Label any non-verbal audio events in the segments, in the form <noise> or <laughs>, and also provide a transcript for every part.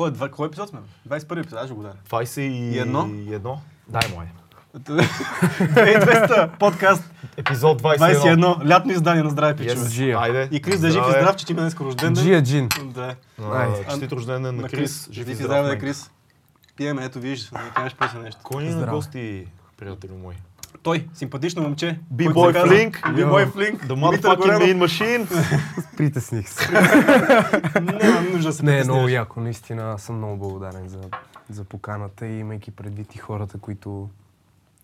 Какво е? два- Кой епизод сме? 21 епизод, аз ще го дам. 20 и... Едно? <laughs> и едно. Дай му е. 2200 подкаст, Епизод 21. 21, лятно издание на здраве пичове. Yes. Айде. И Крис да е жив и здрав, че ти има днес рожден ден. Джия Джин. Да. Честит рожден ден на Крис. Жив и здрав е Крис. Пиеме, ето виждаш, да кажеш после нещо. Кой ни е на гости, приятели мой? Той, симпатично момче. B-boy се казва- Flink. B-boy Flink. The motherfucking mean machine. <laughs> Притесних се. <laughs> Няма нужда да се Не, е много яко. Наистина съм много благодарен за, за поканата и имайки предвид и хората, които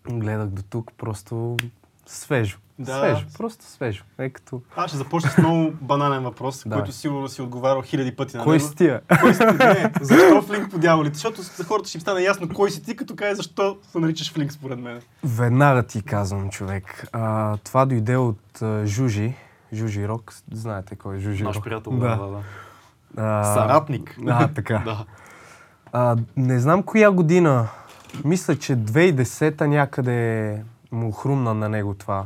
гледах до тук, просто свежо. Да. Свежо, просто свежо. Е като... Аз ще започна с много банален въпрос, Да. който сигурно си отговарял хиляди пъти на Кой него. си тия? Кой си ти? Не, <laughs> защо Флинк по дяволите? Защото за хората ще им стане ясно кой си ти, като каже защо се наричаш Флинк според мен. Веднага ти казвам, човек. А, това дойде от а, Жужи. Жужи Рок. Знаете кой е Жужи Наш Рок? приятел, да, да, да. А, Съратник. А, така. Да. А, не знам коя година. Мисля, че 2010-та някъде му хрумна на него това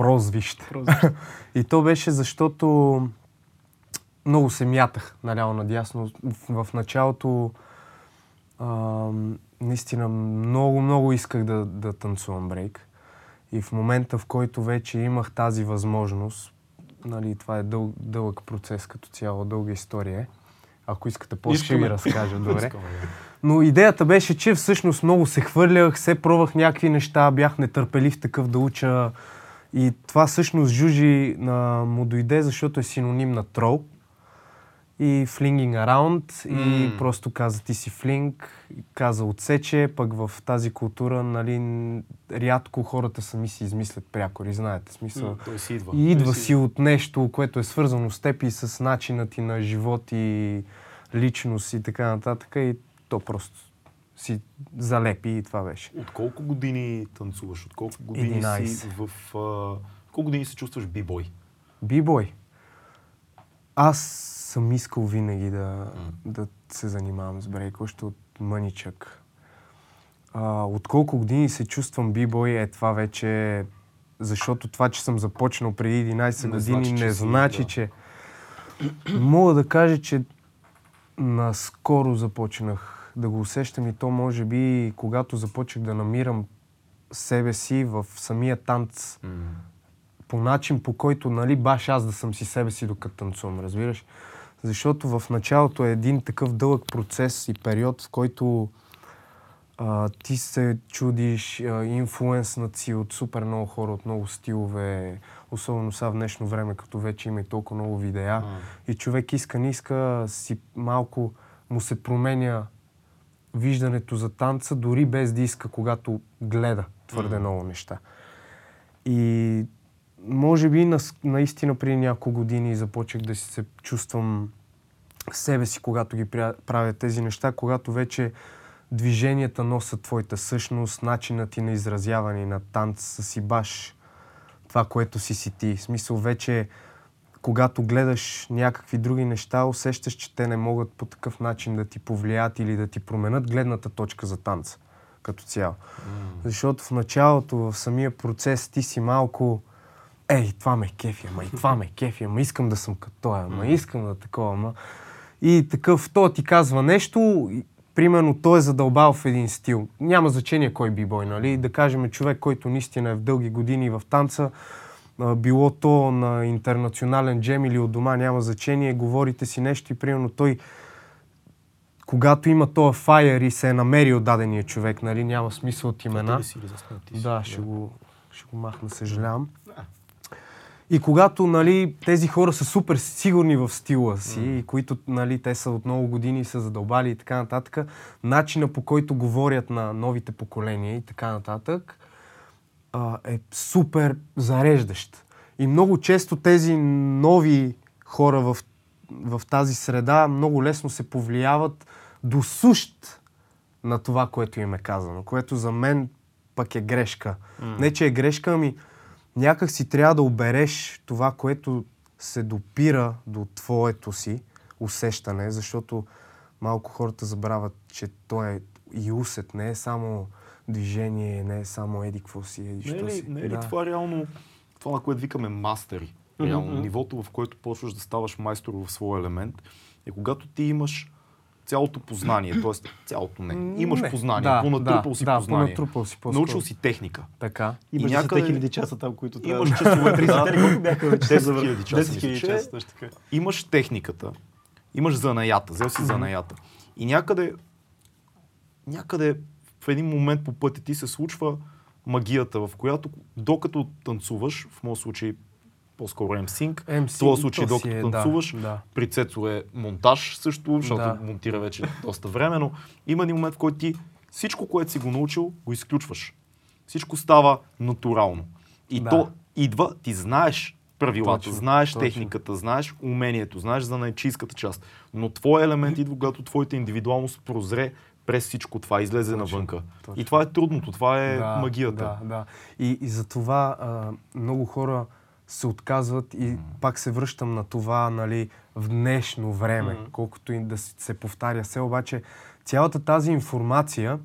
прозвище. <laughs> И то беше защото много се мятах наляво надясно. В, в началото а, наистина много, много исках да, да танцувам брейк. И в момента, в който вече имах тази възможност, нали, това е дъл, дълъг процес като цяло, дълга история е. Ако искате, после ще ви разкажа, <laughs> добре. Но идеята беше, че всъщност много се хвърлях, се пробвах някакви неща, бях нетърпелив такъв да уча. И това всъщност Жужи а, му дойде, защото е синоним на трол. И флингинг around. И М. просто каза ти си флинг, каза отсече, пък в тази култура, нали, рядко хората сами си измислят прякори, знаете, смисъл. Той си идва. И идва Той си си от нещо, което е свързано с теб и с начина ти на живот и личност и така нататък. И то просто си залепи и това беше. От колко години танцуваш? От колко години си 11. в... А... Колко години се чувстваш бибой? Бибой. Аз съм искал винаги да, да се занимавам с брейк, още от мъничък. А, от колко години се чувствам бибой е това вече... Защото това, че съм започнал преди 11 Не години, значи, не си, значи, да. че... Мога да кажа, че наскоро започнах да го усещам и то може би, когато започнах да намирам себе си в самия танц по начин, по който, нали, баш аз да съм си себе си докато танцувам, разбираш? Защото в началото е един такъв дълъг процес и период, в който а, ти се чудиш, а, инфлуенснат си от супер много хора, от много стилове, особено сега в днешно време, като вече има и толкова много видеа. И човек иска, не иска, си малко му се променя виждането за танца, дори без да иска, когато гледа твърде много неща. И може би нас- наистина преди няколко години започнах да се чувствам себе си, когато ги правя тези неща, когато вече движенията носят твоята същност, начинът ти на изразяване на танц си баш това, което си си ти. В смисъл вече, когато гледаш някакви други неща, усещаш, че те не могат по такъв начин да ти повлият или да ти променят гледната точка за танца като цяло. Защото в началото, в самия процес, ти си малко ей, това ме кефи, ама и това ме кефи, ама искам да съм като той, ама искам да такова, ама... И такъв, той ти казва нещо, примерно той е задълбал в един стил. Няма значение кой бибой, нали? Да кажем човек, който наистина е в дълги години в танца, било то на интернационален джем или от дома, няма значение, говорите си нещо и примерно той когато има този файер и се е намерил дадения човек, нали, няма смисъл от имена. Ти си? Ти си? Да, ще го, ще го махна, съжалявам. И когато нали, тези хора са супер сигурни в стила си, и които нали, те са от много години са задълбали и така нататък, начина по който говорят на новите поколения и така нататък а, е супер зареждащ. И много често тези нови хора в, в тази среда много лесно се повлияват до сущ на това, което им е казано, което за мен пък е грешка. Не, че е грешка, ами някак си трябва да обереш това, което се допира до твоето си усещане, защото малко хората забравят, че то е и усет, не е само движение, не е само еди какво си, еди Не е ли, си. не е ли Да. това реално, това на което викаме мастери? Реално, нивото, в което почваш да ставаш майстор в своя елемент, е когато ти имаш цялото познание, <clears throat> т.е. цялото не. Имаш Не. познание, да, понатрупал да, си да, познание. понатрупал си по-скоро. Научил си техника. Така. Имаш И 10 някъде- хиляди часа там, които трябва. Имаш часове, <laughs> 30 да. ли колко бяха вече? 10 хиляди часа, 10 хиляди мисля, че е. часа, точно така. имаш техниката, имаш занаята, взел си занаята. И някъде, някъде в един момент по пътя ти се случва магията, в която докато танцуваш, в моят случай по-скоро MC, в този случай докато е, да, танцуваш, да. при Цецо е монтаж също, защото Да. монтира вече доста време, но има един момент, в който ти всичко, което си го научил, го изключваш. Всичко става натурално. И Да. то идва, ти знаеш правилата, Точно, знаеш точно. техниката, знаеш умението, знаеш за найчийската част. Но твой елемент идва, когато твоята индивидуалност прозре през всичко това, излезе Точно, навънка. точно. И това е трудното, това е да, магията. Да, да. И, и за това а, много хора се отказват и пак се връщам на това, нали, в днешно време, Мгм. колкото и да се повтаря се, обаче цялата тази информация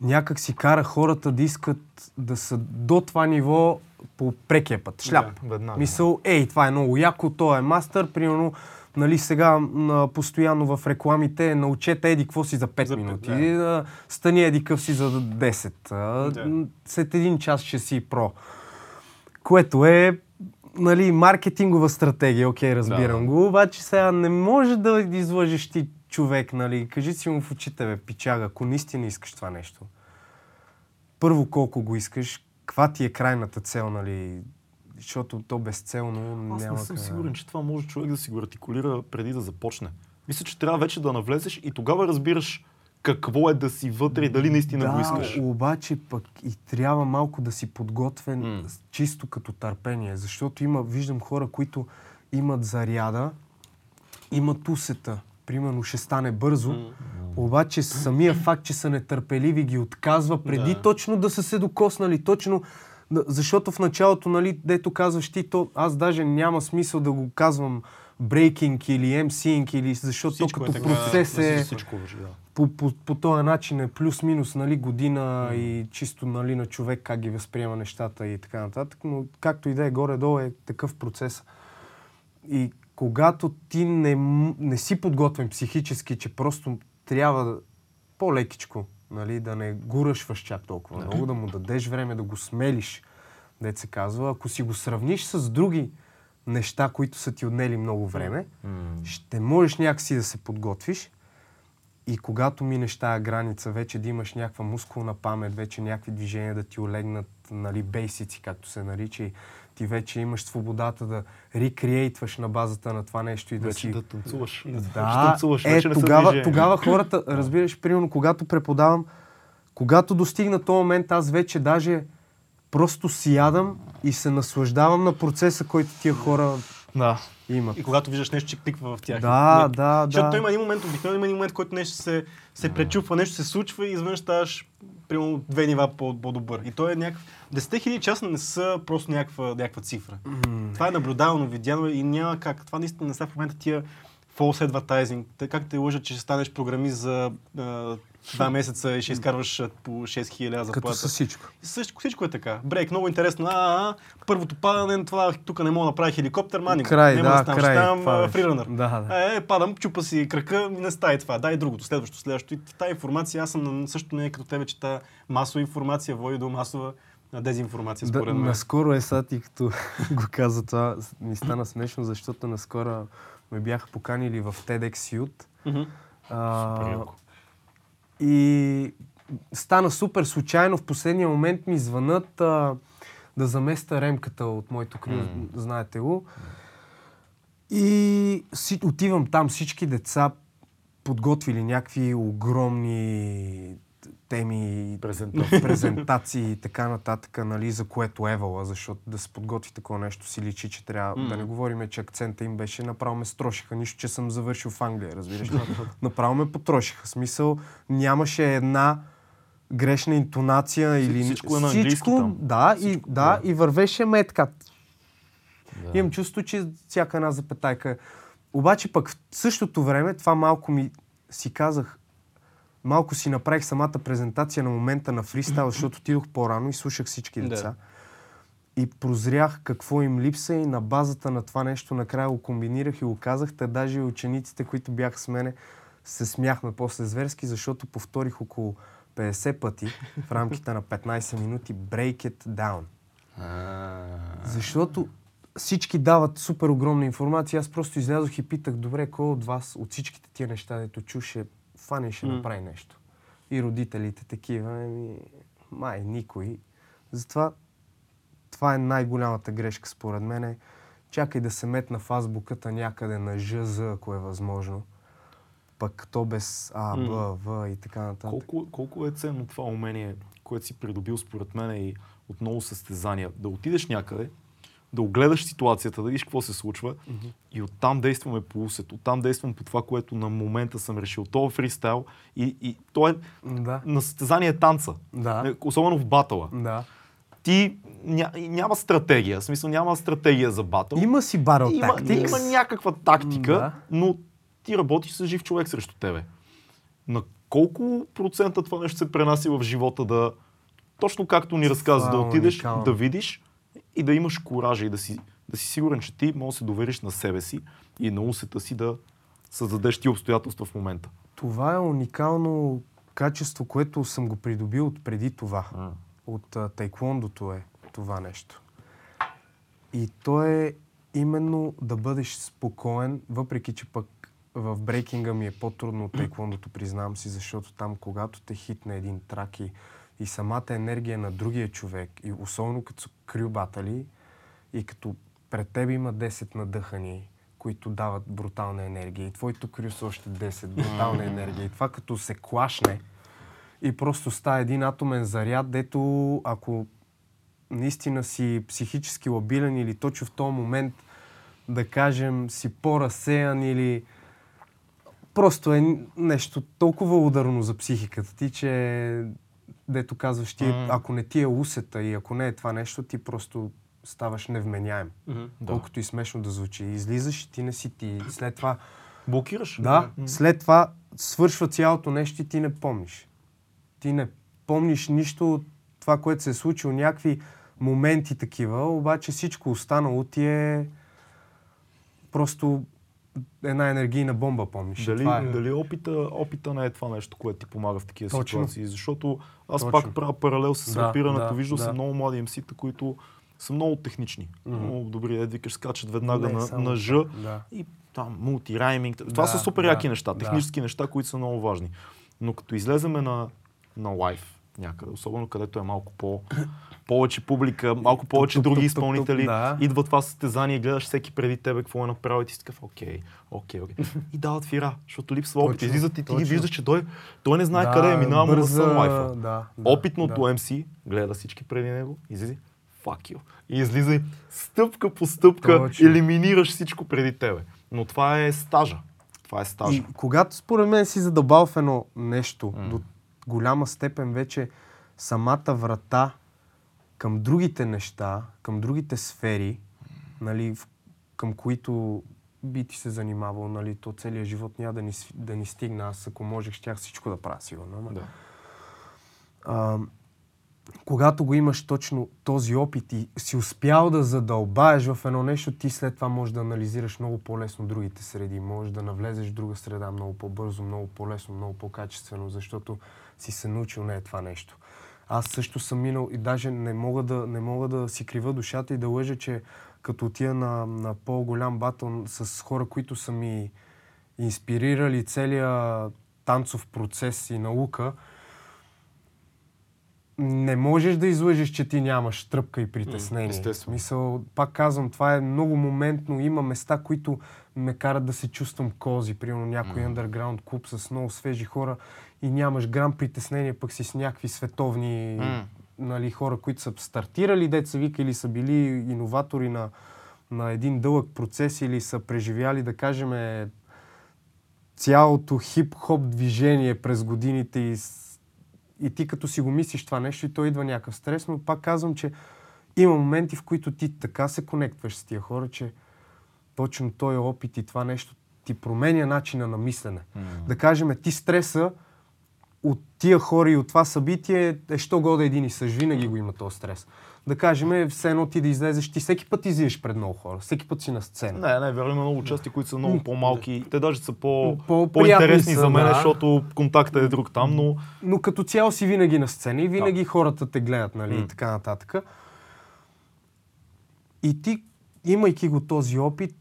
някак си кара хората да искат да са до това ниво по прекия път. Шляп. Веднага. Мисъл, ей, това е много яко, той е мастър, примерно, нали сега м, постоянно в рекламите научете еди какво си за 5 За пет, минути, да. стани еди къв си за 10, а, Да. след един час ще си про. Което е нали, маркетингова стратегия, окей, разбирам Да. го, обаче сега не може да излъжеш ти човек, нали, кажи си му в очите, бе, пичага, ако наистина искаш това нещо. Първо колко го искаш, каква ти е крайната цел, нали, защото то безцелно Аз няма не съм къде. сигурен, че това може човек да си го артикулира преди да започне. Мисля, че трябва вече да навлезеш и тогава разбираш какво е да си вътре и дали наистина да, го искаш. обаче пък и трябва малко да си подготвен с- чисто като търпение, защото има, виждам хора, които имат заряда, имат усета, примерно ще стане бързо, обаче самия факт, че са нетърпеливи ги отказва преди Да. точно да са се докоснали, точно защото в началото, нали, дето казваш ти, то аз даже няма смисъл да го казвам брейкинг или MCing, или защото то Всичко е като така, процес е Всичко да. по, по, по този начин е плюс-минус нали, година и чисто нали, на човек как ги възприема нещата и така нататък, но както и да е горе-долу е такъв процес. И когато ти не, не си подготвен психически, че просто трябва по-лекичко, нали, да не го ръшваш чак толкова много, да му дадеш време да го смелиш, дет се казва. Ако си го сравниш с други неща, които са ти отнели много време, ще можеш някакси да се подготвиш. И когато минеш тая граница, вече да имаш някаква мускулна памет, вече някакви движения да ти олегнат, нали, бейсици, както се нарича, и ти вече имаш свободата да рекреейтваш на базата на това нещо и да Вече си... да танцуваш. Ще Да, танцуваш, е, вече не тогава, движения. тогава хората, разбираш, примерно, когато преподавам, когато достигна този момент, аз вече даже просто си ядам и се наслаждавам на процеса, който тия хора Да. имат. И когато виждаш нещо, че кликва в тях. Да, Не- да, Защото да. има един момент, обикновено има един момент, който нещо се, се пречупва, нещо се случва и изведнъж ставаш примерно две нива по- по-добър. И то е някакъв... 10 хиляди часа не са просто някаква, някаква цифра. Това е наблюдавано, видяно и няма как. Това наистина не са в момента тия false advertising. Как те лъжат, че ще станеш програмист за два месеца и ще изкарваш по 6 хиляди Като заплата. със всичко. Всичко, всичко е така. Брейк, много интересно. А, а, първото падане, това тук не мога да направя хеликоптер, мани. Край, Няма да, ставам, край, Ще ставам фриранър. Да, да. Е, падам, чупа си крака, не става и това. Дай другото, следващо, следващо. И тази информация, аз съм на същото не като тебе, че тази масова информация води до масова дезинформация, Да, според мен. наскоро е сега, ти като <laughs> го каза това, ми стана смешно, защото наскоро ме бяха поканили в TEDx Youth. А, яко. И стана супер случайно. В последния момент ми звънат а, да заместа ремката от моето крило, знаете го. И си, отивам там, всички деца подготвили някакви огромни теми, Презентации. презентации и така нататък, нали, за което евала, защото да се подготви такова нещо си личи, че трябва, да не говорим, че акцента им беше, направо ме строшиха, нищо, че съм завършил в Англия, разбираш. направо ме потрошиха. Смисъл, нямаше една грешна интонация или всичко е на английски там. Да, и, Всичко, да, да. и вървеше ме така. Да. Имам чувство, че всяка една запетайка. Обаче пък в същото време това малко ми си казах, малко си направих самата презентация на момента на фристайл, <clears throat> защото отидох по-рано и слушах всички Да. деца. И прозрях какво им липса и на базата на това нещо накрая го комбинирах и го казах. Те даже и учениците, които бяха с мене, се смяхме после зверски, защото повторих около 50 пъти в рамките на 15 минути Break it down. Защото всички дават супер огромна информация. Аз просто излязох и питах, добре, кой от вас, от всичките тия неща, дето чу, ще фане и ще М. направи нещо. И родителите такива, ами, май, никой. Затова това е най-голямата грешка според мен. Чакай да се метна в азбуката някъде на ЖЗ, ако е възможно. Пък то без А, Б. В и така нататък. Колко, колко е ценно това умение, което си придобил според мен и от много състезания? Да отидеш някъде, да огледаш ситуацията, да видиш какво се случва и оттам действаме по усет. Оттам действам по това, което на момента съм решил. То е фристайл и, и то е Да. на състезание е танца. Да. Е, Особено в батъла. Да. Ти ня, няма стратегия. В смисъл няма стратегия за батъл. Има си battle има, tactics. има някаква тактика, Да. но ти работиш с жив човек срещу тебе. На колко процента това нещо се пренаси в живота да, точно както ни разказа, да е отидеш, уникално. да видиш и да имаш коража и да си, да си сигурен, че ти можеш да се довериш на себе си и на усета си да създадеш ти обстоятелства в момента. Това е уникално качество, което съм го придобил от преди това. От а, тайквондото е това нещо. И то е именно да бъдеш спокоен, въпреки че пък в брейкинга ми е по-трудно от тайквондото, признавам си, защото там, когато те хитне един трак и, и самата енергия на другия човек, и особено като крю батали, и като пред теб има 10 надъхани, които дават брутална енергия, и твоето крю са още 10 брутална енергия, и това като се клашне, и просто става един атомен заряд, дето ако наистина си психически лабилен или точно в този момент, да кажем, си по-разсеян или просто е нещо толкова ударно за психиката ти, че дето казваш ти, М. ако не ти е усета и ако не е това нещо, ти просто ставаш невменяем. Да. Колкото и смешно да звучи. Излизаш и ти не си ти. След това Блокираш. да, след това свършва цялото нещо и ти не помниш. Ти не помниш нищо от това, което се е случило, някакви моменти такива, обаче всичко останало ти е просто една енергийна бомба, помниш. Дали, това е. дали опита, опита не е това нещо, което ти помага в такива Точно. ситуации? Защото аз Точно. пак правя паралел с Да, рапирането. да, Виждал да. съм много млади МС-та, които са много технични. Мгм. Много добри, е, викаш, скачат веднага Не, на, само на Ж Да. и там мултирайминг. Това Да, са супер да, яки неща, да. технически неща, които са много важни. Но като излеземе на, на лайф някъде, особено където е малко по, <coughs> повече публика, малко повече тук, други тук, тук, изпълнители, да. идва това състезание, гледаш всеки преди тебе какво е направил и ти си такъв, окей, окей, окей. И дават фира, защото липсва опит. Излизат и ти ги виждаш, че той, той не знае Да, къде е, минава му на бърза, Sun Life. да, да, Опитното да. MC гледа всички преди него, излиза, fuck you. И излиза и стъпка по стъпка, Точно. елиминираш всичко преди тебе. Но това е стажа. Това е стажа. И когато според мен си задълбал в едно нещо, М. до голяма степен вече самата врата към другите неща, към другите сфери, нали, към които би ти се занимавал, нали, то целият живот няма да ни, да ни стигна. Аз ако можех, щях всичко да правя сигурно. ама- Да. а, когато го имаш точно този опит и си успял да задълбаеш в едно нещо, ти след това можеш да анализираш много по-лесно другите среди. Можеш да навлезеш в друга среда много по-бързо, много по-лесно, много по-качествено, защото си се научил не е това нещо. Аз също съм минал и даже не мога да, не мога да си крива душата и да лъжа, че като отида на, на по-голям батъл с хора, които са ми инспирирали целия танцов процес и наука, не можеш да излъжеш, че ти нямаш тръпка и притеснение. естествено. В смисъл, пак казвам, това е много моментно. Има места, които ме карат да се чувствам кози. Примерно някой underground клуб с много свежи хора и нямаш грам притеснение, пък си с някакви световни М. нали, хора, които са стартирали, деца вика, или са били иноватори на, на един дълъг процес, или са преживяли, да кажем, цялото хип-хоп движение през годините и, и ти като си го мислиш това нещо и то идва някакъв стрес, но пак казвам, че има моменти, в които ти така се конектваш с тия хора, че точно този опит и това нещо ти променя начина на мислене. Да кажем, ти стреса от тия хора и от това събитие е що года един и същ. Винаги го има този стрес. Да кажем, все едно ти да излезеш, ти всеки път излизаш пред много хора, всеки път си на сцена. Не, не, верно има много части, които са много по-малки. Те даже са по, по-интересни са, за мен, да. защото контактът е друг там, но Но като цяло си винаги на сцена и винаги хората те гледат, нали, и така нататък. И ти, имайки го този опит,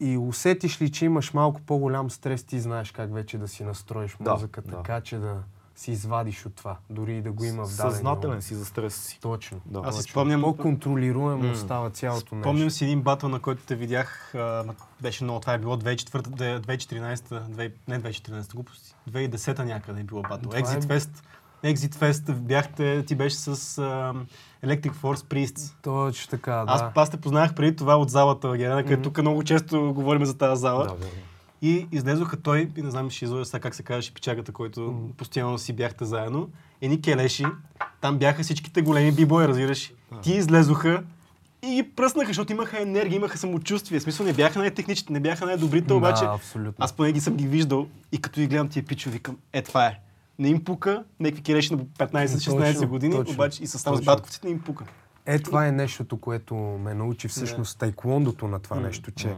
и усетиш ли, че имаш малко по-голям стрес, ти знаеш как вече да си настроиш Да, мозъка, да. така че да си извадиш от това, дори и да го има в даден съзнателен момент. си за стреса си. Точно. Да. Аз си спомням, По-контролируемо става цялото нещо. Помням си един батъл, на който те видях, а, беше много, това е било 2004, 2014, 2, не 2014, глупости, 2010 някъде е било батъл. Е- Exit Fest, Exit Fest бяхте, ти беше с а, Electric Force Priests. Точно така, да. Аз, аз те познах преди това от залата, Герена, където тук много често говорим за тази зала. Да, верно. И излезоха той, и не знам, ще излъжа сега как се казваше пичагата, който постоянно си бяхте заедно. Едни келеши, там бяха всичките големи бибои, разбираш. Ти излезоха и ги пръснаха, защото имаха енергия, имаха самочувствие. В смисъл не бяха най-техничните, не бяха най-добрите, Да, обаче абсолютно. аз поне ги съм ги виждал и като ги гледам тия пичо, викам, е това е. Не им пука, някакви келеши на 15-16 Точно, години, точно, обаче и със само с батковците не им пука. Е, това е нещото, което ме научи всъщност тайквондото на това нещо, че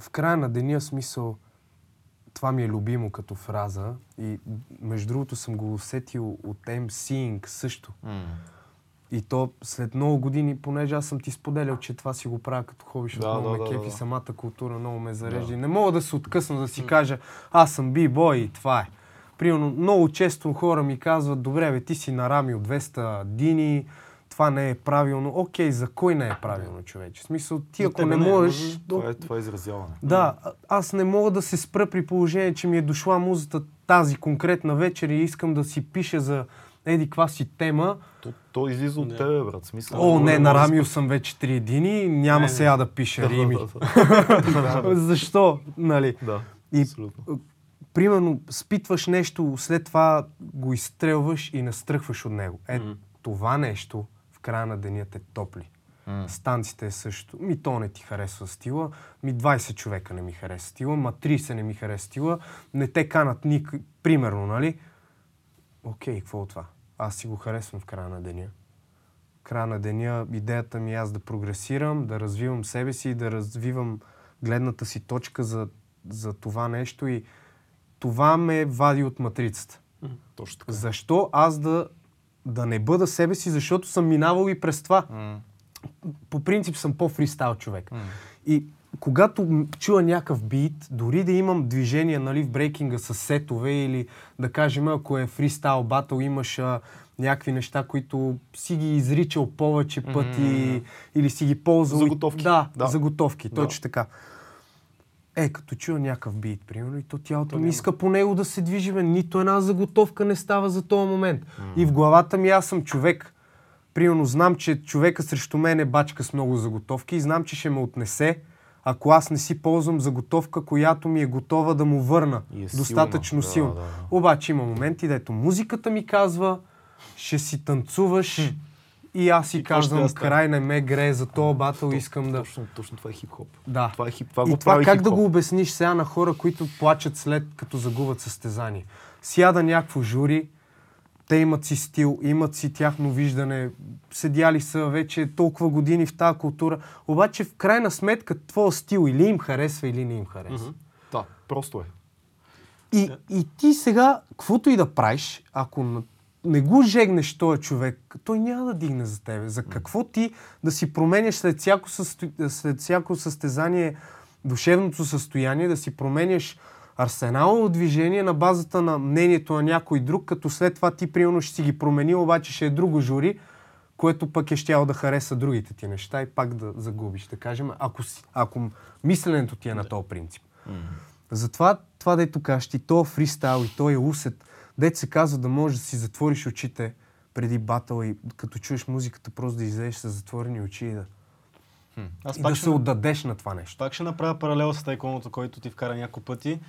в края на деня смисъл това ми е любимо като фраза и между другото съм го усетил от MCing също. И то след много години, понеже аз съм ти споделял, че това си го правя като хоби, защото Да, много да, ме да, кефи да. самата култура, много ме зарежда. И не мога да се откъсна да си кажа, аз съм би-бой и това е. Примерно, много често хора ми казват, добре, бе, ти си нарамил 200 дини, това не е правилно. Окей, за кой не е правилно, човече? В смисъл, ти За ако не не е, можеш... Това е, това е изразяване. да, аз не мога да се спра при положение, че ми е дошла музата тази конкретна вечер и искам да си пиша за еди каква си тема. То, то излиза от Да. тебе, брат. Смисъл, О, не, нарамил съм вече три едини, няма Не, не. сега да пиша Да, рими. <laughs> да, да. Защо? Нали? Да, И абсолютно. примерно спитваш нещо, след това го изстрелваш и настръхваш от него. Е, Мгм. това нещо края на деня те топли. М. Станците е също. Ми то не ти харесва стила, ми 20 човека не ми харесва стила, ма 30 не ми харесва стила, не те канат ник... Примерно, нали? Окей, какво от това? Аз си го харесвам в края на деня. В края на деня идеята ми е аз да прогресирам, да развивам себе си, да развивам гледната си точка за, за това нещо и това ме вади от матрицата. Точно така. Защо аз да, да не бъда себе си, защото съм минавал и през това. М. По принцип съм по-фристайл човек. М. И когато чуя някакъв бит, дори да имам движение нали, в брейкинга с сетове или да кажем, ако е фристайл батъл, имаш а, някакви неща, които си ги изричал повече пъти или си ги ползвал. Заготовки. Да, Да. заготовки, Да. точно така. Е, като чуя някакъв бит, примерно, и то тялото То ми иска по него да се движи, бе. нито една заготовка не става за този момент. И в главата ми аз съм човек. Примерно знам, че човека срещу мен е бачка с много заготовки и знам, че ще ме отнесе, ако аз не си ползвам заготовка, която ми е готова да му върна. Е достатъчно силно. Да, да, да. Обаче има моменти, дето музиката ми казва, ще си танцуваш и аз си И казвам, да край не ме грее за този батъл, искам да... Точно, точно това е хип-хоп. Да. Това е хип, това и това как да хип-хоп. го обясниш сега на хора, които плачат след като загубят състезание? Сяда някакво жури, те имат си стил, имат си тяхно виждане, седяли са вече толкова години в тази култура, обаче в крайна сметка твоя стил или им харесва, или не им харесва. Да, просто е. И, и ти сега, каквото и да правиш, ако не го жегнеш този човек, той няма да дигне за тебе. За какво ти да си променяш след всяко, състо... след всяко състезание душевното състояние, да си променяш арсенално движение на базата на мнението на някой друг, като след това ти примерно ще си ги промени, обаче ще е друго жури, което пък е щяло да хареса другите ти неща и пак да загубиш, да кажем, ако, си, ако мисленето ти е на този принцип. Затова това, дето кажеш ти, то фристайл и то е усет, дето се казва да можеш да си затвориш очите преди батъл и като чуеш музиката, просто да излезеш с затворени очи и да, Аз и да ще се отдадеш на това нещо. Пак ще направя паралел с тайконото, който ти вкара няколко пъти.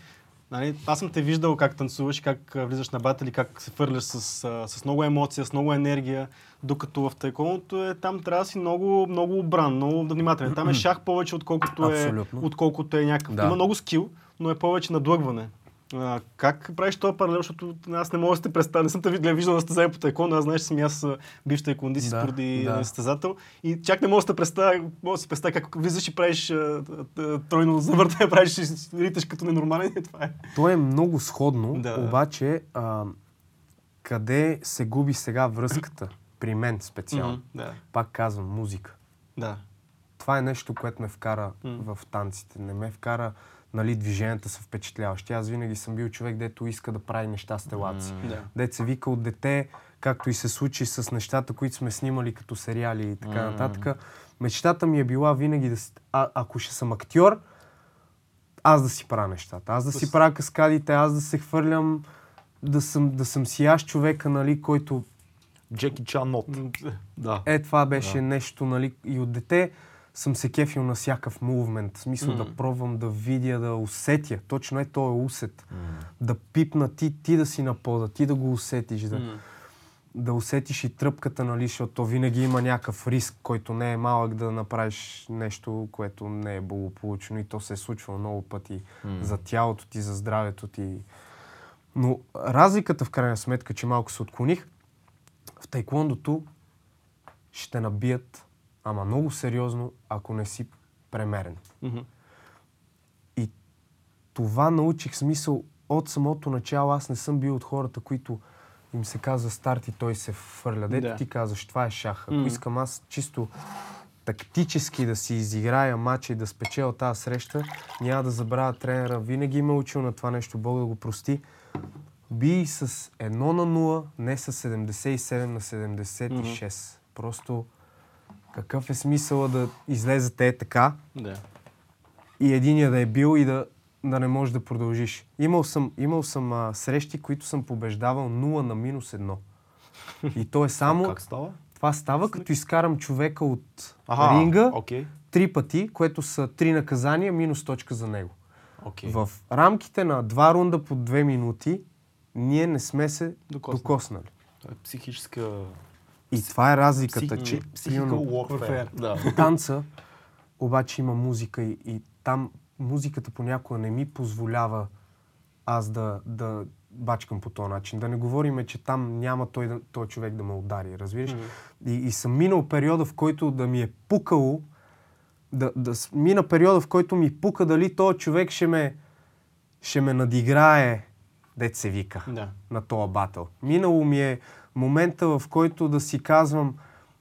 Нали, аз съм те виждал как танцуваш, как влизаш на батали, как се фърляш с, с много емоция, с много енергия, докато в тайконото е там трябва да си много, много обран, много внимателен. Там е шах повече, отколкото е, Абсолютно. отколкото е някакъв. Да. Има много скил, но е повече надлъгване. А, как правиш този паралел, защото аз не мога да сте представя, не съм те виждал, виждал да сте по таеквондо, аз знаеш, съм аз бивш таекондист Да, поради да. да. състезател и чак не мога да се представя, мога да си представя как влизаш и правиш а, а, тройно завъртане, <laughs> правиш риташ като ненормален и <laughs> това е. То е много сходно, Да. обаче а, къде се губи сега връзката? При мен специално. Мгм, Да. Пак казвам, музика. Да. Това е нещо, което ме вкара М. в танците. Не ме вкара, нали, движенията са впечатляващи. Аз винаги съм бил човек, дето иска да прави неща с телаци. Да. Дет се вика от дете, както и се случи с нещата, които сме снимали като сериали и така М. нататък. Мечтата ми е била винаги да... А, ако ще съм актьор, аз да си правя нещата. Аз да си правя каскадите, аз да се хвърлям, да съм, да съм си аз човека, нали, който Джеки Чан Нот. Да. е, това беше Да. нещо, нали, и от дете съм се кефил на всякакъв мувмент. В смисъл Мгм. да пробвам, да видя, да усетя. Точно е то е усет. Да пипна ти, ти да си на пода, ти да го усетиш, да, М. да усетиш и тръпката, нали, защото то винаги има някакъв риск, който не е малък да направиш нещо, което не е благополучно и то се е случвало много пъти М. за тялото ти, за здравето ти. Но разликата в крайна сметка, че малко се отклоних, в тайквондото ще набият, ама много сериозно, ако не си премерен. Мгм. И това научих смисъл от самото начало. Аз не съм бил от хората, които им се казва старт и той се фърля. Дето Да. ти казваш, това е шах. Ако Мгм. искам аз чисто тактически да си изиграя матча и да спечеля тази среща, няма да забравя тренера. Винаги ме е учил на това нещо, Бог да го прости. Би с 1 на 0, не с 77 на 76. Просто какъв е смисъла да излезете е така, Да. и единия да е бил и да, да не можеш да продължиш. Имал съм, имал съм а, срещи, които съм побеждавал 0 на минус 1. И то е <laughs> само... Как става? Това става като изкарам човека от Аха, ринга Окей. три пъти, което са три наказания, минус точка за него. Окей. В рамките на два рунда по две минути ние не сме се Докоснали. докоснали. Това е психическа... И това е разликата, Псих... че warfare. Да. в танца обаче има музика и, и там музиката понякога не ми позволява аз да, да бачкам по този начин. Да не говориме, че там няма той, да- той човек да ме удари, разбираш? И, и съм минал периода, в който да ми е пукало, да, да мина периода, в който ми пука дали този човек ще ме, ще ме надиграе, дет се вика Да. на този батъл. Минало ми е момента, в който да си казвам,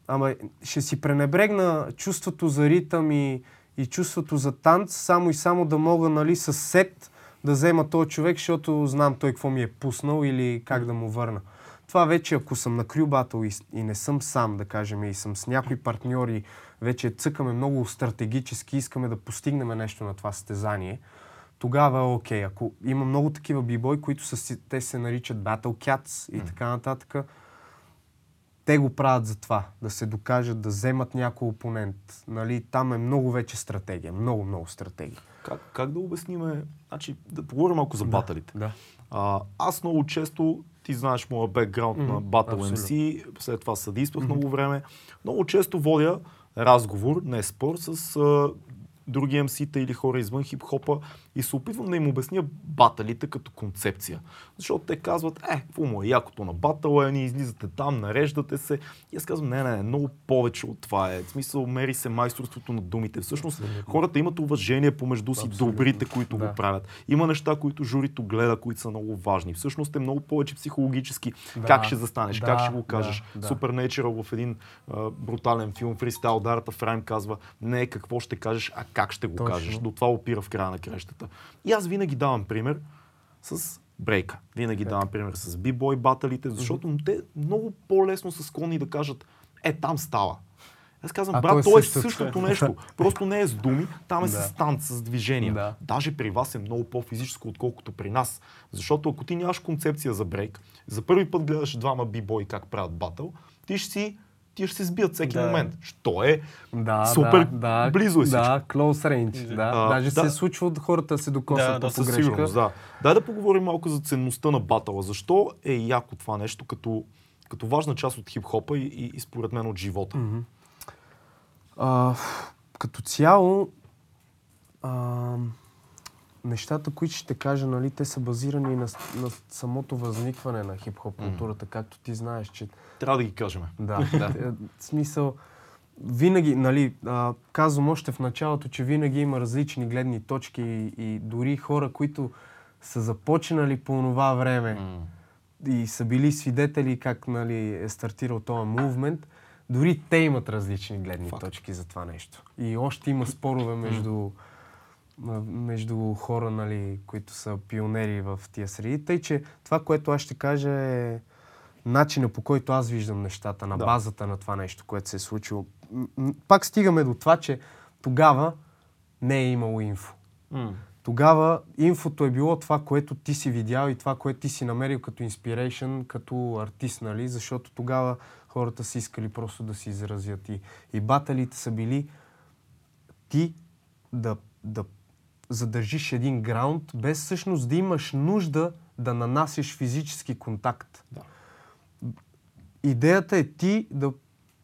ама ще си пренебрегна чувството за ритъм и, и чувството за танц, само и само да мога, нали, с сет да взема този човек, защото знам той какво ми е пуснал или как да му върна. Това вече, ако съм на крю батъл и, и не съм сам, да кажем, и съм с някои партньори, вече цъкаме много стратегически, искаме да постигнем нещо на това състезание, тогава е окей. Ако има много такива бибой, които са, те се наричат Battle Cats и така нататък, те го правят за това, да се докажат, да вземат някой опонент. Нали, там е много вече стратегия, много, много стратегия. Как, как да обясниме... Значи, да поговорим малко за баталите. Да. А, аз много често, ти знаеш моя бекграунд на Battle абсолютно. MC, след това съдействах много време. Много често водя разговор, не спор, с а, други MC-та или хора извън хип-хопа и се опитвам да им обясня баталите като концепция. Защото те казват, е, какво му е якото на батъла, ние излизате там, нареждате се. И аз казвам, не, не, не, много повече от това е. В смисъл, мери се майсторството на думите. Всъщност, хората имат уважение помежду си, Абсолютно. добрите, които Да. го правят. Има неща, които журито гледа, които са много важни. Всъщност е много повече психологически Да. как ще застанеш, Да, как ще го да, кажеш. да. Supernatural в един а, брутален филм, Фристайл Дарата Фрайм казва не е какво ще кажеш, а как ще го Точно. кажеш. До това опира в края на крещата. И аз винаги давам пример с брейка. Винаги давам пример с бибой баталите, защото те много по-лесно са склонни да кажат е, там става. Аз казвам, А брат, то е то е същото. същото нещо. <laughs> Просто не е с думи, там е Да. с танц, с движения. Да. Даже при вас е много по-физическо, отколкото при нас. Защото ако ти нямаш концепция за брейк, за първи път гледаш двама бибой как правят батъл, ти ще си ти ще се сбият всеки Да. момент. Що е? Да, Супер да, да, близо е всичко. Да, close range. Да. А, Даже да. се случва от хората да се докоснат Да, по да, Със сигурност, да. Дай да поговорим малко за ценността на батъла. Защо е яко това нещо като, като важна част от хип-хопа и, и, и според мен от живота? А, като цяло, а, нещата, които ще кажа, нали, те са базирани на, на самото възникване на хип-хоп културата, както ти знаеш, че Трябва да ги кажем. да, <laughs> да. Е, смисъл, винаги, нали, а, казвам още в началото, че винаги има различни гледни точки и, и дори хора, които са започнали по това време и са били свидетели как нали, е стартирал този мувмент, дори те имат различни гледни Факт. точки за това нещо. И още има спорове между, м, между хора, нали, които са пионери в тия среди. Тъй, че това, което аз ще кажа е начина по който аз виждам нещата, на Да. базата на това нещо, което се е случило. Пак стигаме до това, че тогава не е имало инфо. Тогава инфото е било това, което ти си видял и това, което ти си намерил като inspiration, като артист, нали? Защото тогава хората са искали просто да се изразят. И, и баталите са били ти да, да задържиш един граунд, без всъщност да имаш нужда да нанасиш физически контакт. Да. Идеята е ти да,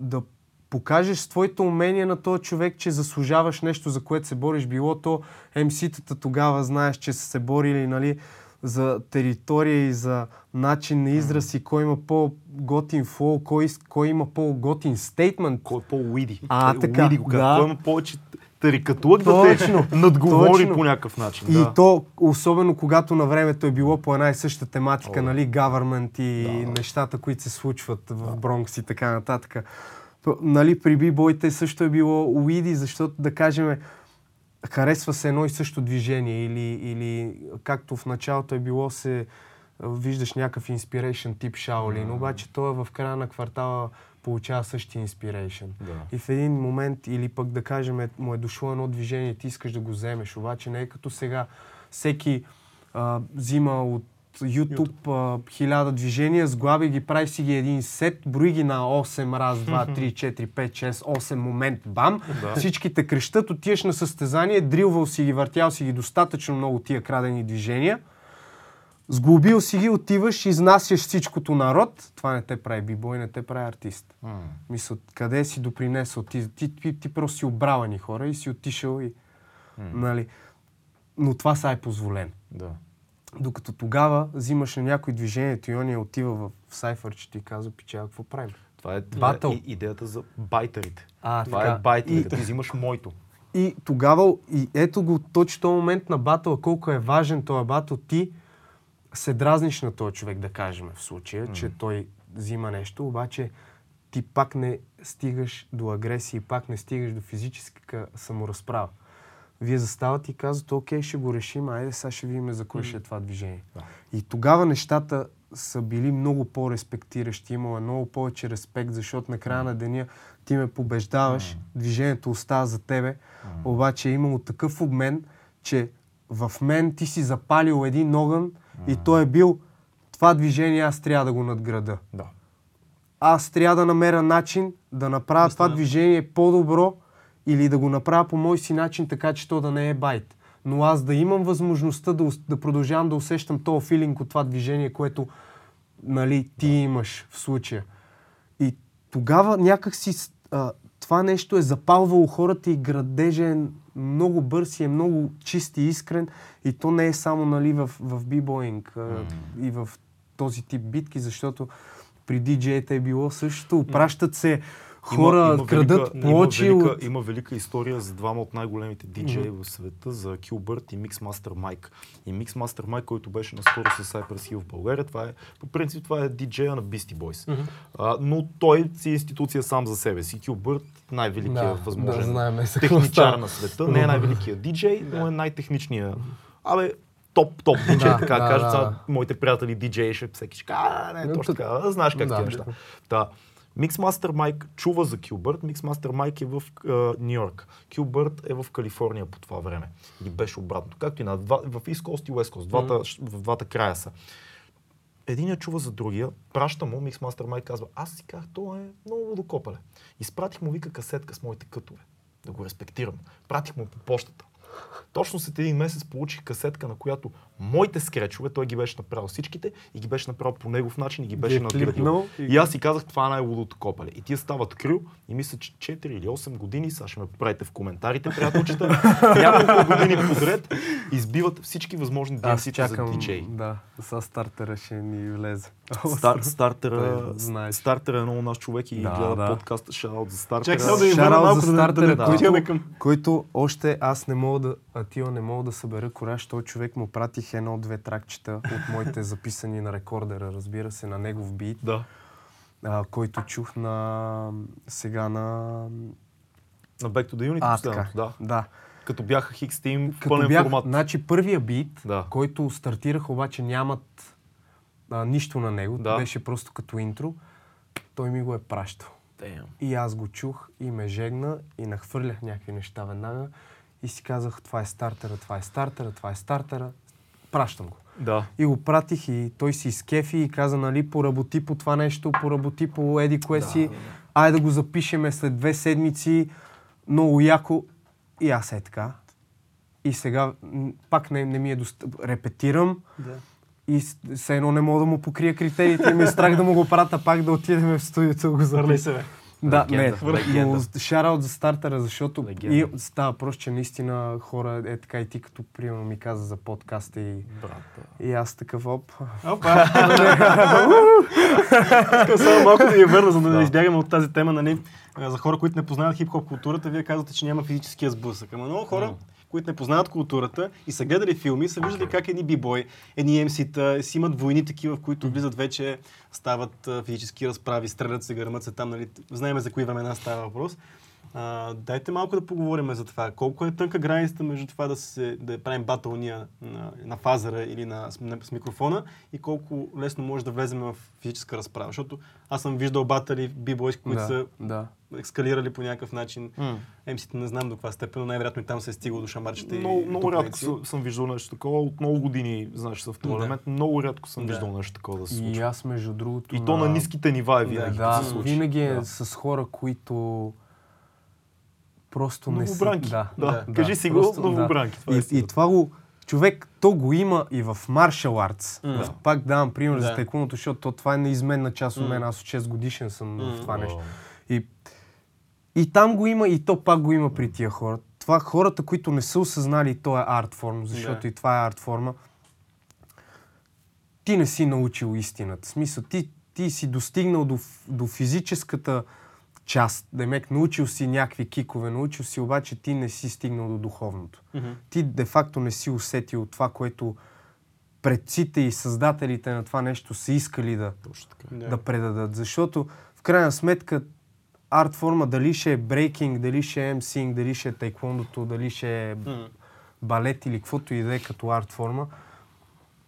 да покажеш с твоите умения на този човек, че заслужаваш нещо, за което се бориш. Било то МС-тата тогава, знаеш, че са се борили нали, за територия и за начин на израз и кой има по-готин флоу, кой, кой има по-готин стейтмент. Кой е по-уиди? А, Той така, уиди да. Кой има повече тарикатлък да те надговори точно. по някакъв начин. И да. то, особено когато на времето е било по една и съща тематика, О, да. нали, government и Да, да. нещата, които се случват в Бронкс и така нататък. Нали, при бибойте също е било уиди, защото да кажем, харесва се едно и също движение или, или както в началото е било се виждаш някакъв inspiration тип Шаолин, обаче той в края на квартала получава същия inspiration. Да. И в един момент, или пък да кажем, му е дошло едно движение ти искаш да го вземеш, обаче не е като сега. Всеки а, взима от YouTube, хиляда движения, сглаби ги, прави си ги един сет, брои ги на 8, раз, 2, 3, 4, 5, 6, 8 момент, бам. Да. Всичките крещат, отиваш на състезание, дрилвал си ги, въртял си ги достатъчно много тия крадени движения. Сглобил си ги, отиваш, изнасяш всичкото народ. Това не те прави бибой, не те прави артист. М. Мисля, къде си допринесъл? Ти, ти, ти, ти просто си обрала ни хора и си отишъл и... Нали? Но това са е позволено. Да. Докато тогава взимаш на някой движението и он я отива в сайфърчето и казва, пича, какво правим? Това е, е Батъл. идеята за байтърите. А, това така. е байтърите. И- Ти взимаш моето. И тогава, и ето го точно този момент на батъл, колко е важен този батъл, ти се дразниш на този човек, да кажем в случая, че той взима нещо, обаче ти пак не стигаш до агресия и пак не стигаш до физическа саморазправа. Вие заставате и казвате, окей, ще го решим, айде сега ще видим за кой ще е това движение. Да. И тогава нещата са били много по-респектиращи, имало много повече респект, защото на края на деня ти ме побеждаваш, движението остава за тебе, обаче е имало такъв обмен, че в мен ти си запалил един огън и той е бил това движение аз трябва да го надграда. Да. Аз трябва да намеря начин да направя това движение по-добро или да го направя по мой си начин, така че то да не е байт. Но аз да имам възможността да, да продължавам да усещам този филинг от това движение, което нали, ти имаш в случая. И тогава някак си а, това нещо е запалвало хората и градежа е много бърз и е много чист и искрен. И то не е само нали, в, в бибоинг а, и в този тип битки, защото при диджеите е било също. Опращат се хора, крадат плочи има, велика, от... има велика история за двама от най-големите диджеи в света, за Килбърт и Миксмастер Майк. И Миксмастер Майк, който беше наскоро с Cypress Hill в България, това е, по принцип това е диджея на Beastie Boys. А, но той си е институция сам за себе си. Килбърт, най-великият Да, възможен да, знаем техничар на света, не е най-великият <laughs> диджей, но е най-техничният. Абе, топ, топ диджей, Да, така да, кажат. да, да. моите приятели диджеи ще всеки ще каже, а, не, точно така, знаеш как Да, да. неща. Та, Миксмастер Майк чува за Килбърт. Миксмастер Майк е в Нью Йорк. Килбърт е в Калифорния по това време. Или беше обратно. Както и на два, в East Coast и West Coast. Двата, В двата края са. Единият чува за другия, праща му, Миксмастер Майк казва, аз си казах, то е много водокопале. Изпратих му, вика, касетка с моите кътове. Да го респектирам. Пратих му по почтата. Точно след един месец получих касетка, на която моите скречове, той ги беше направил всичките и ги беше направил по негов начин и ги беше е надградил. и- И аз си казах, това е най-лудото копале. И тия стават крил и мисля, че 4 или 8 години, сега ще ме поправите в коментарите, приятелчета, <laughs> няколко години подред избиват всички възможни DMC-та за DJ. да, с стартера ще ни влезе. Стар, <laughs> стартера, Той знаеш. стартера е много наш човек и Да, гледа да. подкаста, шаут за стартера. Чакай да Shout върна малко, за стартера, да, да, към... Който още аз не мога да, Атила не мога да събера кораж, той човек му пратих едно-две тракчета от моите <laughs> записани на рекордера, разбира се, на негов бит, Да. а, който чух на сега на... На Back to the Unity А, така. да. Да. Като бяха Hicks Team в Като пълен бях, формат. значи първия бит, Да. който стартирах, обаче нямат а, нищо на него, Да. беше просто като интро, той ми го е пращал. Damn. И аз го чух и ме жегна и нахвърлях някакви неща веднага и си казах, това е стартера, това е стартера, това е стартера, пращам го. Да. И го пратих и той си изкефи и каза, нали, поработи по това нещо, поработи по еди кое си, айде да го запишеме след две седмици, много яко. И аз е така. И сега пак не, не ми е доста... Репетирам Да. и все едно не мога да му покрия критериите и ми е страх да му го пратя пак да отидем в студиото да го запишем. се, бе. Да, Легенда, не, легенда. но шараут за стартера, защото Легенда. и става просто, че наистина хора е така и ти като примерно ми каза за подкаста и, Брат. и аз такъв оп. Опа! Искам само малко да ви върна, за да, Да. избягаме от тази тема, нали? За хора, които не познават хип-хоп културата, вие казвате, че няма физическия сблъсък. Ама много хора, които не познават културата и са гледали филми, са виждали как едни бибой, едни МС-та си имат войни такива, в които влизат вече, стават физически разправи, стрелят се, гърмат се там, нали? Знаеме за кои времена става въпрос. А, дайте малко да поговорим за това. Колко е тънка границата между това да, се, да правим батъл на, на фазера или на, на, с микрофона и колко лесно може да влезем в физическа разправа. Защото аз съм виждал батали бибойс, които да, са да. Ескалирали по някакъв начин. МС-те не знам до каква степен, но най-вероятно и там се е стигало до шамарчета Много, и много рядко съм, съм виждал нещо такова. От много години, знаеш, в този Да. елемент. Много рядко съм Да. виждал нещо такова да се И случва. аз между другото... И то на ниските нива е винаги. Да, като се случи. винаги е Да. с хора, които просто не са... Новобранки. Да, Да. да, Кажи си го, просто, новобранки. Това е И, и това го... Човек, то го има и в маршал артс. В- Пак давам пример за Да. тайкуното, защото то, това е неизменна част от мен. Аз от 6 годишен съм М. в това нещо. И, и там го има, и то пак го има при тия хора. Това хората, които не са осъзнали, то е арт форма, защото Да. и това е арт форма. Ти не си научил истината. В смисъл, ти, ти си достигнал до, до физическата част. Демек, научил си някакви кикове, научил си, обаче ти не си стигнал до духовното. Мгм. Ти де-факто не си усетил това, което предците и създателите на това нещо са искали. Да. да предадат. Защото в крайна сметка арт форма дали ще е брейкинг, дали ще е емсинг, дали ще е тайквондото, дали ще е балет или каквото и да е като арт форма,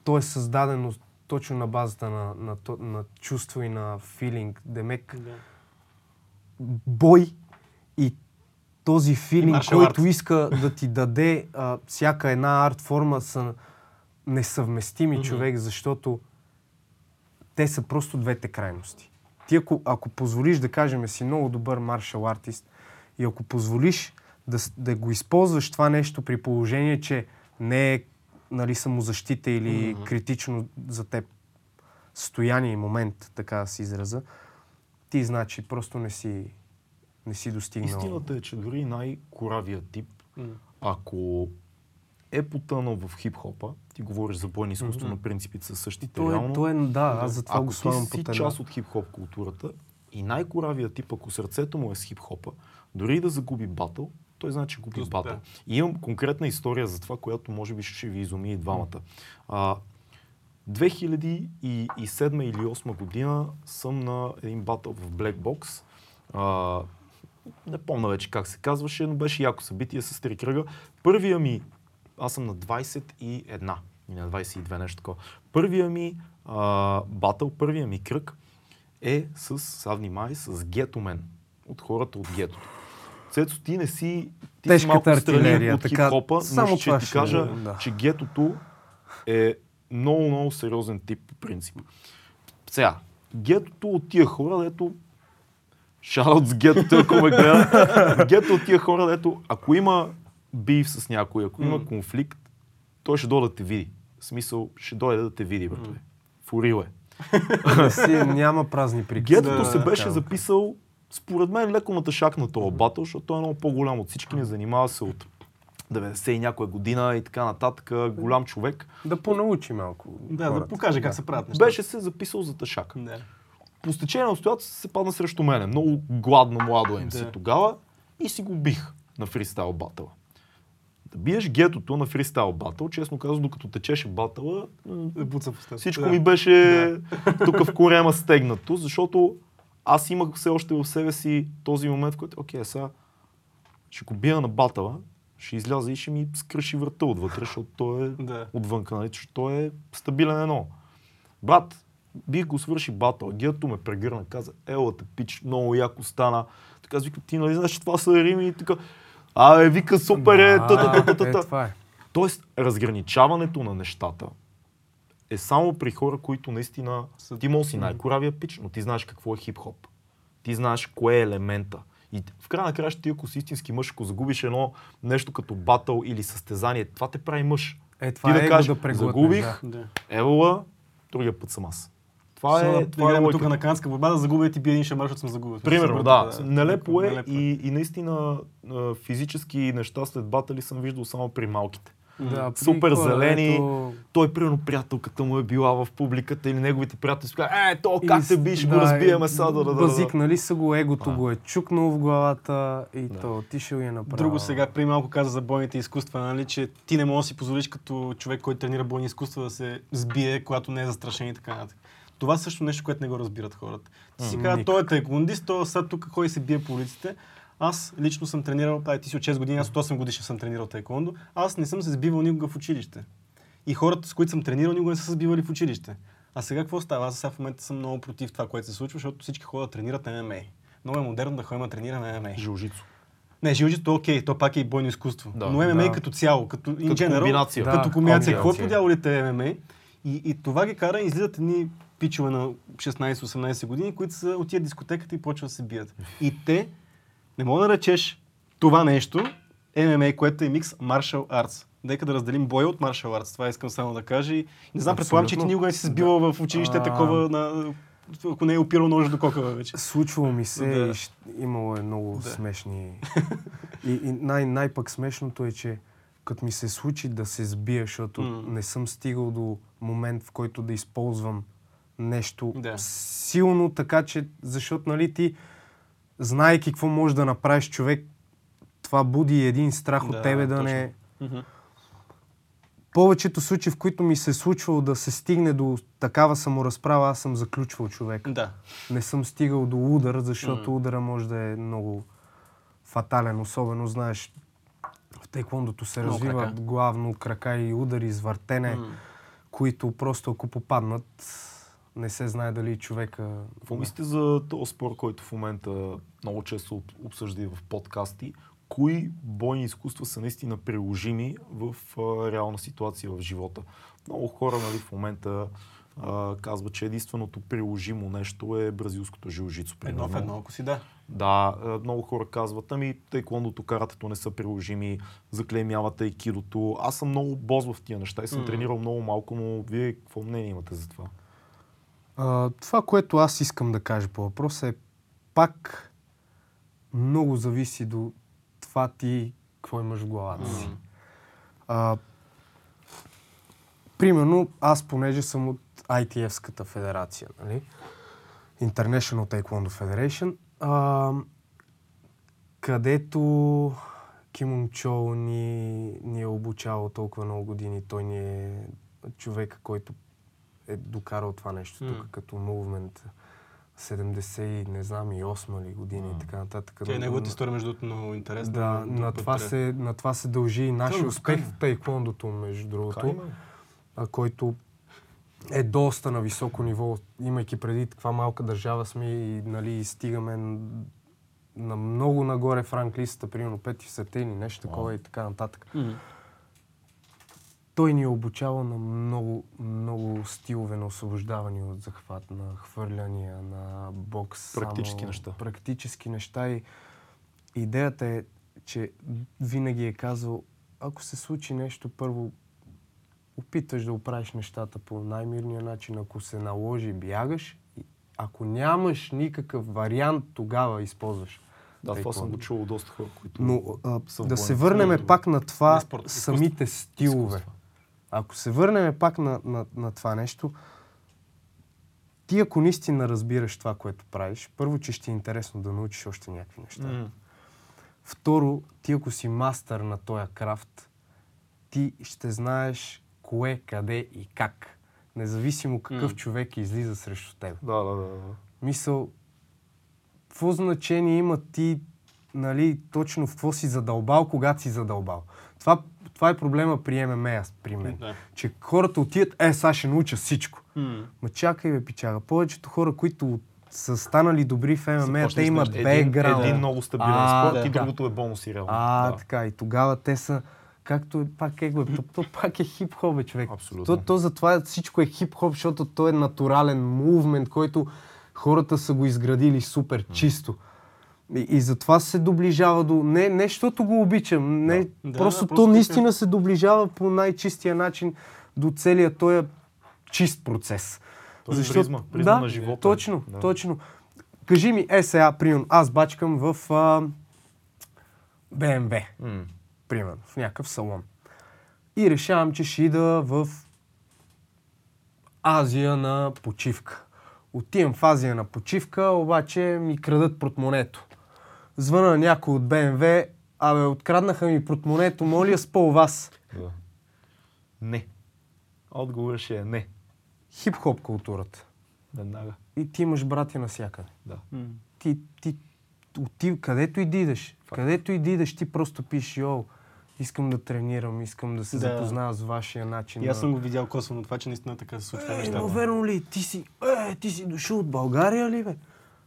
то е създадено точно на базата на, на, на чувство и на филинг. Демек Да. бой и този филинг, който арт. иска да ти даде а, всяка една арт форма са несъвместими Мгм. човек, защото те са просто двете крайности. Ти ако, ако позволиш да кажем си много добър маршал артист и ако позволиш да, да го използваш това нещо при положение, че не е нали, самозащита или Мгм. критично за теб състояние и момент, така да се израза, ти значи просто не си, не си достигнал. Истината е, че дори най-коравия тип, М. ако е потънал в хип-хопа, ти говориш за бойни изкуство, Мгм. но принципите са същите. То е, реално, то е, да, аз затова ако го слагам си една. част от хип-хоп културата и най-коравия тип, ако сърцето му е с хип-хопа, дори и да загуби батъл, той значи губи Просто, батъл. да. И имам конкретна история за това, която може би ще ви изуми и двамата. А, 2007 или 2008 година съм на един батъл в Black Box. А, не помня вече как се казваше, но беше яко събитие с три кръга. Първия ми, аз съм на 21 и на 22 нещо такова. Първия ми а, батъл, първия ми кръг е с, сега внимай, с гетомен. От хората от гетото. Цецо, ти не си, ти си малко страни от така, хип-хопа, само но ще ти кажа, да. че гетото е много, много сериозен тип по принцип. Сега, гетото от тия хора, дето Шаут с гетото, ако ме гледа. <laughs> Гето от тия хора, дето ако има бив с някой, ако има конфликт, той ще дойде да те види. В смисъл, ще дойде да те види, братле. Фурил е. <laughs> Си, няма празни приказки. Гетото Да, се беше Така, записал, според мен, леко натъшак на този батъл, защото той е много по-голям от всички ни, занимава се от 90 и някоя година и така нататък, голям човек. Да понаучи малко. Да, да хората. покаже как се правят нещата. Беше се записал за тъшак. Да. По стечение на обстоятелствата се падна срещу мене. Много гладно младо им Да. тогава и си го бих на фристайл батъла. Да биеш гетото на фристайл батъл, честно казвам, докато течеше батъла, Да устата. всичко Да. ми беше тук в корема стегнато, защото аз имах все още в себе си този момент, в който, окей, сега ще го бия на батъла, ще изляза и ще ми скръши врата отвътре, защото той е Да. отвънка, нали, защото той е стабилен едно. Брат, бих го свърши батъл, гето ме прегърна, каза, ела те пич, много яко стана. Така аз викам, ти нали знаеш, че това са рими и така. Абе, вика, супер е, Да, та, та, та, та, е, е. Тоест, разграничаването на нещата е само при хора, които наистина... Ти може си най-коравия пич, но ти знаеш какво е хип-хоп. Ти знаеш кое е елемента. И в края на края, ти ако си истински мъж, ако загубиш едно нещо като батъл или състезание, това те прави мъж. Е, това ти е да кажеш, да загубих, да. Да. евала, другия път съм аз. Това Сега е, да това е тук на канска борба, да загубя ти бие един шамар, защото съм загубил. Примерно, Съм да. забъркал, Нелепо е Нелепо и, и наистина физически неща след батали съм виждал само при малките. Да, Супер хора, зелени. ето, той, примерно, приятелката му е била в публиката или неговите приятели са казали, е, то как и те биш, да, го разбиеме сега, да, да, да, да. Базикнали са го, егото А. го е чукнал в главата и Да. то отишъл и е направил. Друго сега, при малко каза за бойните изкуства, нали, че ти не можеш да си позволиш като човек, който тренира бойни изкуства да се сбие, когато не е застрашен и така нататък. Това също нещо, което не го разбират хората. Ти си казва, той е тайкундист, той сега тук кой се бие по улиците. Аз лично съм тренирал, ай, ти си от 6 години, аз от 8 годишен съм тренирал тайкондо. Аз не съм се сбивал никога в училище. И хората, с които съм тренирал, никога не са се сбивали в училище. А сега какво става? Аз сега в момента съм много против това, което се случва, защото всички ходят да тренират ММА. Много е модерно да ходим да тренираме ММА. Жилжицо. Не, жилжито е окей, то пак е и бойно изкуство. Да. Но ММА Да. като цяло, като, in Като general, комбинация. като комбинация. Какво е ММА? И, и това ги кара, излизат едни пичове на 16-18 години, които са отиват в дискотеката и почват да се бият. И те, не мога да речеш това нещо, ММА, което е микс martial arts. Нека да разделим боя от martial arts. Това искам само да кажа. И не знам, предполагам, че ти никога не си сбивал в училище А. такова, на, ако не е опирал нож до кокала вече. Случвало ми се Да. и имало е много Да. смешни. И, и най- най-пък смешното е, че като ми се случи да се сбия, защото М. не съм стигал до момент, в който да използвам нещо Да. силно, така че, защото нали ти, знаеки какво можеш да направиш човек, това буди един страх Да, от тебе да точно. не... Повечето случаи, в които ми се е случвало да се стигне до такава саморазправа, аз съм заключвал човек. Да. Не съм стигал до удар, защото М. удара може да е много фатален. Особено, знаеш, в тейквондото се Много развиват крака. главно крака и удари, извъртене, М. които просто ако попаднат, не се знае дали човека... Какво мислите за този спор, който в момента много често об- обсъжда и в подкасти? Кои бойни изкуства са наистина приложими в а, реална ситуация в живота? Много хора нали, в момента а, казват, че единственото приложимо нещо е бразилското жилжицо. Едно в едно, ако си да. Да, много хора казват, ами тайкондото, каратето не са приложими, заклеймяват айкидото. Аз съм много боз в тия неща и съм М. тренирал много малко, но вие какво мнение имате за това? А, това, което аз искам да кажа по въпроса е пак много зависи до това ти какво имаш в главата си. А, примерно, аз понеже съм от ITF-ската федерация, нали? International Taekwondo Federation, а, където Кимон Чоу ни, ни е обучавал толкова много години. Той ни е човека, който е докарал това нещо М. тук като мувмент. 70 и не знам и 8 ли години и така нататък. Тя е неговата история, между другото, много интересна. да, на път това, се, на това се дължи и нашия успех в тайквондото, между другото, а, който е доста на високо ниво, имайки преди каква малка държава сме и нали, стигаме на много нагоре в ранг листата, примерно пети в света или нещо такова и така нататък. М. Той ни е обучавал на много, много стилове на освобождаване от захват, на хвърляния, на бокс. Практически само, неща. Практически неща и идеята е, че винаги е казал, ако се случи нещо, първо опитваш да оправиш нещата по най-мирния начин. Ако се наложи, бягаш. Ако нямаш никакъв вариант, тогава използваш. Да, това съм го чувал доста хора, които Но а, да се върнем пак на това Не спорт, изкуство. самите стилове. Изкуство. Ако се върнем пак на, на, на това нещо, ти ако наистина разбираш това, което правиш, първо, че ще е интересно да научиш още някакви неща. М. Второ, ти ако си мастър на този крафт, ти ще знаеш кое, къде и как. Независимо какъв М. човек излиза срещу теб. Да, да. да. Мисъл, какво значение има ти, нали, точно в какво си задълбал, когато си задълбал. Това, това е проблема при ММА, при мен. Да. Че хората отиват, е, сега ще науча всичко. М. Ма чакай, бе, пичага. Повечето хора, които са станали добри в ММА, те имат нещо. Един, бекграунд. един много стабилен А, спорт и да. другото е бонус и реално. А, да. така. И тогава те са, както е, пак е, то, то пак е хип-хоп, бе, човек. Абсолютно. То, то затова всичко е хип-хоп, защото то е натурален мувмент, който хората са го изградили супер чисто. И, и затова се доближава до... Не, не защото го обичам, не, Да, просто да, то просто наистина се доближава по най-чистия начин до целия този чист процес. Той е призма, призма да, на живота. Точно, Да. точно. Кажи ми, е сега, примерно, аз бачкам в а, BMW, примерно, в някакъв салон. И решавам, че ще ида в Азия на почивка. Отивам в Азия на почивка, обаче ми крадат портмонето. Звъна на някой от BMW, абе, откраднаха ми портмонето, моля я спа у вас. Да. Не. Отговорът ще е не. Хип-хоп културата. Веднага. И ти имаш братя навсякъде. Да. Ти, ти отив, където и дидеш, където и дидеш, ти просто пишеш, йо, искам да тренирам, искам да се Да. запозная с вашия начин. И аз съм го видял косвено това, че наистина така се случва Е, но верно ли, ти си, е, ти си дошъл от България ли, бе?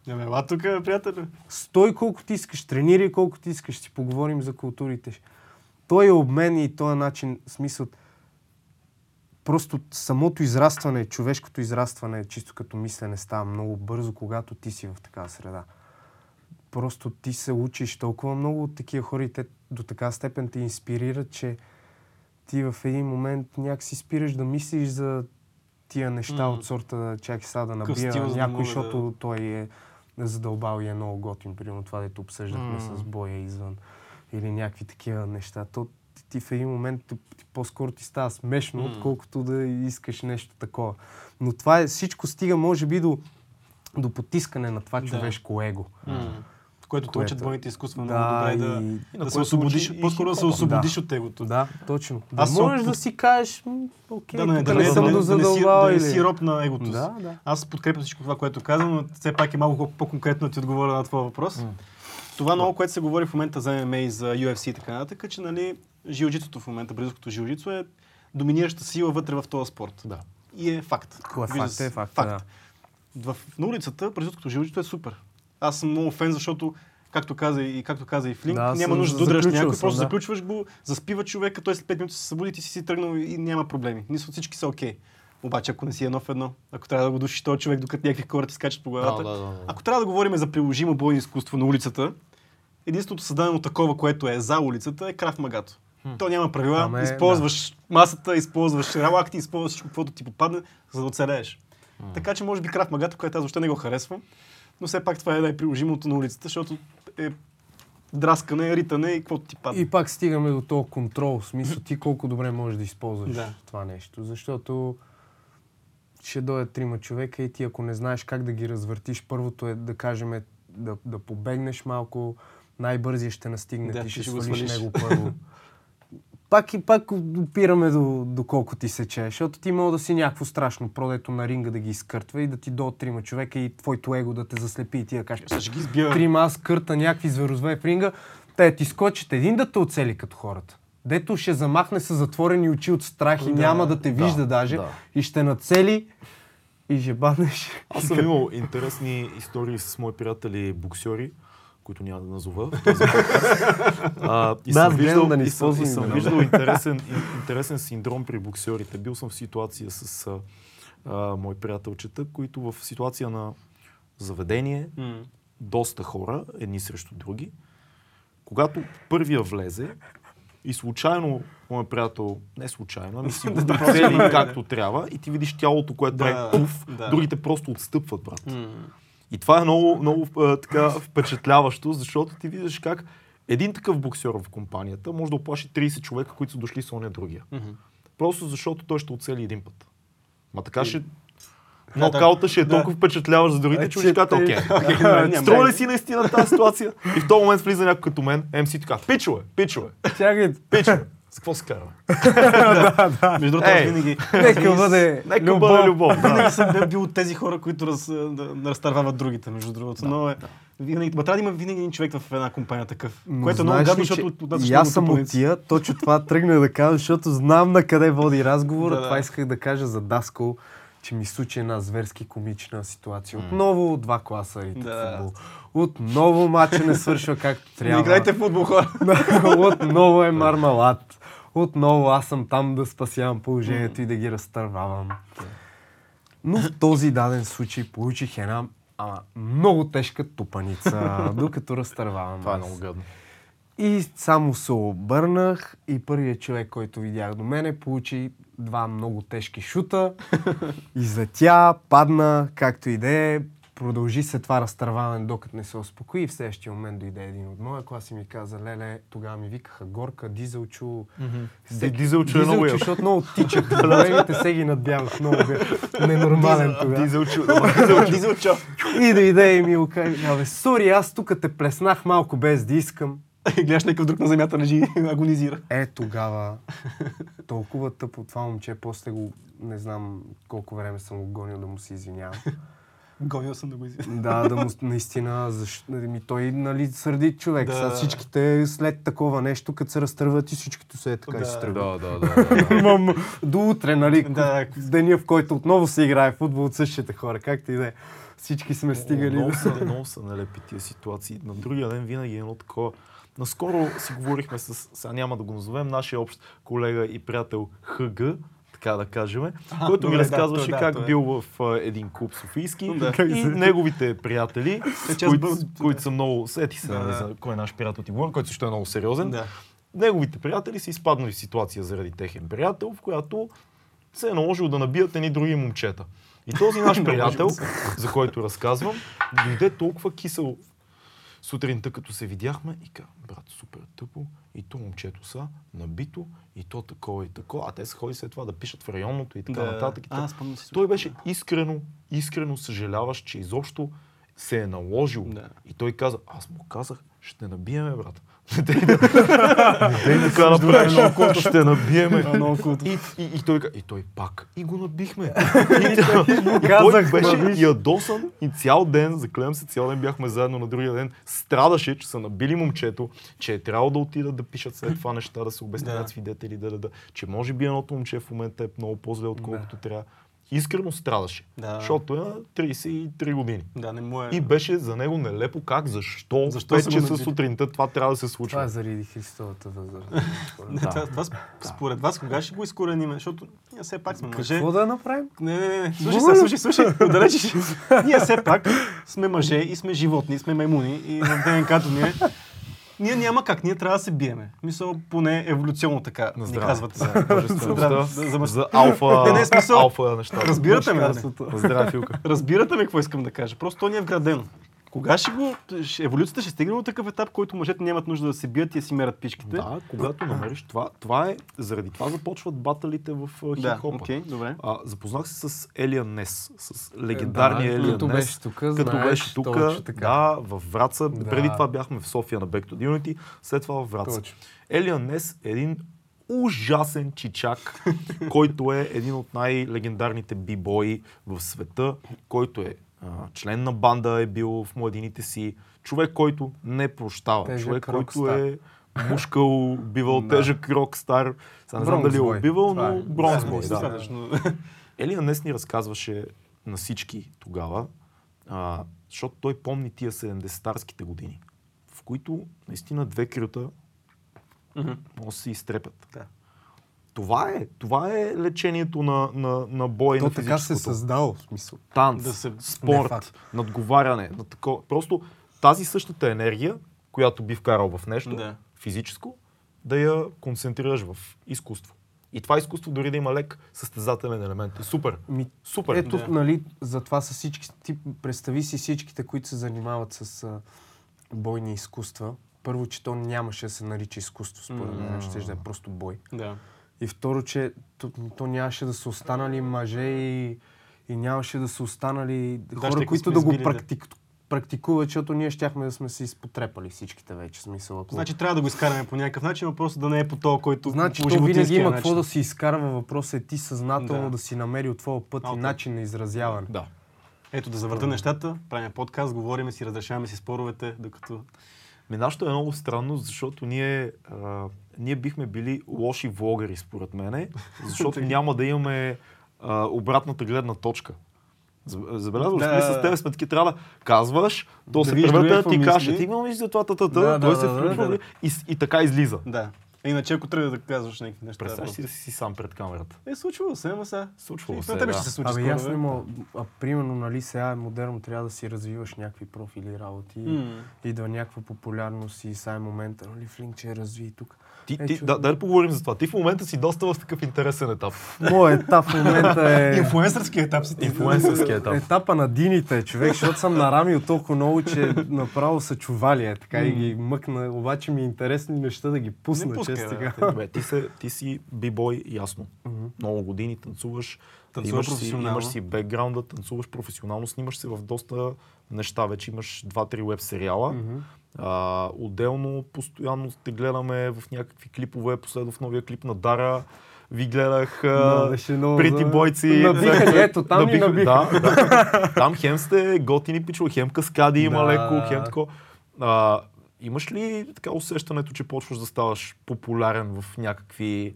Бе, ела тук, приятелю. Стой колко ти искаш, тренирай колко ти искаш, си поговорим за културите. Той е обмен и този начин, смисъл, просто самото израстване, човешкото израстване, чисто като мислене, става много бързо, когато ти си в такава среда. Просто ти се учиш толкова много от такива хора и те до така степен те инспирират, че ти в един момент някакси спираш да мислиш за тия неща М. от сорта, чакай сега да набия стил, за да някой, да- защото той е задълбал и е много готин, примерно това, дето обсъждахме М. с боя извън. Или някакви такива неща. То ти, ти в един момент ти, ти, по-скоро ти става смешно, М. отколкото да искаш нещо такова. Но това е, всичко стига, може би, до, до потискане на това Да. човешко его. М. Което те учат бойните изкуства Да, много добре и- да, и да се освободиш, и по-скоро да се освободиш Да. от егото. Да, точно. Да Аз можеш съм- да си кажеш, окей, Да, не, да, не да, не, да, не, си, да не си роб на егото си. Да, да. Аз подкрепям всичко това, което казвам, но все пак е малко по-конкретно да ти отговоря на твоя въпрос. М. Това много, което се говори в момента за ММА и за UFC и така нататък, е, че нали, жилджицото в момента, бразилското жилджицо е доминираща сила вътре в този спорт. Да. И е факт. Кое е факт? Е факт, факт. В, на улицата бразилското жилджицо е супер. Аз съм много фен, защото както каза и, както каза и Флинк, Да, няма нужда да удряш някой, съм, просто да. заключваш го, заспива човека, той след 5 минути се събуди, ти си си тръгнал и няма проблеми. Мисля, всички са окей. Обаче, ако не си едно в едно, ако трябва да го душиш този човек, докато някакви хора ти скачат по главата, Да, да, да, да. ако трябва да говорим за приложимо бойно изкуство на улицата, единственото създадено такова, което е за улицата, е краф магато. То няма правила, Ама е, използваш масата, използваш лакти, използваш каквото ти попадне, за да оцелееш. Така че може би краф магато, което аз въобще не го харесвам, но все пак това е най-приложимото на улицата, защото е драскане, ритане и каквото ти падне. И пак стигаме до този контрол, в смисъл ти колко добре можеш да използваш Да. това нещо. Защото ще дойдат трима човека и ти ако не знаеш как да ги развъртиш, първото е да кажем да, да побегнеш малко, най-бързия ще настигне, Да, ти ще ще свалиш. него първо. <laughs> пак и пак опираме до, до колко ти се чее, защото ти мога да си някакво страшно продето на ринга да ги изкъртва и да ти дойдат трима човека и твоето его да те заслепи и ти да кажеш, Сега ще ги трима аз кърта някакви зверозве в ринга, те ти скочат един да те оцели като хората. Дето ще замахне с затворени очи от страх и Да, няма да те да, вижда даже да. и ще нацели и ще банеш. Аз съм имал интересни истории с мои приятели боксери, които няма да назова. <laughs> А, и съм виждал, да не и съм, и съм виждал <laughs> интересен, ин- интересен синдром при боксерите. Бил съм в ситуация с а, а, мои приятелчета, които в ситуация на заведение, М. доста хора, едни срещу други. Когато първия влезе и случайно, моят приятел, не случайно, ами си го цели както трябва и ти видиш тялото, което Да, прави пуф, да. другите просто отстъпват, брат. И това е много, много а, така впечатляващо, защото ти виждаш как един такъв боксер в компанията може да оплаши 30 човека, които са дошли с оня другия. Мгм. Просто защото той ще оцели един път. Ма така ще... <laughs> Да, Нокаута ще е толкова впечатляващ за другите, Е, че ще кажат, окей. <laughs> Струва ли си наистина тази ситуация? И в този момент влиза някой като мен, МС така, пичове, пичове, пичове. За какво се караме? <laughs> Между другото, аз Ей, винаги... нека бъде Нека любов. бъде любов. Винаги Да. съм бил- от тези хора, които раз, да, да разтървават другите, между другото. Но е, винаги, ма, трябва да има винаги един човек в една компания такъв. Но което е много гадно, защото от- нас И ще аз съм от тия, точно това тръгнах да кажа, защото знам на къде води разговора. Да, да. Това исках да кажа за Даскал, че ми случи една зверски комична ситуация. Отново два класа ритък Да. футбол. Отново матча не свършва както трябва. Не играйте футбол, хора. <laughs> Отново е мармалат. Отново аз съм там да спасявам положението и да ги разтървавам. Но в този даден случай получих една ама, много тежка тупаница, <laughs> докато разтървавам. Това е много гадно. И само се обърнах и първият човек, който видях до мене, получи два много тежки шута. <laughs> Излетя, падна, както и да е. Продължи се това разтърваване, докато не се успокои. И в следващия момент дойде един от моя клас и ми каза, леле, тогава ми викаха горка, дизелчу. Ди- Дизелчо е много Дизелчу, защото много тичах. <laughs> Големите се ги надбягах. Много ненормален тогава. Дизелчо. Дизелчо. <laughs> И дойде и ми го абе, сори, аз тук те плеснах малко без да искам. <laughs> Гледаш някакъв друг на земята лежи и агонизира. Е, тогава толкова тъпо това момче, после го, не знам колко време съм го гонил да му се извинявам. Гонил съм да го изясня. да, да му наистина, защо, ми той нали сърди човек. Да. Сега всичките след такова нещо, като се разтърват и всичките се е така Да. и се тръгват. Да, да, да. да. <laughs> Имам до утре, нали, Да. деня, в който отново се играе футбол от същите хора, както и да е. Всички сме стигали. Много са, много са налепи тия ситуации. На другия ден винаги е едно такова. Наскоро си говорихме с, сега няма да го назовем, нашия общ колега и приятел ХГ, така да кажем, който ми добре, да, разказваше той- да, как той е. бил в а, един клуб софийски Да. <laughs> и неговите приятели, Е, които, които са много, сети се, Да, да. за кой е наш приятел ти говорим, който също е много сериозен. Да. Неговите приятели са изпаднали в ситуация заради техен приятел, в която се е наложил да набият едни други момчета. И този наш <laughs> приятел, за който разказвам, дойде толкова кисел сутринта, като се видяхме и каза, брат, супер тъпо, и то момчето са набито, и то такова и такова, а те са ходи след това да пишат в районното и така Да. нататък. И А, спомням си. Той беше искрено, искрено съжаляващ, че изобщо се е наложил. Да. И той каза, аз му казах, ще набиеме, брат. Дей така направиш, ще набиеме. И, и, и, той, и той пак. И го набихме. <laughs> и, той беше ядосан и цял ден, заклевам се, цял ден бяхме заедно на другия ден, страдаше, че са набили момчето, че е трябвало да отидат да пишат след това неща, да се обясняват свидетели, да, да, да, че може би едното момче в момента е много по-зле, отколкото трябва. Искрено страдаше, Да. защото е на 33 години. Да, не му е... И беше за него нелепо как, защо, Защо защо са 5 го часа набили? сутринта това трябва да се Това случва. е заради Христовата възраст. <laughs> Да. това, това, сп- според вас кога ще го изкореним? Защото ние все пак сме мъже. Какво да направим? Не, не, не. Слушай се, слушай, слушай. <laughs> Отдалече ще. Ние все пак сме мъже и сме животни, сме маймуни и в ДНК-то ни е. Ние няма как, ние трябва да се биеме. Мисъл, поне еволюционно така На ни казват. За за- за за алфа, Не, не, смисъл- алфа неща. Разбирате ме, Филка. Разбирате ме какво искам да кажа. Просто то ни е вградено. Кога ще го... Еволюцията ще стигне до такъв етап, който мъжете нямат нужда да се бият и да си мерят пичките. Да, когато <clears throat> намериш това, това е, заради това започват баталите в а, да хип-хопа. окей, добре. А, запознах се с Елиан Нес, с легендарния Да, Елиан като Нес. беше тук, като знаеш, беше тук, да, в Враца. Да. Преди това бяхме в София на Back to Unity, след това в Враца. Точно. Елиан Нес е един ужасен чичак, <laughs> който е един от най-легендарните бибои в света, който е а, член на банда е бил в младините си, човек, който не прощава, Тежък човек, който е мушкал, бивал <laughs> Да. тежък рок-стар. Сега не знам дали е убивал, Това но е. бронз Да, да. <laughs> Елия днес ни разказваше на всички тогава, а, защото той помни тия 70-тарските години, в които наистина две крюта Мгм. могат да се изтрепят. Да. Това е, това е лечението на, на, на бой То на така се физическото. създал, в смисъл. Танц, Да се- спорт, факт. надговаряне. На тако... Просто тази същата енергия, която би вкарал в нещо Да. физическо, да я концентрираш в изкуство. И това изкуство дори да има лек състезателен елемент. Е супер. Ми, Супер. Ето, Да. нали, затова са всички, ти представи си всичките, които се занимават с а, бойни изкуства. Първо, че то нямаше да се нарича изкуство, според мен, ще да е просто бой. Да. И второ, че то, то нямаше да са останали мъже и, и нямаше да са останали хора, щяха които да го избили, да. практик, практикуват, защото ние щяхме да сме се изпотрепали всичките вече. Смисъл, ако... Значи трябва да го изкараме по някакъв начин, но просто да не е по това, който Значи по то винаги има начин. какво да си изкарва. Въпросът е ти съзнателно да, Да. си намерил твоя път А, и начин на изразяване. Да. Ето да завърта нещата, правим подкаст, говориме си, разрешаваме си споровете, докато... Ми, нашето е много странно, защото ние, а, ние бихме били лоши влогъри, според мене, защото <laughs> няма да имаме а, обратната гледна точка. Заб- Забелязваш, Да. с тебе сме таки трябва да казваш, то Да се превърта ти каже, ти имам виж за това татата, Да, той да, се включва да, да. и, и така излиза. Да. Иначе ако трябва да казваш някакви неща... Представяш си да си сам пред камерата. Е, случвало се, ама сега. Случвало се, на тебе да. ще се случи Абе, не мога. А, примерно, нали, сега е модерно, трябва да си развиваш някакви профили работи. М. Идва някаква популярност и сега е момента, нали, Флинк, че разви тук. Ти, Е, ти, чу- да, дай да поговорим за това. Ти в момента си доста в такъв интересен етап. Моят етап в момента е... Инфлуенсърски етап си ти. Инфлуенсърски етап. Етапа на дините, човек, защото съм нарамил толкова много, че направо са чували, е, така и ги мъкна. Обаче ми е интересни неща да ги пусна, Не пускай, чест бе, сега. Бе, ти, се, ти си бибой, ясно. Мгм. Много години танцуваш, Танцува имаш си, професионално. имаш си бекграунда, танцуваш професионално, снимаш се в доста неща. Вече имаш 2-3 веб сериала. Мгм. А, отделно, постоянно те гледаме в някакви клипове. Последно в новия клип на Дара ви гледах много прити бойци. Набиха ни, ето, там ни набиха. Да, да. Там хем сте готини пичове, хем каскади има Да. леко, хем тако. А, имаш ли така усещането, че почваш да ставаш популярен в някакви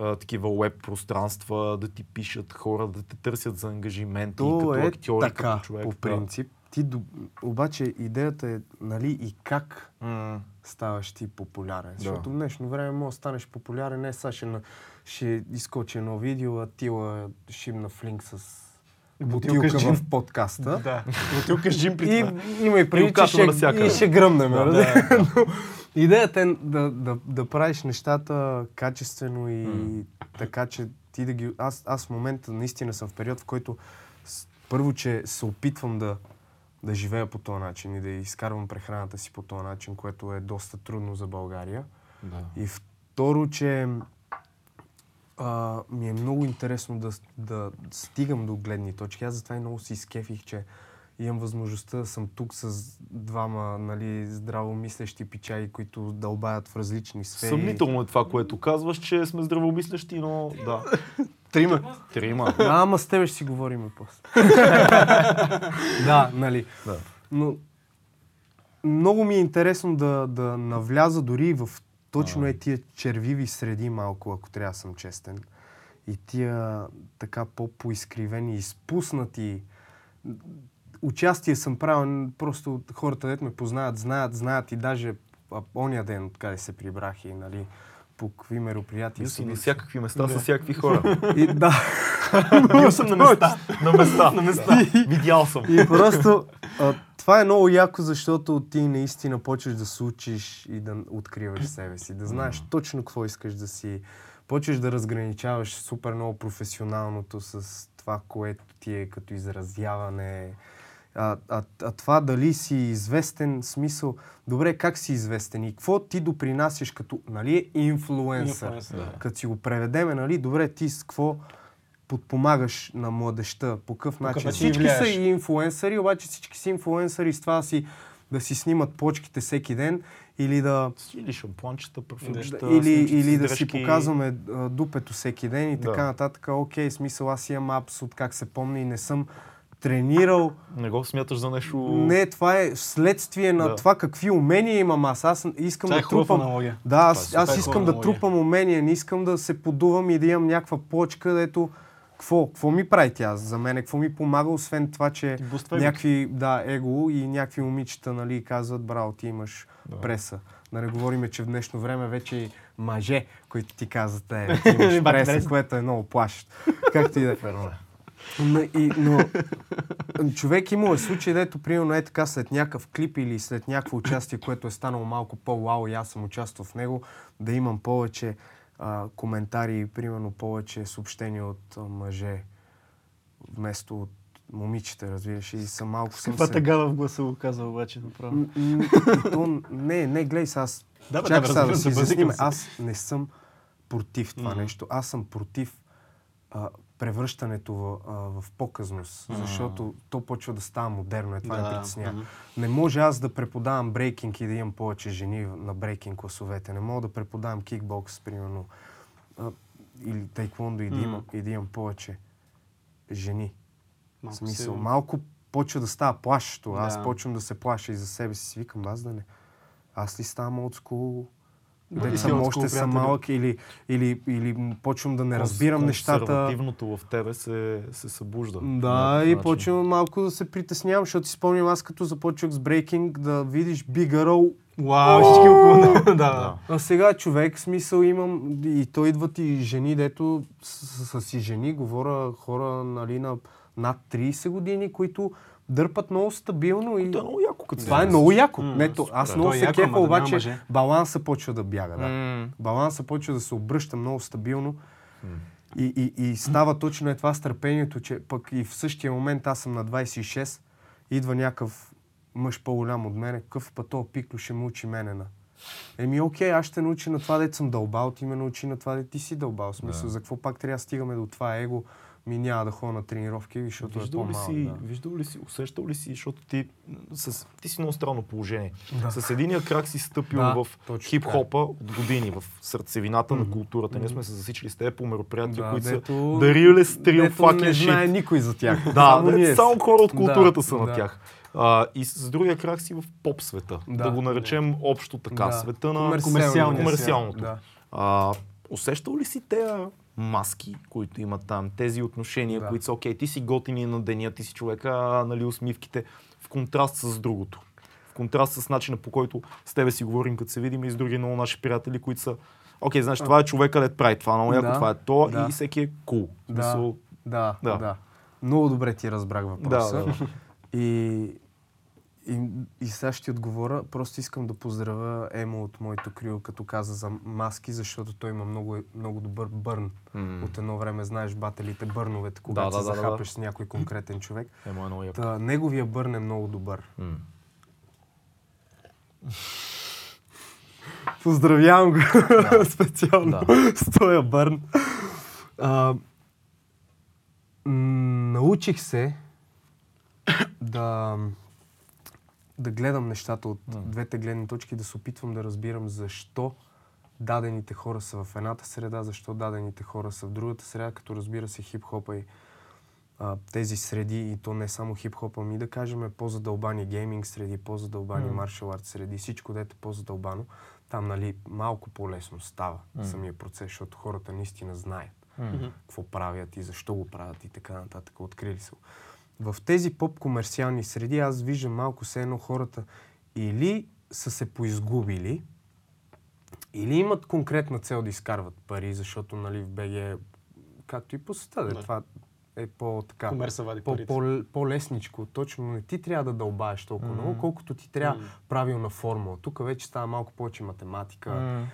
а, такива веб пространства, да ти пишат хора, да те търсят за ангажименти, То като е актьори, така, като човек? по да. Ти, обаче идеята е, нали, и как М, ставаш ти популярен. Да. Защото в днешно време може да станеш популярен, не сега ще, на- ще изкочи едно видео, а Тила шибна флинк с Бутилка бутилка в подкаста. Да. <laughs> Бутилка с джин при И има и преди, че ще, и ще гръмнем. Да, нали? <laughs> Но Идеята е да, да, да правиш нещата качествено и така, че ти да ги... Аз, аз в момента наистина съм в период, в който първо, че се опитвам да, да живея по този начин и да изкарвам прехраната си по този начин, което е доста трудно за България. да. И второ, че а, ми е много интересно да, да стигам до гледни точки. Аз затова и много си изкефих, че имам възможността да съм тук с двама нали, здравомислещи пичаи, които дълбаят в различни сфери. Съмнително е това, което казваш, че сме здравомислещи, но да. <laughs> Трима. Трима. А, <laughs> ама с тебе ще си говорим после. <laughs> да, нали. Да. Но много ми е интересно да, да навляза дори в точно е тия червиви среди малко, ако трябва да съм честен. И тия така по-поизкривени, изпуснати. Участие съм правил, просто хората, дето ме познават, знаят, знаят и даже а, оня ден, откъде се прибрах и нали, по какви мероприятия Бил си на всякакви места Да. с всякакви хора. <laughs> И, да. <laughs> Бил съм на места. <laughs> на места. на места. Видял съм. И просто а, това е много яко, защото ти наистина почваш да се учиш и да откриваш себе си, да знаеш точно какво искаш да си. Почваш да разграничаваш супер много професионалното с това, което ти е като изразяване. А, а, а това дали си известен, смисъл, добре, как си известен и какво ти допринасяш като, нали, инфлуенсър. Да. Като си го преведеме, нали, добре, ти с какво подпомагаш на младеща, по какъв начин. начин Всички са и инфлуенсъри, обаче всички са инфлуенсъри с това си, да си снимат почките всеки ден или да, Или шампуанчета, парфюмчета, или, или да си показваме дупето всеки ден и Да. така нататък. Окей, смисъл, аз имам апс от как се помня и не съм тренирал. Не го смяташ за нещо... Не, това е следствие на Да. това какви умения имам аз. Аз искам Това е да хубава трупам. аналогия. Да, аз, Това е аз супер искам хубава да аналогия. трупам умения, не искам да се подувам и да имам някаква почка, дето какво, какво ми прави тя за мен, какво ми помага, освен това, че някакви, да, его и някакви момичета, нали, казват, браво, ти имаш Да. преса. Да не говорим, че в днешно време вече и мъже, които ти казват, е, ти <laughs> имаш преса, което е много плашещо. Както и да е. Е. Но, и, но човек имал е случай, дето примерно е така след някакъв клип или след някакво участие, което е станало малко по-вау и аз съм участвал в него, да имам повече а, коментари, примерно повече съобщения от а, мъже, вместо от момичета, разбираш, и съм малко съм Каква се... тъгава в гласа го казва обаче направо. М, м, и то, не, не, гледай сега, аз Да, бе, чакай сега да си изясним. Аз не съм против това Мгм. нещо. Аз съм против а, превръщането в, а, в показност, защото то почва да става модерно. Е, това ме Да, притеснява. мгм. Не може аз да преподавам брейкинг и да имам повече жени на брейкинг класовете. Не мога да преподавам кикбокс, примерно, а, или тайквондо и да, имам, и да имам повече жени. Малко смисъл, се- малко почва да става плашещо. Аз Да. почвам да се плаша и за себе си. Викам, аз да не. Аз ли ставам от скул? Да, си съм още съм приятели. малък или, или, или почвам да не разбирам нещата. Консервативното в тебе се, се събужда. Да, и начин. почвам малко да се притеснявам, защото си спомням аз като започвах с брейкинг да видиш Бигаро. Вау, всички около. <laughs> Да, да. А сега човек, смисъл имам, и то идват и жени, дето с, с, с си жени, говоря хора нали, на над 30 години, които дърпат много стабилно и... Много яко, Това е много яко. Не, то, аз супер. много е се кефа, обаче баланса почва да бяга. Да. Баланса почва да се обръща много стабилно и, и, и става точно е това с търпението, че пък и в същия момент аз съм на 26, идва някакъв мъж по-голям от мене, какъв път то пикло ще ме учи мене на. Еми, окей, аз ще научи на това, дето съм дълбал, ти ме научи на това, дето ти си дълбал. Смисъл, Да. за какво пак трябва да стигаме до това его, ми няма да ходя на тренировки, защото е Виждал ли, по-малък. си, Да. виждал ли си, усещал ли си, защото ти, с, ти си много странно положение. Да. С единия крак си стъпил Да, в точно хип-хопа от години, в сърцевината на културата. Ние сме се засичали с теб по мероприятия, Да, които са дето- The realest real дето fucking не знае shit. никой за тях. <laughs> Да, само ние. само хора от Да, културата са на да. тях. А, и с другия крак си в поп света. Да, Да. го наречем общо така. Да. Света на комерциалното. свят, А, усещал ли си тези маски, които имат там, тези отношения, Да. които са окей, ти си готини на деня, ти си човека, нали, усмивките, в контраст с другото. В контраст с начина по който с тебе си говорим, като се видим и с други много наши приятели, които са Окей, знаеш, това е човека, дет прави това, много яко, Да, това е то да. и всеки е кул. Да. Cool. Да, Да. да, да. Много добре ти разбрах въпроса. Да, да. И, и, и сега ще ти отговоря. Просто искам да поздравя Емо от моето крио, като каза за маски, защото той има много, много добър бърн. М. От едно време знаеш бателите, бърновете, когато да, се да, да, захапеш с някой конкретен човек. Емо е много. Та, неговия бърн е много добър. М. <laughs> Поздравявам го <laughs> специално Да. с този бърн. А, научих се да, да гледам нещата от М. двете гледни точки, да се опитвам да разбирам защо дадените хора са в едната среда, защо дадените хора са в другата среда, като разбира се хип-хопа и а, тези среди, и то не само хип-хопа, ми да кажем по-задълбани гейминг среди, по-задълбани М. маршал арт среди, всичко дете по-задълбано, там нали малко по-лесно става М. самия процес, защото хората наистина знаят М. какво правят и защо го правят и така нататък. Открили са. В тези поп-комерциални среди аз виждам малко все едно хората или са се поизгубили, или имат конкретна цел да изкарват пари, защото нали, в БГ, както и по света, да. Да. това е по-така. Вади По, по, по-лесничко. Точно не ти трябва да дълбаеш толкова Мгм. много, колкото ти трябва Мгм. правилна формула. Тук вече става малко повече математика. М.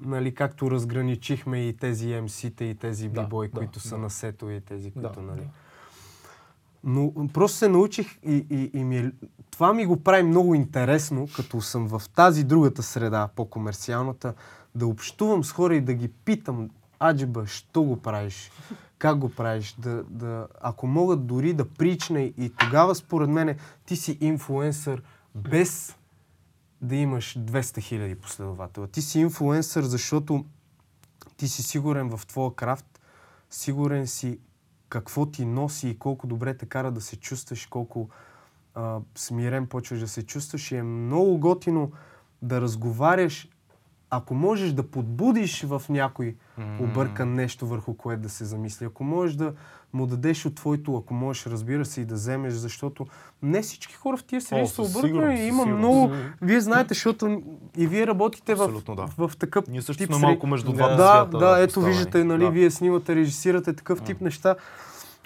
Нали, както разграничихме и тези MC-та и тези Да, бибой, да, които са да. на сето и тези, Да, които, нали. да. Но просто се научих и, и, и ми е, това ми го прави много интересно, като съм в тази другата среда, по-комерциалната, да общувам с хора и да ги питам, аджеба, що го правиш, как го правиш, да, да, ако могат дори да причне и тогава според мене ти си инфлуенсър без да имаш 200 хиляди последователя. Ти си инфлуенсър, защото ти си сигурен в твоя крафт, сигурен си какво ти носи и колко добре те кара да се чувстваш, колко а, смирен почваш да се чувстваш. И е много готино да разговаряш, ако можеш да подбудиш в някой объркан нещо върху което да се замисли, ако можеш да му дадеш от твоето, ако можеш, разбира се, и да вземеш, защото не всички хора в тия среди са объркани. сигурност, Има със много... Вие знаете, защото и вие работите в, да. в, такъв Ние също тип сме малко между двата Да, свята. да, ето поставени. виждате, нали, Да. вие снимате, режисирате такъв тип неща.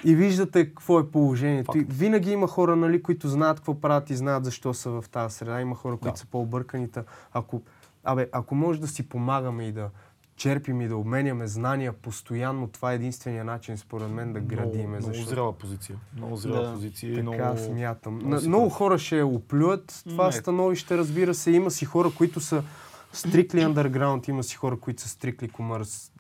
и виждате какво е положението. И винаги има хора, нали, които знаят какво правят и знаят защо са в тази среда. Има хора, които Да. са по-объркани. Та Ако, абе, ако може да си помагаме и да черпим и да обменяме знания постоянно, това е единствения начин, според мен, да градиме. Много, много защото- зряла позиция. Много зряла Да. позиция Така много... смятам. много На, много хора ще оплюят това Не. становище, разбира се. Има си хора, които са стрикли <clears throat> underground, има си хора, които са стрикли комърс.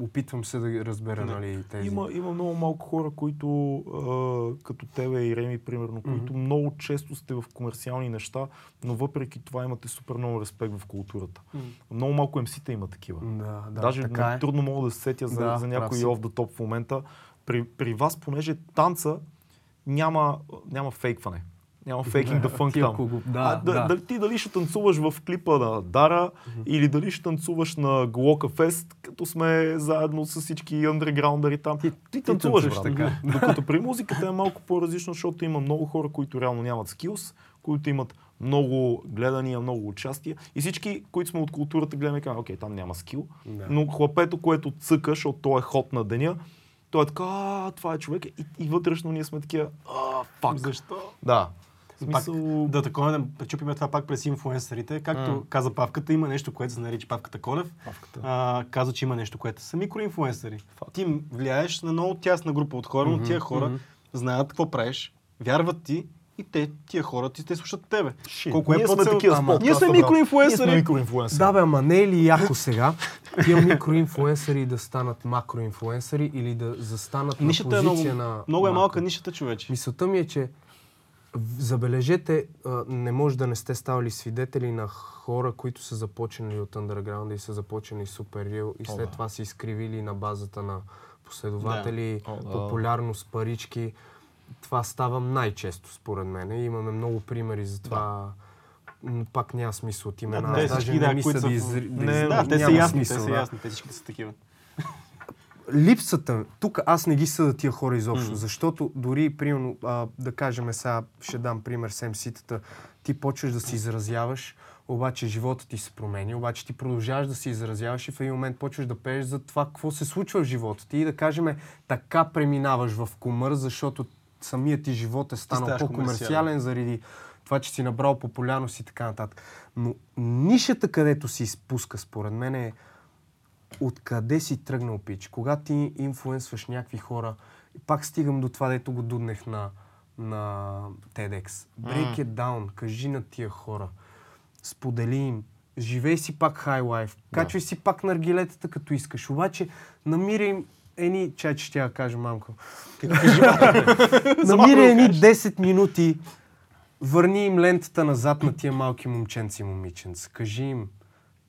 Опитвам се да ги разбера, Да. нали, тези. Има, има много малко хора, които, а, като тебе и Реми, примерно, които много често сте в комерциални неща, но въпреки това имате супер много респект в културата. Много малко МС-та има такива. Да, да, Даже така е. трудно мога да се сетя за, Да, за някой off the top в момента. При, при вас, понеже танца няма, няма фейкване. Няма фейкинг да фънк Ти там. го- да, а, да, да. Дали, ти дали ще танцуваш в клипа на Дара или дали ще танцуваш на Глока Фест, като сме заедно с всички андерграундъри там. Ти- Ти, ти танцуваш, танцуваш така. Докато при музиката е малко по-различно, защото има много хора, които реално нямат скилс, които имат много гледания, много участия. И всички, които сме от културата, гледаме и окей, там няма скил. Да. Но хлапето, което цъка, защото то е ход на деня, той е така, а, това е човек. И, и вътрешно ние сме такива, а, фак. Защо? Да. В Пак, Смисъл... да такова да пречупиме това пак през инфуенсърите. Както каза Павката, има нещо, което се нарича Павката Колев. Павката. А, каза, че има нещо, което са микроинфуенсъри. Ти влияеш на много тясна група от хора, но тия хора знаят какво правиш, вярват ти и те, тия хора ти те слушат тебе. Колко ние е сме такива Ама, Ние сме микроинфуенсъри. микроинфлуенсъри. Да, бе, ама не е ли яко сега тия микроинфлуенсъри да станат макроинфлуенсъри или да застанат Нишата на е позиция много, на много е малка нишата, човече. Мисълта ми е, че забележете, не може да не сте ставали свидетели на хора, които са започнали от андерграунда и са започнали супер рил и след да. това са изкривили на базата на последователи, да. популярност, парички. Това става най-често, според мен. И имаме много примери за това. М, Пак няма смисъл от имена. Да, даже не да, мисля които са да, в- изри... да, Не, из- Да, те са няма ясни, смисъл, те са да. ясни, те всички са такива. Липсата, тук аз не ги съда тия хора изобщо, защото дори, примерно, а, да кажем сега, ще дам пример с MC-тата, ти почваш да се изразяваш, обаче живота ти се промени, обаче ти продължаваш да се изразяваш и в един момент почваш да пееш за това, какво се случва в живота ти. И да кажем, така преминаваш в комър, защото самият ти живот е станал по-комерциален заради това, че си набрал популярност и така нататък. Но нишата, където се изпуска, според мен е откъде си тръгнал пич. Когато ти инфлуенсваш някакви хора, пак стигам до това, дето го дуднех на, на TEDx. Break it down, кажи на тия хора. Сподели им. Живей си пак high life. Качвай си пак наргилетата, като искаш. Обаче намирай им едни... Чай, че ще я кажа, мамко. <laughs> Намирай едни 10 минути, върни им лентата назад на тия малки момченци и момиченца. Кажи им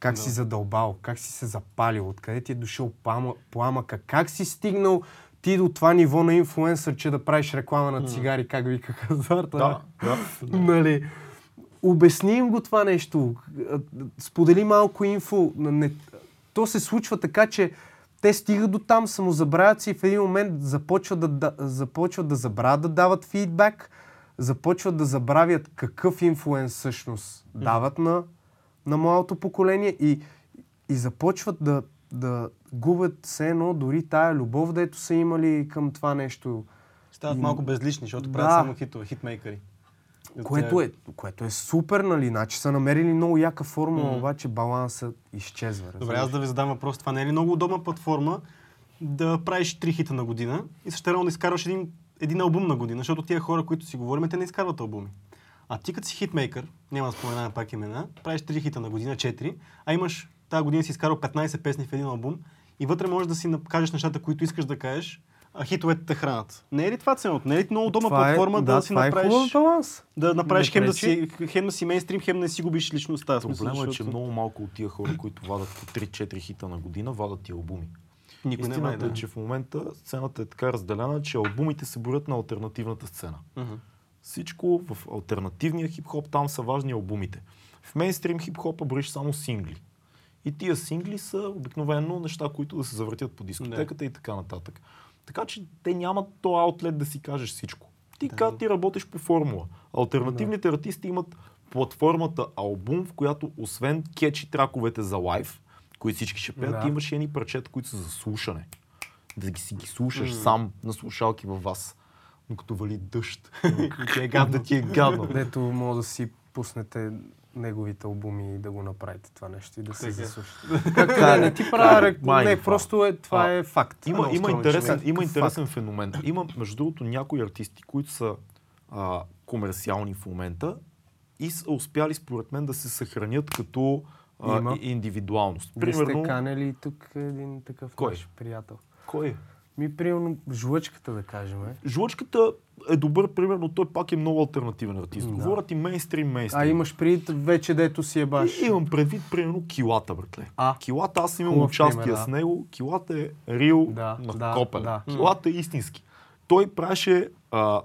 как си задълбал, как си се запалил, откъде ти е дошъл пламъка, как си стигнал ти до това ниво на инфлуенсър, че да правиш реклама на цигари, как викаха Зарта. Да, да. Нали, обясни им го това нещо, сподели малко инфо. Не, то се случва така, че те стигат до там, самозабравят си и в един момент започват да, да, започват да забравят да дават фидбак, започват да забравят какъв инфлуенс всъщност дават на, на младото поколение и, и започват да, да губят все едно дори тая любов, дето са имали към това нещо. Стават И- малко безлични, защото Да. правят само хитове, хитмейкъри. Което е, което е супер, нали? Значи са намерили много яка формула, обаче балансът изчезва. Добре, разбираш? аз да ви задам въпрос. Това не е ли много удобна платформа да правиш три хита на година и същевременно да изкарваш един, един албум на година, защото тия хора, които си говорим, те не изкарват албуми. А ти като си хитмейкър, няма да споменавам пак имена, правиш три хита на година, четири, а имаш тази година си изкарал 15 песни в един албум и вътре можеш да си кажеш нещата, които искаш да кажеш, а хитовете те хранат. Не е ли това ценото? Не е ли много удобна Това е- платформа да, си това направиш... е баланс. да направиш Не хем да, си, хем да си мейнстрим, хем да не си губиш личността. Проблема е, че много малко от тия хора, които вадат по 3-4 хита на година, вадат и албуми. Никой не Истината знае, е, да. че в момента сцената е така разделена, че албумите се борят на альтернативната сцена. Мгм. Всичко в альтернативния хип-хоп, там са важни албумите. В мейнстрим хип-хопа броиш само сингли. И тия сингли са обикновено неща, които да се завъртят по дискотеката и така нататък. Така че те нямат то аутлет да си кажеш всичко. Ти, да. ти работиш по формула. Альтернативните артисти имат платформата албум, в която освен кетчи траковете за лайв, които всички ще пеят, Да. ти имаш и едни парчета, които са за слушане. да ги си ги слушаш сам на слушалки във вас, докато вали дъжд. ти е гадно, ти е гадно. Дето мога да си пуснете неговите албуми и да го направите това нещо и да се заслушате. Както да не ти правя Не, просто е, това А, е факт. Има, има, интересен, има интересен феномен. Има, между другото, някои артисти, които са а, комерциални в момента и са успяли, според мен, да се съхранят като а, индивидуалност. Вие сте Примерно, канели тук един такъв Кой? приятел. кой? Ми, примерно, жлъчката, да кажем. е. Жлъчката е добър, примерно, той пак е много альтернативен артист. Да. Говорят и мейнстрим, мейнстрим. А имаш предвид вече дето си е баш. И, имам предвид, примерно, килата, братле. А. Килата, аз имам Хубав участие пример, да. с него. Килата е рил Да, на да, копен. да. Килата е истински. Той правеше а,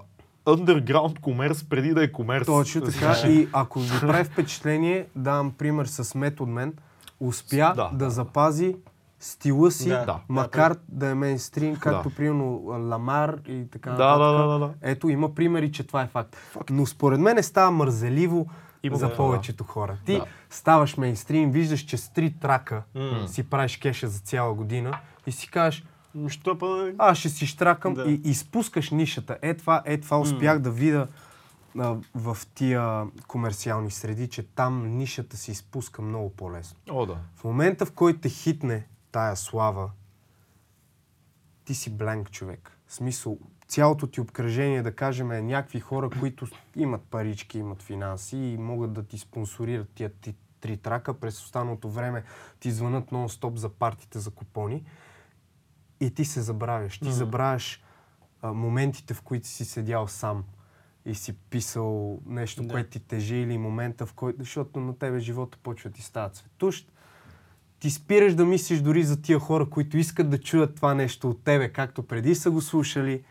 underground комерс преди да е комерс. Точно Да така. И ако ви прави впечатление, давам пример с Мет от мен, успя Да. да, запази стила си, Да. Да. макар да е мейнстрим, както Да. примерно Ламар и така Да, нататък. да, да, да, да. Ето, има примери, че това е факт. Но според мен става мързеливо Има за да. повечето хора. Ти Да. ставаш мейнстрим, виждаш, че с три трака М. си правиш кеша за цяла година и си кажеш, Що па... аз ще си штракам Да. и изпускаш нишата. Е това, е това успях да видя в тия комерциални среди, че там нишата се изпуска много по-лесно. О, да. В момента, в който те хитне тая слава, ти си бленк човек. В смисъл, цялото ти обкръжение, да кажем, е някакви хора, които имат парички, имат финанси и могат да ти спонсорират тия ти, три трака. През останалото време ти звънат нон-стоп за партите за купони и ти се забравяш. Ти забравяш а, моментите, в които си седял сам и си писал нещо, Да. което ти тежи или момента, в който, защото на тебе живота почва да ти става цветущ. Ти спираш да мислиш дори за тия хора, които искат да чуят това нещо от тебе, както преди са го слушали.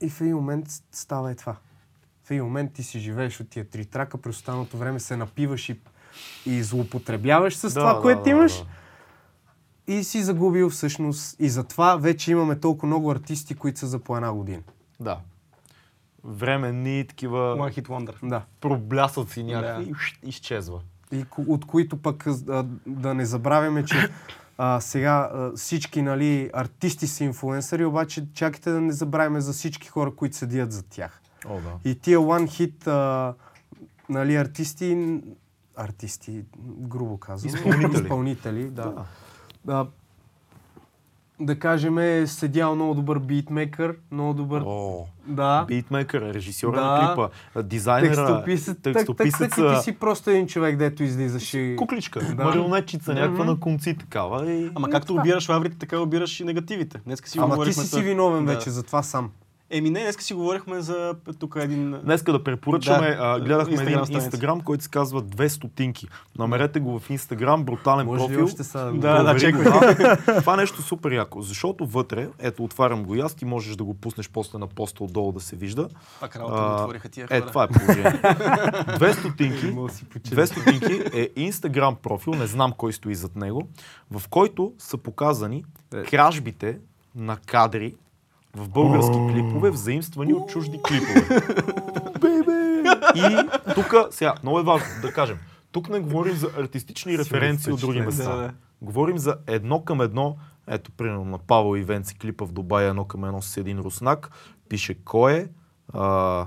И в един момент става е това. В един момент ти си живееш от тия три трака, през останалото време се напиваш и, и злоупотребяваш с Да, това, да, което да, имаш. да. И си загубил всъщност. И затова вече имаме толкова много артисти, които са за по една година. Да. Временни такива One Hit Wonder. Да. проблясат си някакви Да. и изчезва. И от които пък а, да не забравяме, че а, сега а, всички нали, артисти са инфлуенсъри, обаче чакайте да не забравяме за всички хора, които седят за тях. О, да. И тия one hit а, нали, артисти, артисти, грубо казвам, Изпълнители. изпълнители да. Да. да. Да кажем, е седял много добър битмейкър, много добър... О, Да. битмейкър, режисьора Да. на клипа, дизайнера, Текстописец, так, так, так, текстописеца, ти си просто един човек, дето излизаш и... кукличка, Да. марионетчица, някаква Мгм. на конци такава. И... Ама както обираш лаврите, така обираш и негативите. Днеска си Ама ти си си виновен Да. вече за това сам. Еми не, днеска си говорихме за тук един... Днеска да препоръчаме, Да, а, гледахме Инстаграм един страница. инстаграм, който се казва 2 стотинки. Намерете го в инстаграм, брутален Може профил. още сега да. Да, чекай. Това нещо е супер яко, защото вътре, ето отварям го и аз, ти можеш да го пуснеш после на поста отдолу да се вижда. Пак работа А, отвориха тия хора. Е, това е положение. <laughs> Две стотинки, две стотинки е инстаграм профил, не знам кой стои зад него, в който са показани Е. кражбите на кадри в български клипове, взаимствани от чужди клипове. <laughs> И тук, сега, много е важно да кажем, тук не говорим за артистични референции от други места. Да, да. Говорим за едно към едно, ето, примерно на Павел и Венци клипа в Дубай, едно към едно с един руснак, пише кой е, а,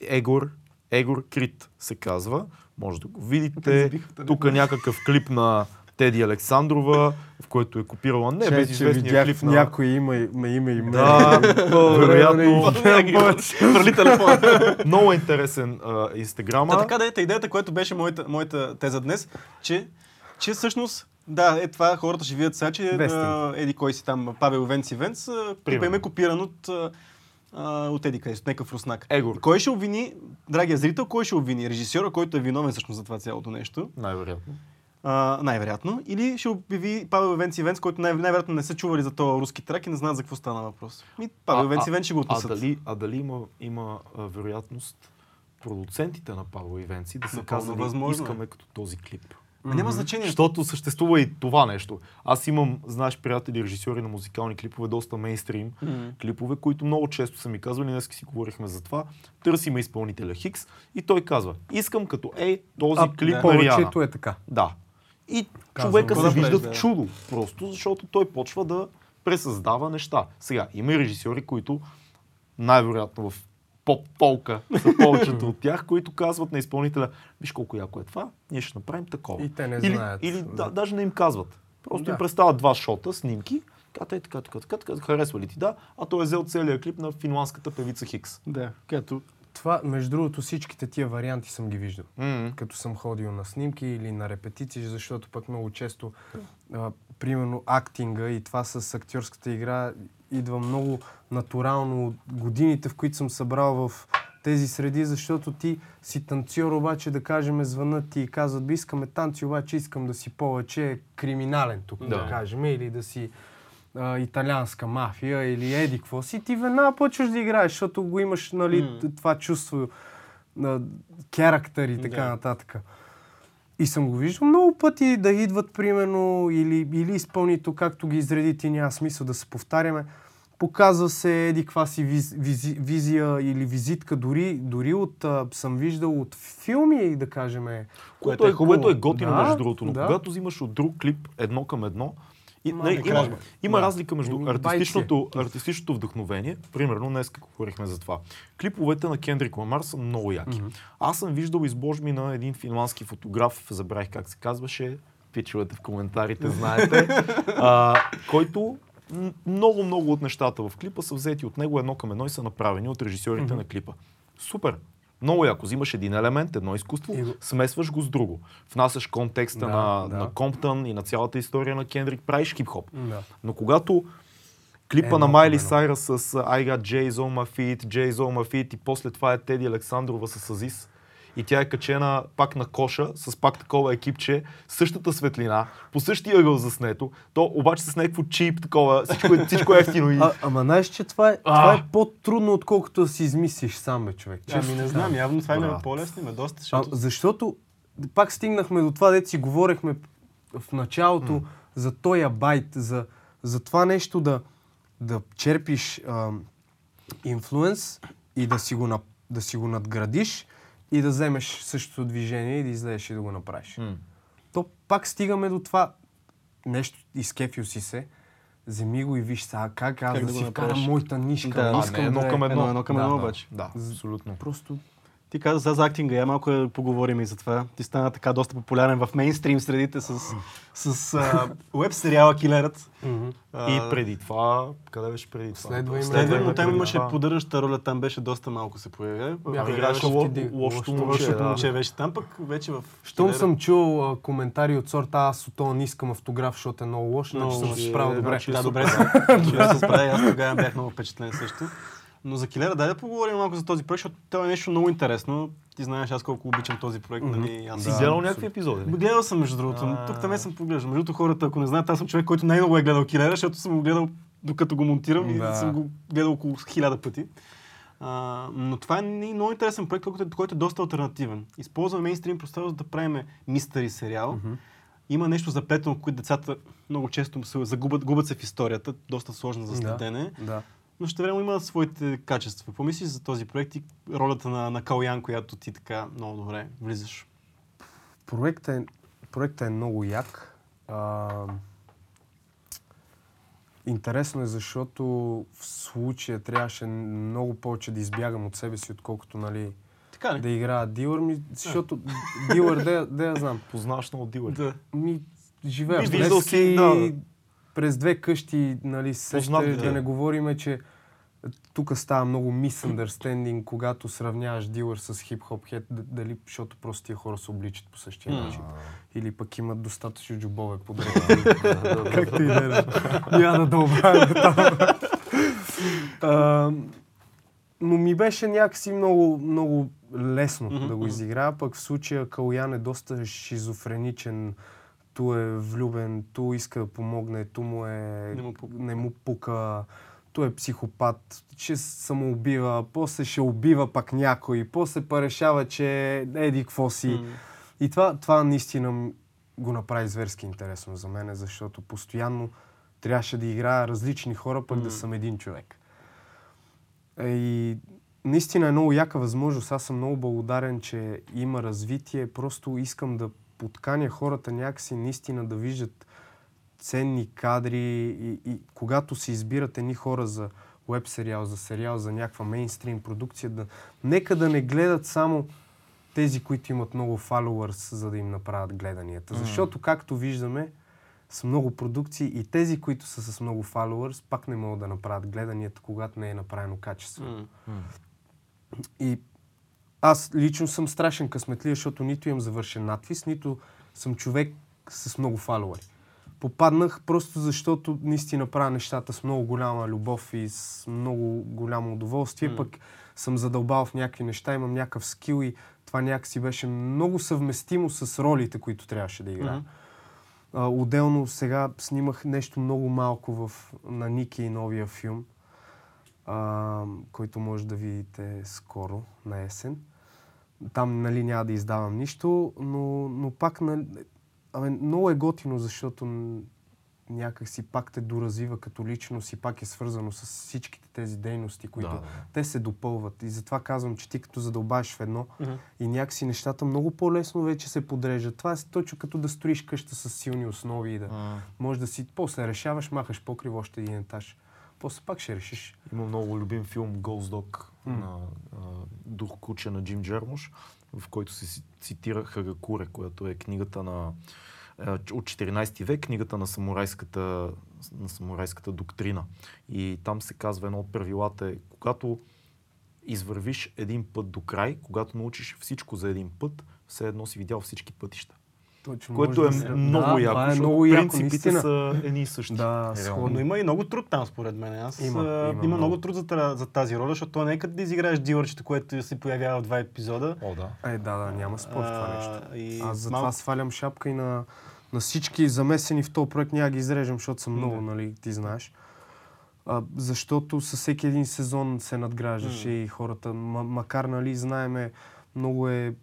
Егор, Егор Крит се казва, може да го видите. Тук някакъв клип на Теди Александрова, в който е копирала не безизвестния видях клип на... някой има, има име и Да, вероятно. Хвърли <laughs> телефона. Много интересен инстаграма. Та, така да е, идеята, която беше моята, моята теза днес, че, че всъщност да, е това, хората ще видят сега, че а, Еди кой си там, Павел Венц и Венц, им е копиран от, а, от Еди къде, от някакъв руснак. Егор. Кой ще обвини, драгия зрител, кой ще обвини? Режисьора, който е виновен всъщност за това цялото нещо, Най-вероятно. А, най-вероятно, или ще обяви Павел Венц и Венц, който най- най-вероятно не са чували за този руски трак и не знаят за какво стана въпрос. Ми, Павел Венц и Венц ще го а, отнесат. дали, а дали има, има а, вероятност продуцентите на Павел и Венци да са казали, възможно е. искаме като този клип. Ма Няма значение. Защото съществува и това нещо. Аз имам, знаеш, приятели, режисьори на музикални клипове, доста мейнстрим М. клипове, които много често са ми казвали, днес си говорихме за това, търсиме изпълнителя Хикс и той казва, искам като ей този А, клип Риана. Повечето е така. Да. И Казвам, човека се да вижда в да. чудо, просто защото той почва да пресъздава неща. Сега, има и режисьори, които най-вероятно в поп-полка са <laughs> повечето от тях, които казват на изпълнителя, виж колко яко е това, ние ще направим такова. И те не или, знаят. Или да, даже не им казват. Просто Да. им представят два шота, снимки, казват, е, така, така, така, така, харесва ли ти, да, а той е взел целият клип на финландската певица Хикс. Да, като Това, между другото, всичките тия варианти съм ги виждал. М. Като съм ходил на снимки или на репетиции, защото пък много често, а, примерно, актинга и това с актьорската игра идва много натурално от годините, в които съм събрал в тези среди, защото ти си танцор, обаче да кажем, звънат ти и казват, би искаме танци, обаче искам да си повече криминален тук, Да. да кажем, или да си а, италианска мафия или еди какво си, ти веднага почваш да играеш, защото го имаш, нали, М. това чувство на характер и така Да. нататък. И съм го виждал много пъти да идват, примерно, или, или изпълнито, както ги изреди ти, няма смисъл да се повтаряме. Показва се еди каква си виз, визи, визия или визитка, дори, дори от, а, съм виждал от филми, да кажем. Което е, хубаво. което е готино, Да, между другото. Но да. когато взимаш от друг клип едно към едно, и, Ма, не, не има, има разлика между артистичното, артистичното вдъхновение. Примерно, днес говорихме за това. Клиповете на Кендрик Ламар са много яки. Аз съм виждал изложби на един финландски фотограф, забравих как се казваше, пичовете в коментарите, знаете, <laughs> а, който м- много, много от нещата в клипа са взети от него едно към едно и са направени от режисьорите на клипа. Супер! Много яко. Взимаш един елемент, едно изкуство, И смесваш го с друго. Внасяш контекста Да, на, да. на Комптън и на цялата история на Кендрик, правиш хип-хоп. Да. Но когато клипа Едно на Майли едно. Сайрас с I got J's on my feet, J's on my feet и после това е Теди Александрова с Азис и тя е качена пак на коша с пак такова екипче, същата светлина, по същия ъгъл заснето, то обаче с някакво чип такова, всичко е, всичко е ефтино и... А, ама знаеш, че това е, А. това е по-трудно, отколкото да си измислиш сам, бе, човек. Ами Честно не ти знам, явно това е по-лесно, има доста, А, защото... защото пак стигнахме до това, дето си говорехме в началото за този байт, за, за това нещо да, да черпиш инфлуенс и да си, го, да си го надградиш и да вземеш същото движение и да излезеш и да го направиш. М. То пак стигаме до това нещо, изкефил си се, вземи го и виж сега как аз Как да, да си вкарам моята нишка. Да, не искам не едно е- към едно. Едно, едно към едно да. обаче. Да, абсолютно. Просто Ти каза за за актинга, я малко да поговорим и за това. Ти стана така доста популярен в мейнстрим средите с, с а, веб сериала Килерът. А, И преди това, къде беше преди това? Следва Следва но там имаше поддържаща роля, там беше доста малко се появи. Ди- лошото момче, беше там, пък вече в Щом съм чул а, коментари от сорта, аз от това не искам автограф, защото е много лош, значи съм се справил добре. Значи, да, добре. Добре се справя, аз тогава бях много впечатлен също. Но за Килера, дай да поговорим малко за този проект, защото това е нещо много интересно. Ти знаеш аз колко обичам този проект. Нали, аз Си съм- гледал някакви епизоди? Гледал съм, между другото. А. Тук там съм поглеждал. Между другото, хората, ако не знаят, аз съм човек, който най-много е гледал Килера, защото съм го гледал докато го монтирам и Да. съм го гледал около хиляда пъти. А, но това е много интересен проект, който е, който е доста альтернативен. Използваме мейнстрим пространство, да правим мистери сериал. Има нещо заплетено, което децата много често се загубят, губят се в историята, доста сложна за следене, Да. Но ще време има своите качества. Помислиш за този проект и ролята на, на Калян, която ти така много добре влизаш. Проектът е, проектът е много як. А, интересно е, защото в случая трябваше много повече да избягам от себе си, отколкото нали, Така ли? да играя дилър, ми, защото дилър, да, да я знам. Познаваш много дилъри. Да. Ми, живея Ми, в Левски, си, да. През две къщи, нали, се Познат ще, ви, да да. не говориме, че тук става много misunderstanding, <clears throat> когато сравняваш дилър с хип-хоп хет, дали, защото просто тия хора се обличат по същия начин. Или пък имат достатъчно джобове под <laughs> Както и да е. Няма да там. А, Но ми беше някакси много, много лесно да го изиграя, пък в случая Калян е доста шизофреничен, ту е влюбен, ту иска да помогне, ту му е... Не му пука. не му пука той е психопат, че самоубива, после ще убива пак някой, после па решава, че еди какво си. М. И това, това наистина го направи зверски интересно за мен, защото постоянно трябваше да играя различни хора, пък да М. съм един човек. Е, И наистина е много яка възможност. Аз съм много благодарен, че има развитие. Просто искам да подканя хората някакси наистина да виждат ценни кадри и, и когато се избират едни хора за веб сериал, за сериал, за някаква мейнстрим продукция, да, нека да не гледат само тези, които имат много followers, за да им направят гледанията. Защото, както виждаме, с много продукции и тези, които са с много followers, пак не могат да направят гледанията, когато не е направено качествено. М. И аз лично съм страшен късметлия, защото нито имам завършен надвис, нито съм човек с много фалуари. Попаднах просто защото наистина правя нещата с много голяма любов и с много голямо удоволствие, М. пък съм задълбал в някакви неща, имам някакъв скил и това някакси беше много съвместимо с ролите, които трябваше да играя. А, отделно сега снимах нещо много малко в, на Ники и новия филм, а, който може да видите скоро, на есен. Там, нали, няма да издавам нищо, но, но пак, нали, абе, много е готино, защото някак си пак те доразвива като личност и пак е свързано с всичките тези дейности, които Да, да. те се допълват. И затова казвам, че ти като задълбаеш в едно, Мгм. и някакси нещата много по-лесно вече се подреждат. Това е точно като да строиш къща с силни основи и да М. може да си после решаваш, махаш покрив още един етаж. После пак ще решиш. Има много любим филм Ghost Dog М. на а, Дух куче на Джим Джермуш, в който се цитира Хагакуре, която е книгата на от 14 век, книгата на самурайската, на самурайската доктрина. И там се казва едно от правилата е, когато извървиш един път до край, когато научиш всичко за един път, все едно си видял всички пътища. Точно, Което е да много да, яко, е много яко, принципите наистина. са едни и същи. Да, сходно. Но има и много труд там, според мен. Аз, Има, има, има има, много. труд за, за тази роля, защото то не е като да изиграеш дилърчето, което се появява в два епизода. О, да. Е, да, да, няма спор в това нещо. А, и Аз затова малко- свалям шапка и на, на всички замесени в този проект. Няма ги изрежем, защото съм много, Да. нали, ти знаеш. А, защото със всеки един сезон се надграждаше и хората, ма, макар, нали, знаеме, много е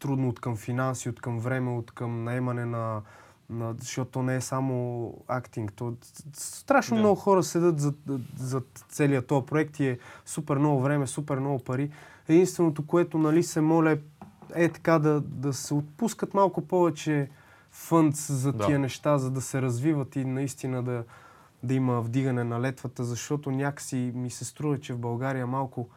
трудно от към финанси, от към време, от към наемане на, на защото то не е само актинг. То, страшно Да. много хора седат зад, зад целият този проект и е супер много време, супер много пари. Единственото, което нали, се моля е така да, да се отпускат малко повече фънд за Да. тия неща, за да се развиват и наистина да, да има вдигане на летвата, защото някакси ми се струва, че в България малко,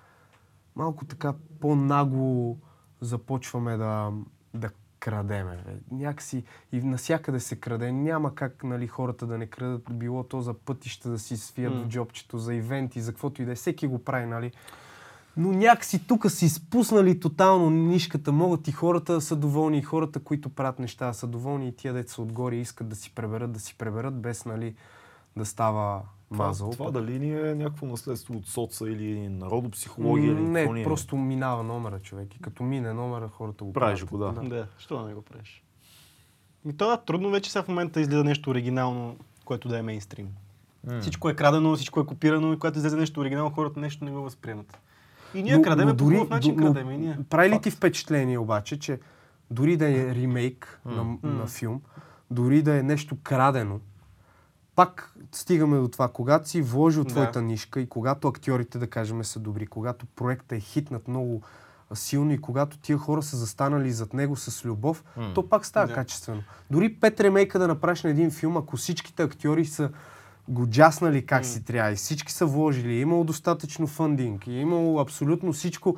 малко така по-нагло започваме да, да крадеме. Някакси и навсякъде се краде. Няма как нали, хората да не крадат. Било то за пътища да си свият М. в джобчето, за ивенти, за каквото и да е. Всеки го прави, нали? Но някакси тук си спуснали тотално нишката. Могат и хората да са доволни, и хората, които правят неща са доволни, и тия деца отгоре искат да си преберат, да си преберат, без нали, да става мазал. Това, това дали ни е някакво наследство от соца или народопсихология или не, ни е? просто минава номера, човек. И като мине номера, хората го Правиш правят. го, да. Да, що да не го правиш? Ми то да, трудно вече сега в момента излиза нещо оригинално, което да е мейнстрим. М. Всичко е крадено, всичко е копирано и когато излезе нещо оригинално, хората нещо не го възприемат. И ние Но- крадеме но по хубав начин, но- крадеме и ние. Прави ли ти впечатление обаче, че дори да е ремейк на, М. на филм, дори да е нещо крадено, пак стигаме до това, когато си вложил Да. твоята нишка и когато актьорите, да кажем, са добри, когато проектът е хитнат много силно и когато тия хора са застанали зад него с любов, М. то пак става Да. качествено. Дори пет ремейка да направиш на един филм, ако всичките актьори са го джаснали как си трябва и всички са вложили, е имало достатъчно фандинг, е имало абсолютно всичко,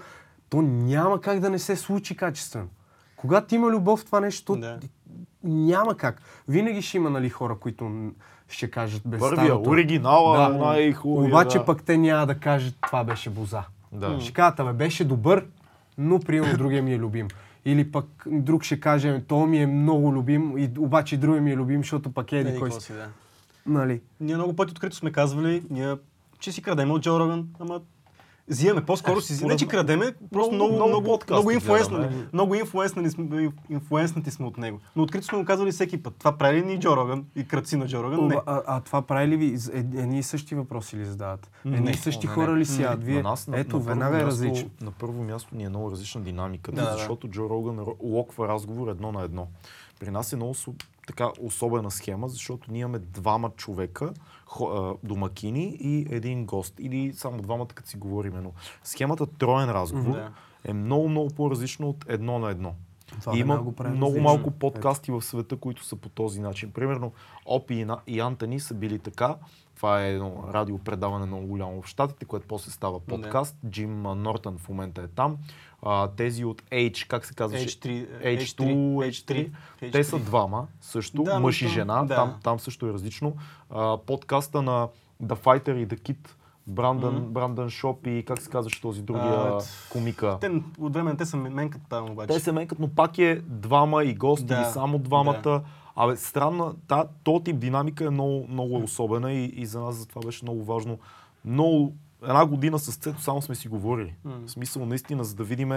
то няма как да не се случи качествено. Когато има любов това нещо, Да. няма как. Винаги ще има нали, хора, които ще кажат без Първия, старото. оригинала, Да. най-хубавия. Обаче да. пък те няма да кажат това беше боза. Да. Ще кажат, абе, беше добър, но примерно другия ми е любим. Или пък друг ще каже, «Ами, то ми е много любим, и, обаче другия ми е любим, защото пък е еди Еди кой си. да. Нали? Ние много пъти открито сме казвали, ние, че си крадеме от Джо Роган, ама взимаме, по-скоро си взимаме. Не, че крадеме, просто много, много много, много, инфлуенснали, гледаме. много инфлуенснати сме от него. Но открито сме го казвали всеки път. Това прави ли ни Джо Роган и кръци на Джо Роган? Не. А, а това прави ли ви? Е- Едни и същи въпроси ли задават? Не. Едни и същи хора не. ли сядат? Вие, ето, веднага е различно. На първо място ни е много различна динамика, Да, да, да. защото Джо Роган ро- локва разговор едно на едно. При нас е много така особена схема, защото ние имаме двама човека, домакини и един гост. Или само двамата, като си говорим. Но схемата троен разговор е много, много по-различна от едно на едно. Това И има много различно. малко подкасти в света, които са по този начин. Примерно, Опи и, На- Антони са били така. Това е едно радиопредаване много голямо в Штатите, което после става подкаст. Джим а, Нортън в момента е там. А, тези от H, как се казваше? H3, H2, H3. Те са двама също, Да, мъж и жена, да. там, там също е различно. А, подкаста на The Fighter и The Kid, Брандън, Мгм. Брандън Шоп и как се казваше този другия А, комика. Те от време те са менкат там обаче. Те се менкат, но пак е двама и гости, Да, или само двамата. да. Абе, странна, та, то тип динамика е много, много особена и, и за нас за това беше много важно. Много, една година с Цето само сме си говорили. М. В смисъл наистина, за да видим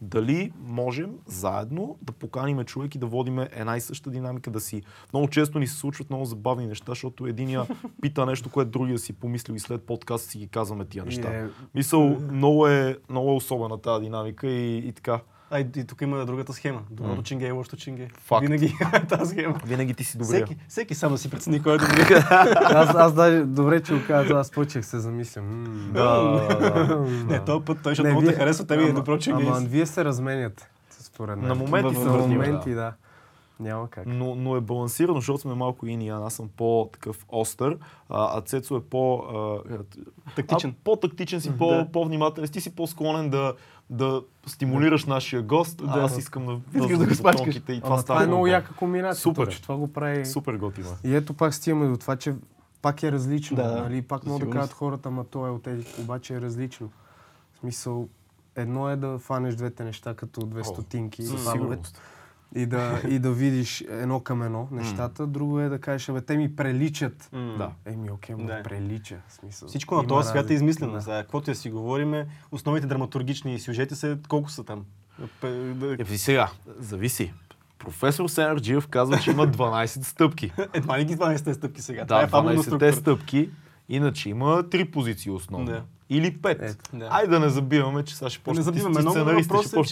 дали можем заедно да поканим човек и да водим една и съща динамика, да си... Много често ни се случват много забавни неща, защото единия <laughs> пита нещо, което другия си помислил и след подкаст си ги казваме тия неща. И е- Мисъл, много е, много е особена тази динамика и, и така. А и, и тук има другата схема. Доброто чинге е лошото чинге. Факт. Винаги <laughs> е тази схема. Винаги ти си добре. Всеки, всеки само си прецени кой е добре. <laughs> аз, аз даже, добре, че го каза, аз почех се замислям. М, Да, да, да. <laughs> Не, този път той, Не, много те харесва, тебе е ама- добро чинге. Ама вие се разменяте, според мен. На моменти разменяме, моменти, да. Няма как. Но, но е балансирано, защото сме малко ини, аз съм по-такъв остър, а, а Цецо е по... А, Тактичен. А, по-тактичен си, по, Да. по-внимателен. Ти си по-склонен да, да стимулираш нашия гост, а Да. аз искам да да да спачкаш. бутонките и това Ама става. това е много яка комбинация. Супер. Точно това го прави. Супер готино. е. И ето пак стигаме до това, че пак е различно. Да, нали? Пак могат да кажат хората, ама то е от еди, обаче е различно. В смисъл, едно е да фанеш двете неща като две стотинки Със фанове, сигурност. И, да, <laughs> и да видиш едно към едно нещата. Друго е да кажеш, абе, те ми преличат. Да. Еми, окей, Да. прелича. Смисъл. Всичко на този свят е измислено. Да. Сега, каквото я си говориме, основните драматургични сюжети са колко са там. Да- Е, ви сега, зависи. Професор Сенерджиев казва, че има <laughs> 12 стъпки. Едва ли ги 12 стъпки сега. Това Да, е фабулна 12-те структура. стъпки. Иначе има три позиции основно. Да. Или пет. Ето. Да. Айде да не забиваме, че сега ще почнат забиваме ти- ти много, ще е,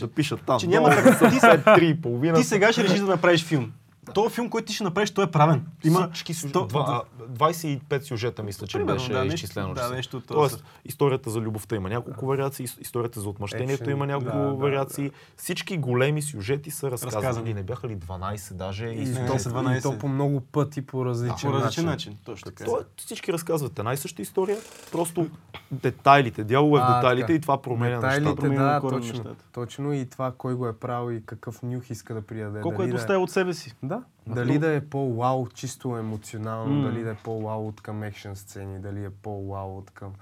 да пишат там. че няма са ти- след три и половина. Ти сега ще решиш да направиш филм. Този филм, който ти ще направиш, той е правен. Има всички сюжета. А, 25 сюжета, мисля, че Примерно, беше да, нещо- изчислено. да, нещо този Тоест, историята за любовта има няколко вариации, ис- историята за отмъщението Екшен, има няколко да, да, вариации. Всички големи сюжети са разказани. Разказани. Не бяха ли 12 даже? И, И, Не, то, не, са 12. и то по много пъти по различен, По различен начин. начин. Точно така. То, всички разказват една и съща история, просто детайлите, дялове в А, детайлите така. и това променя Детайлите, нещата. променя да, точно, нещата. точно и това кой го е правил и какъв нюх иска да придаде. Колко е Дали да доставил от себе си. Да, дали да е по-вау, чисто емоционално, М. дали да е по-вау от към екшен сцени, дали е по-вау от към...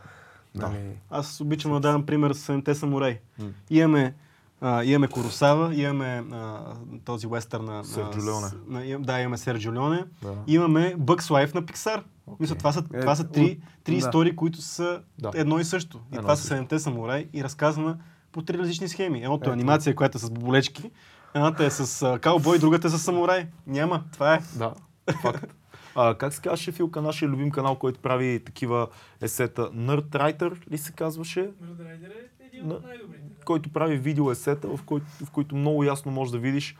Да. Нали, Аз обичам да давам пример с Седемте самураи. М. Имаме, а, имаме Коросава, имаме а, този уестърн на... Серджио на- Леоне. На, да, имаме Серджио Леоне. Да. Имаме Bugs Life на Pixar. Мисля, това са, Е, това са три, три да. истории, които са Да. едно и също. И Едно това и са. Седемте самураи и разказана по три различни схеми. Едното е анимация, която е с боболечки, едната е с каубой, другата е с самурай. Няма, това е. Да, факт. А, как се казваше Филка, нашия любим канал, който прави такива есета? Nerd Writer ли се казваше? Nerd Rider е един от На- най-добрите. който прави видео есета, в, който, в които много ясно можеш да видиш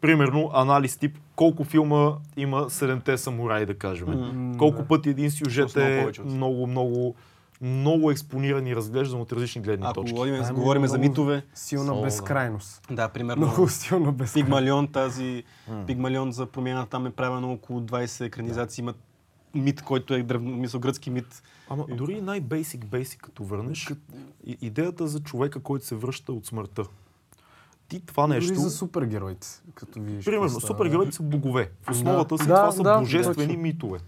примерно анализ тип колко филма има седемте самураи, да кажем. М, колко да. пъти един сюжет е много, много, много експониран и разглеждан от различни гледни Ако точки. говорим, Ами, говорим за митове, Силна да. безкрайност. да, примерно Много силна безкрайност. Пигмалион, тази М. Пигмалион за промяна там е правено около 20 екранизации. Има мит, който е древно, мисъл, гръцки мит. Ама дори най-бейсик, бейсик като върнеш, и- идеята за човека, който се връща от смъртта. Ти това нещо... Дори за супергероите, като видиш. Примерно, супергероите са богове. В основата си Да, това са да, божествени точно. митове.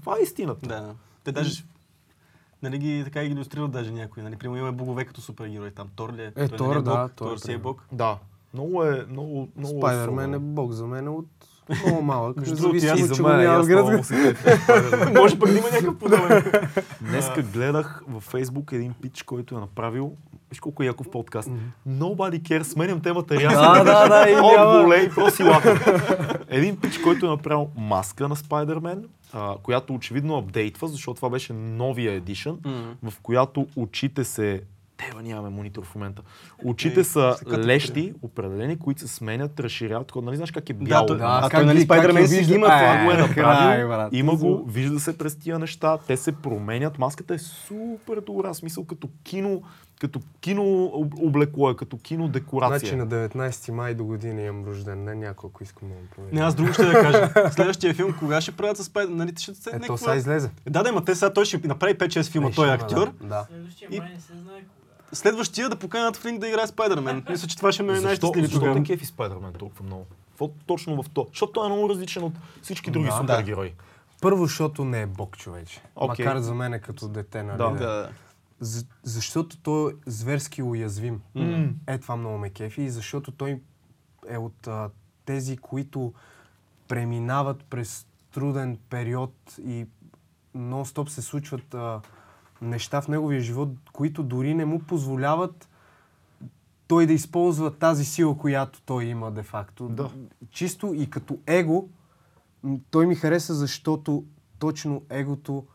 Това е истината. Да. Те даже нали ги така ги иллюстрират даже някои. Нали, примерно имаме богове като супергерои. Там Тор ли е? Е, Той Тор, нали е да, бог, Тор е Тор си е бог. Да. Много е, много, много Спайдермен е бог за мен от много малък. Между другото, и аз- че за го мен, няма аз много се Спайдермен. Може пък да има някакъв подобен. <laughs> Днеска гледах във Фейсбук един пич, който е направил Виж колко е яко в подкаст. Nobody cares, сменям темата рязко. Да, да, да, и От проси лака. Един пич, който е направил маска на Спайдермен, а, която очевидно апдейтва, защото това беше новия едишън, в която очите се Тева нямаме монитор в момента. Очите Е, са лещи, определени, които се сменят, разширяват. Нали знаеш как е Да, бяло? той- Да, А как нали, ги- как Спайдермен я си вижда? има, Е, това го е направил, има го, вижда се през тия неща, те се променят, маската е супер добра, смисъл като кино, като кино об- облекло е, като кино декорация. Значи на 19 май до година имам рожден ден, някой, ако искам да му проверя. Не, аз друго ще да кажа. Следващия филм, кога ще правят с Спайдер? Нали, ще се Ето, сега излезе. Да, да, ма те сега той ще направи 5-6 филма, Е, той е актьор. Да. да. Следващия май не се знае кога. Следващия да поканят Флинк да играе Спайдермен. Мисля, че това ще ме е Защо, най-щастливи защо тогава. те кефи Спайдермен толкова много? Какво точно в то? Защото той е много различен от всички други Да, да. супергерои. Първо, защото не е бог човече. Макар за мен е като дете, нали? Да. да. За, защото той е зверски уязвим. М. Е, това много ме кефи, и защото той е от а, тези, които преминават през труден период и нон-стоп се случват а, неща в неговия живот, които дори не му позволяват той да използва тази сила, която той има де-факто. Да. Чисто и като его, той ми хареса, защото точно егото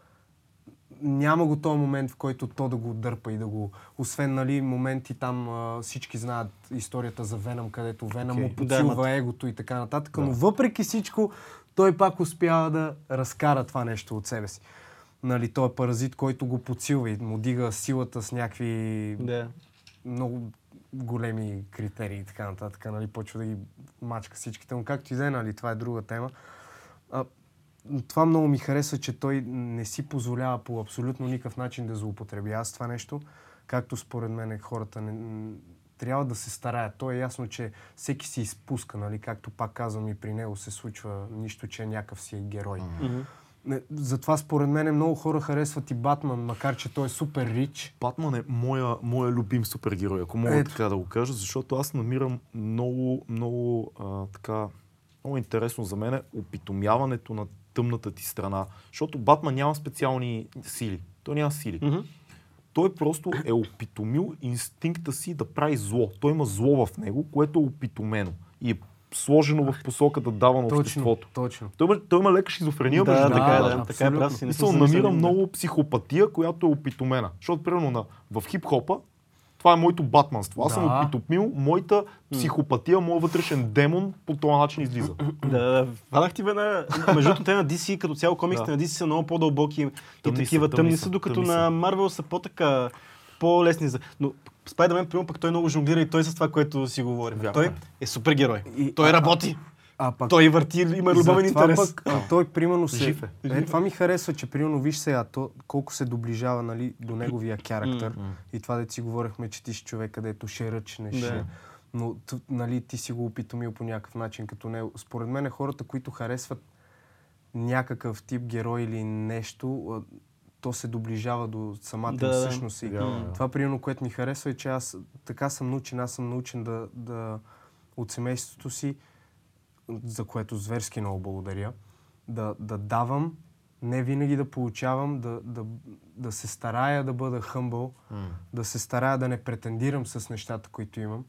няма го този момент, в който то да го дърпа и да го... Освен, нали, моменти там а, всички знаят историята за Веном, където Веном Окей. му подсилва егото и така нататък, но въпреки всичко, той пак успява да разкара това нещо от себе си. Нали, той е паразит, който го подсилва и му дига силата с някакви да. много големи критерии и така нататък, нали, почва да ги мачка всичките му, както и да е, нали, това е друга тема. А, това много ми хареса, че той не си позволява по абсолютно никакъв начин да злоупотребява с това нещо, както според мен хората не, трябва да се стараят. То е ясно, че всеки си изпуска, нали, както пак казвам и при него се случва нищо, че някакъв си е герой. Не, затова според мен много хора харесват и Батман, макар че той е супер рич. Батман е моя, моя любим супергерой, ако мога Ето. така да го кажа, защото аз намирам много, много а, така, много интересно за мен е опитомяването на тъмната ти страна. Защото Батман няма специални сили. Той няма сили. Мгм. Той просто е опитомил инстинкта си да прави зло. Той има зло в него, което е опитомено и е сложено в посока да дава на обществото. точно. Той има, той има лека шизофрения, Да, между така другото. е, да, да, така е прав си. Мисъл, да. много психопатия, която е опитомена. Защото, примерно, на, в хип-хопа, това е моето батманство. Аз съм Да. опитомил моята психопатия, моят вътрешен демон по този начин излиза. Да, вадах ти веднага. Между другото, те на DC, като цяло комиксите Да. на DC са много по-дълбоки и Тъмни такива са, тъмни, тъмни са, докато тъмни на. Марвел са по-така по-лесни за... Но Спайдермен, примерно, пък той много жонглира и той с това, което си говорим. Вярно Той е. е супер герой. И- Той а- работи. А пак Той върти, има любовен интерес. Пък, а, той примерно се... Жив е. Е, това ми харесва, че примерно виж сега то, колко се доближава нали, до неговия <laughs> характер. и това да си говорихме, че ти си човек, където ще ръчнеш. Да. ще- Но т- нали, ти си го опитомил по някакъв начин като него. Според мен хората, които харесват някакъв тип герой или нещо, то се доближава до самата Да, им да. същност. И това, примерно, което ми харесва е, че аз така съм научен, аз съм научен да, да от семейството си, за което зверски много благодаря, да, да давам, не винаги да получавам, да, да, да се старая да бъда хъмбъл, да се старая да не претендирам с нещата, които имам.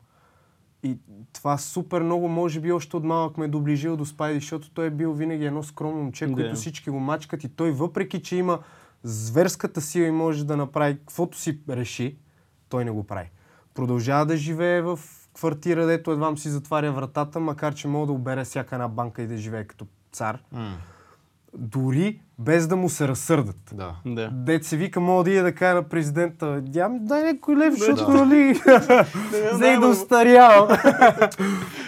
И това супер много, може би още от малък ме е доближил до Спайди, защото той е бил винаги едно скромно момче, Да. което всички го мачкат и той въпреки, че има зверската сила и може да направи каквото си реши, той не го прави. Продължава да живее в квартира, дето едва си затваря вратата, макар че мога да обере всяка една банка и да живее като цар. Дори без да му се разсърдат. Да. Да. Дет се вика, мога да иде да кажа на президента, дя ми дай някой лев, защото да. нали, <laughs> взех да да, устарявам.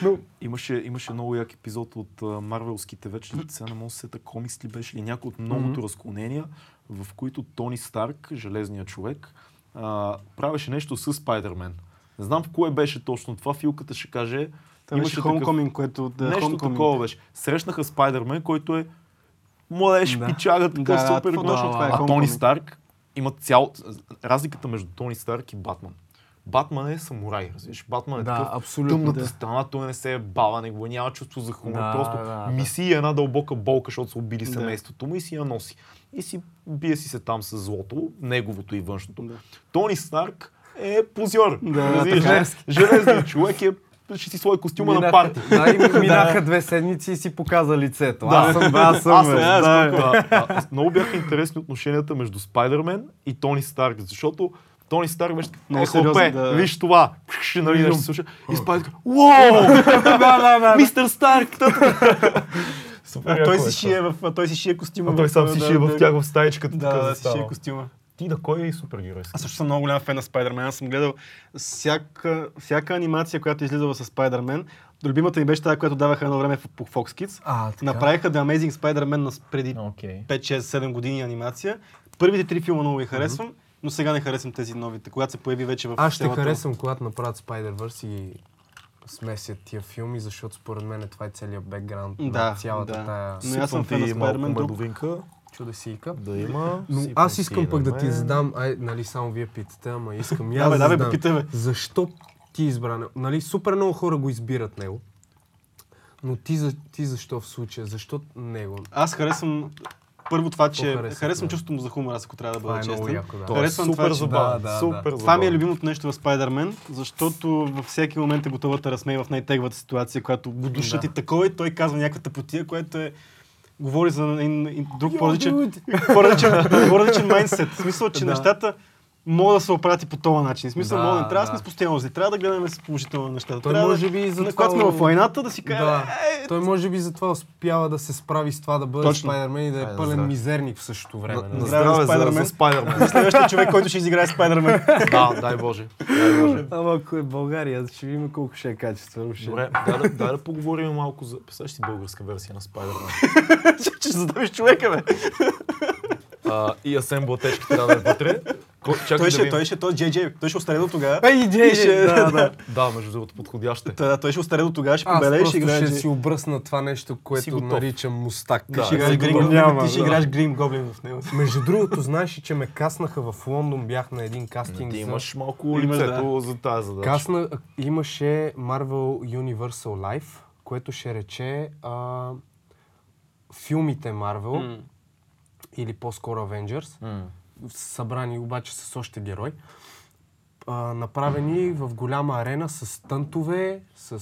<laughs> Имаше, имаше много як епизод от Марвелските вече, сега не мога да се сета комикс ли беше, или някой от многото разклонения, в които Тони Старк, железният човек, а, правеше нещо с Спайдермен. Не знам в кое беше точно това, филката ще каже. Това беше Homecoming, което... Да, нещо Homecoming. такова беше. Срещнаха Спайдермен, който е младеж, Да. пичага, такъв Да, супер гош. точно това е А Тони. Старк има цял... Разликата между Тони Старк и Батман. Батман е самурай, разбираш. Батман е Да, такъв абсолютно, тъмната да. страна, той не се е бава, не го няма чувство за хумор. Да, Просто да, да. миси и една дълбока болка, защото са убили Да. семейството му и си я носи. И си бие си се там с злото, неговото и външното. Да. Тони Старк е позор. Да, разбираш. е. Железният човек е ще си слой костюма на парти. <laughs> Да, и минаха две седмици и си показа лицето. Аз съм, аз съм. Аз съм, бе. аз Да, съм. А, много бяха интересни отношенията между Спайдермен и Тони Старк, защото Тони Старк беше така, Много е, хлопе, да. виж това, Пш, нали, се слуша. И Спайдермен, уау, <laughs> да, да, да. мистер Старк! Супер А той е си шие в... а Той си шие костюма. той сам си да, шие в да, тях в стаечката. Да, да, си шие костюма. Ти да кой е супергерой? Аз също съм много голям фен на Спайдермен. Аз съм гледал всяка, всяка анимация, която е излизала с Спайдермен. Любимата ми беше тази, която даваха едно време по Fox Kids. А, така. Направиха The Amazing Spider-Man преди Окей. 5-6-7 години анимация. Първите три филма много ги харесвам, но сега не харесвам тези новите, когато се появи вече в Аз ще цялата- харесвам, когато направят Spider-Verse и смесят тия филми, защото според мен това е целият бекграунд Да, на цялата да. тая Но аз съм фен на Spider-Man, друг. Чудесийка. да има. Но сипвам аз искам пък да ти задам, ай, нали, само вие питате, ама искам и аз да задам. попитай, бе. Защо ти избра него? Нали, супер много хора го избират него. Но ти, за, ти защо в случая? Защо него? Аз харесвам първо това, че харесваш, харесвам да. чувството му за хумор, аз ако трябва да Това бъда е много честен. яко, да. Е Харесвам супер това, забавен. Да, да, Супер да. Това ми е любимото нещо в Спайдермен, защото във всеки момент е готова да разсмее в най-теглата ситуация, когато го душат Да. и такова и той казва някаква тъпотия, което е говори за един, друг dude! по-различен, по-различен майндсет. В смисъл, че Да. нещата могат да се оправят и по този начин. В смисъл, Да, мога да не трябва да да. сме с постоянно зли. Трябва да гледаме с положително нещата. Той трябва може да, би за на- това... когато сме в войната, да си кажа, Да. е, Той може би затова успява да се справи с това да бъде Точно. Спайдермен и да е Айде, пълен здраве. мизерник в същото време. На, нали? на Здраве за здраве за, Спайдермен. за Спайдермен. следващия човек, който ще изиграе Спайдермен. <laughs> да, дай Боже. Дай Боже. Ама ако е България, ще видим колко ще е качествено. Ще... Добре, дай да, дай да поговорим малко за... Представяш си българска версия на Спайдермен? <laughs> ще задавиш човека, бе. А, и Асен Блатечки трябва да е вътре. Ко- Чакай Той да ще, видим. той ще, той Джей Джей. Той ще остаре до тогава. Ей, Джей, ще- да, да. Да, между другото, подходящ е. Та, той ще остаре до тогава, ще просто ще играе ще си обръсна това нещо, което наричам мустак. Да, Ще играеш Грим няма, ти ще да. играеш Грим Гоблин в него. Между другото, знаеш че ме каснаха в Лондон, бях на един кастинг Ти за- имаш малко лицето за тази задача. Касна, имаше Marvel Universal Life, което ще рече а, филмите Marvel, М. или по-скоро Avengers, М. събрани обаче с още герой, а, направени в голяма арена с тънтове, с...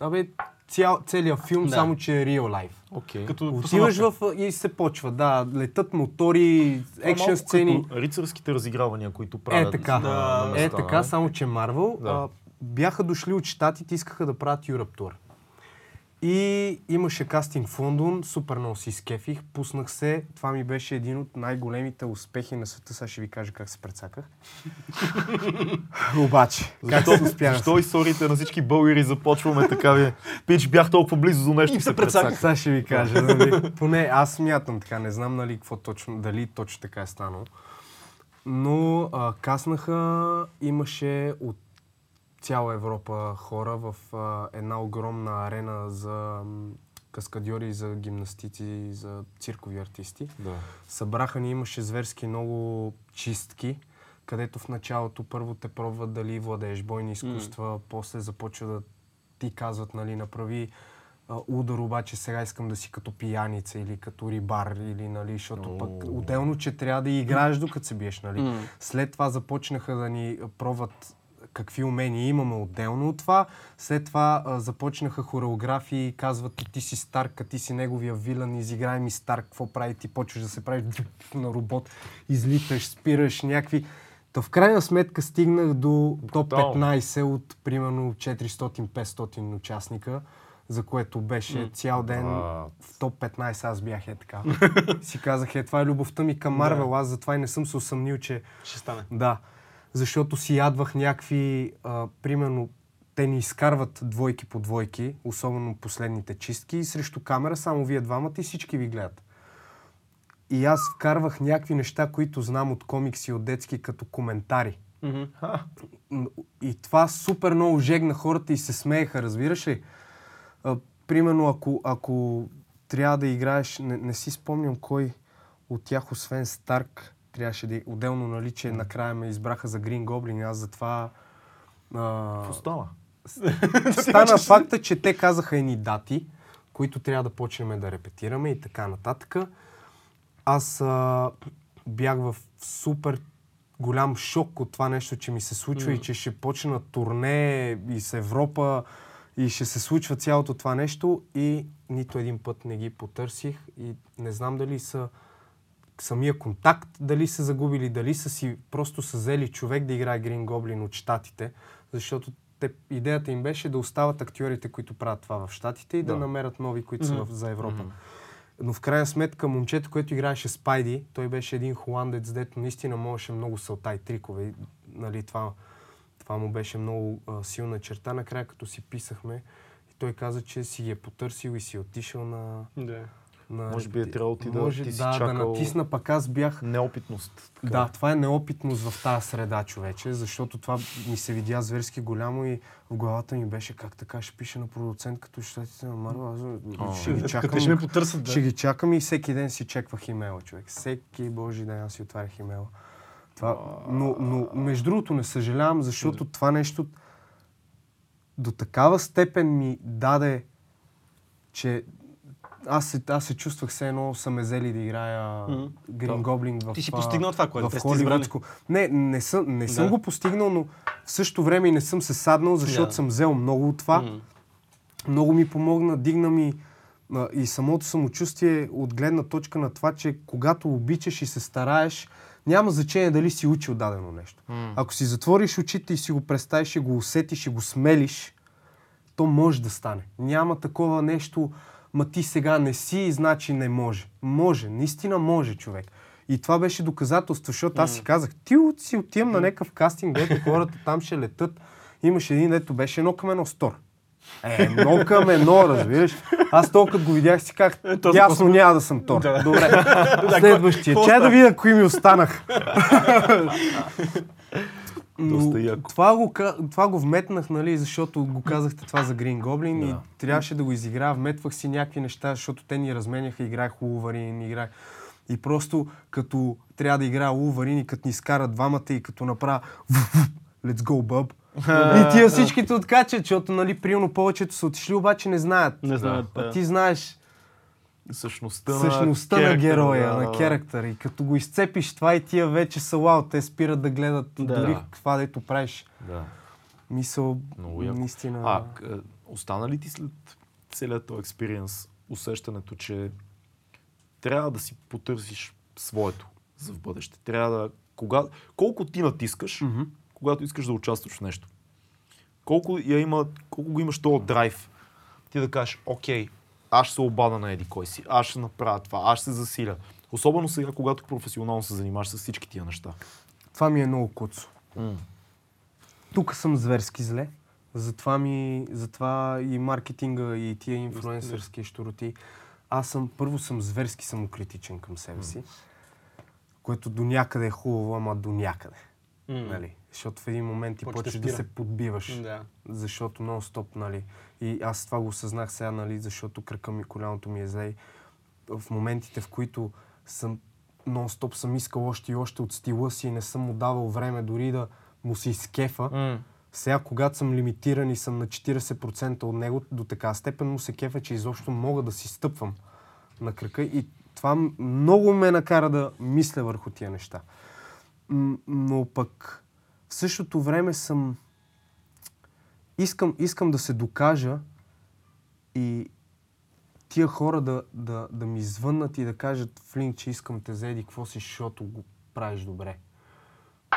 Абе, цял, целият филм, Да. само че е real life. Окей. Като Отиваш в и се почва, да, летат мотори, е екшен сцени. Като рицарските разигравания, които правят. Е така, на- на е места, така, нали? само че Марвел Да. а, бяха дошли от щатите, искаха да правят Europe Tour. И имаше кастинг в Лондон, супер много си скефих, пуснах се. Това ми беше един от най-големите успехи на света. Сега ще ви кажа как се прецаках. <laughs> Обаче, как се успях? защо историите на всички българи започваме така ви? Пич, бях толкова близо до нещо И се прецаках. Сега ще ви кажа. Нали? Поне аз смятам така, не знам нали, какво точно, дали точно така е станало. Но а, каснаха, имаше от цяла Европа хора в а, една огромна арена за каскадьори, за гимнастици, за циркови артисти. Да. Събраха ни, имаше зверски много чистки, където в началото първо те пробват дали владееш бойни изкуства, после започва да ти казват, нали, направи а, удар, обаче сега искам да си като пияница или като рибар, или, нали, защото пък О. отделно, че трябва да играеш докато се биеш, нали. М. След това започнаха да ни пробват какви умения имаме отделно от това. След това а, започнаха хореографии, казват ти, ти си Старк, а ти си неговия вилан, изиграй ми Старк, какво прави ти, почваш да се правиш <laughs> на робот, излиташ, спираш някакви... Та в крайна сметка стигнах до топ Брутално. 15 от примерно 400-500 участника, за което беше цял ден в топ 15 аз бях е така. <laughs> си казах, е, това е любовта ми към Марвел, аз затова и не съм се усъмнил, че Ще стане. да, защото си ядвах някакви, а, примерно, те ни изкарват двойки по двойки, особено последните чистки, и срещу камера само вие двамата и всички ви гледат. И аз вкарвах някакви неща, които знам от комикси, от детски, като коментари. М, И това супер много жегна хората и се смееха, разбираш ли? А, примерно, ако, ако трябва да играеш, не, не си спомням кой от тях, освен Старк, трябваше да отделно, нали, че накрая ме избраха за Грин Гоблин, аз затова... А, Какво стана? факта, че те казаха едни дати, които трябва да почнем да репетираме и така нататък. Аз а, бях в супер голям шок от това нещо, че ми се случва и че ще почна турне и с Европа и ще се случва цялото това нещо и нито един път не ги потърсих и не знам дали са самия контакт, дали са загубили, дали са си просто са взели човек да играе Грин Гоблин от Штатите, защото те, идеята им беше да остават актьорите, които правят това в Штатите и да, Да. намерят нови, които са в, за Европа. Но в крайна сметка момчето, което играеше Спайди, той беше един холандец, дето наистина можеше много салта и трикове. И, нали, това, това му беше много а, силна черта. Накрая, като си писахме, и той каза, че си ги е потърсил и си е отишъл на... Да. На Може би е трябвало ти да- може, ти си да, да чакал- натисна, пък аз бях Неопитност. Така. да, това е неопитност в тази среда, човече, защото това ми се видя зверски голямо и в главата ми беше как така ще пише на продуцент, като щатите на Марва. Аз ще ги Като чакам. ще ме потърсят, да. Ще ги чакам и всеки ден си чеквах имейла, човек. Всеки божи ден аз си отварях имейла. Това, но, но, между другото, не съжалявам, защото това нещо до такава степен ми даде, че аз се, аз се чувствах все едно са ме взели да играя Мгм. Green Goblin в Ти си постигнал това, което в холивудско. Не, не съм, не съм Да. го постигнал, но в същото време и не съм се саднал, защото Да. съм взел много от това. М. Много ми помогна, дигна ми а, и самото самочувствие от гледна точка на това, че когато обичаш и се стараеш, няма значение дали си учил дадено нещо. Ако си затвориш очите и си го представиш и го усетиш и го смелиш, то може да стане. Няма такова нещо, ма ти сега не си, значи не може. Може, наистина може човек. И това беше доказателство, защото аз си казах, ти от- си отивам на някакъв кастинг, дето хората там ще летат. Имаше един, дето беше едно към едно стор. Е, едно към едно, разбираш. Аз толкова го видях си как, Е, ясно няма да съм Тор. Добре, <laughs> следващия. Чай да видя кои ми останах. <laughs> Доста яко. това го, това го вметнах, нали, защото го казахте това за Green Goblin и Да. трябваше да го изиграя. Вметвах си някакви неща, защото те ни разменяха. Играех Улварин, играех... И просто като трябва да играя Улварин и като ни скара двамата и като направя Let's go, bub. <laughs> и тия всичките откачат, защото, нали, примерно повечето са отишли, обаче не знаят. Не знаят, А да. ти знаеш Същността, същността на, на героя, да, на керактер. И като го изцепиш това и тия вече са вау, те спират да гледат Да. дори това, дето правиш. Да. Мисъл, Много яко. наистина... А, остана ли ти след целият този експириенс усещането, че трябва да си потърсиш своето за в бъдеще? Трябва да... Кога, колко ти натискаш, Мгм. когато искаш да участваш в нещо? Колко, я има, колко го имаш този драйв? Ти да кажеш, окей, аз ще се обада на еди кой си, аз ще направя това, аз ще се засиля. Особено сега, когато професионално се занимаваш с всички тия неща. Това ми е много куцо. Тук съм зверски зле. Затова, ми, затова и маркетинга, и тия инфлуенсърски щуроти. Аз съм, първо съм зверски самокритичен към себе си, което до някъде е хубаво, ама до някъде. М. Нали? Защото в един момент ти да почваш да се подбиваш. Да. защото нон-стоп, нали. И аз това го осъзнах сега, нали, защото кръка ми, коляното ми е зле. В моментите, в които съм нон-стоп съм искал още и още от стила си и не съм му давал време дори да му се изкефа. Сега, когато съм лимитиран и съм на 40% от него, до така степен му се кефа, че изобщо мога да си стъпвам на кръка и това много ме накара да мисля върху тия неща. Но пък в същото време съм... Искам, искам да се докажа и тия хора да, да, да ми звъннат и да кажат Флинк, че искам те заеди, какво си, защото го правиш добре.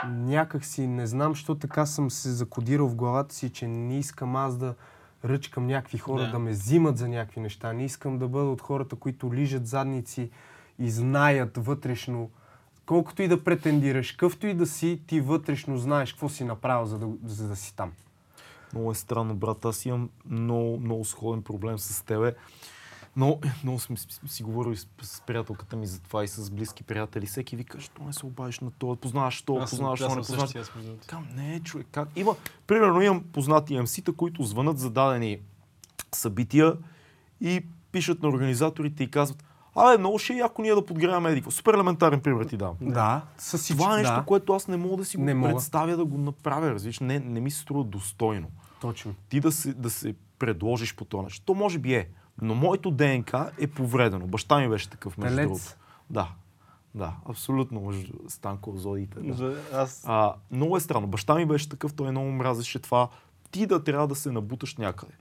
Някак си, не знам, що така съм се закодирал в главата си, че не искам аз да ръчкам някакви хора Да. да, ме взимат за някакви неща. Не искам да бъда от хората, които лижат задници и знаят вътрешно, колкото и да претендираш, къвто и да си, ти вътрешно знаеш какво си направил, за да, за да си там. Много е странно, брат. Аз имам много, много сходен проблем с тебе. Но много съм си, си говорил и с, с приятелката ми за това и с близки приятели. Всеки вика, що не се обадиш на това, познаваш то, познаваш аз то, не познаваш. Кам, не, човек, как? Има, примерно имам познати MC-та, които звънат за дадени събития и пишат на организаторите и казват, абе, много ще е яко ние да подгряваме едикво. Супер елементарен пример ти дам. Да, с всички, Това е нещо, да, което аз не мога да си го Не мога. представя да го направя. Разбираш, не, не ми се струва достойно. точно. Ти да се, да се предложиш по това нещо. То може би е, но моето ДНК е повредено. Баща ми беше такъв, между Телец. другото. Да, да, абсолютно, между Станко, Зодите. Да. За- Аз А, много е странно. Баща ми беше такъв, той много мразеше това. Ти да трябва да се набуташ някъде.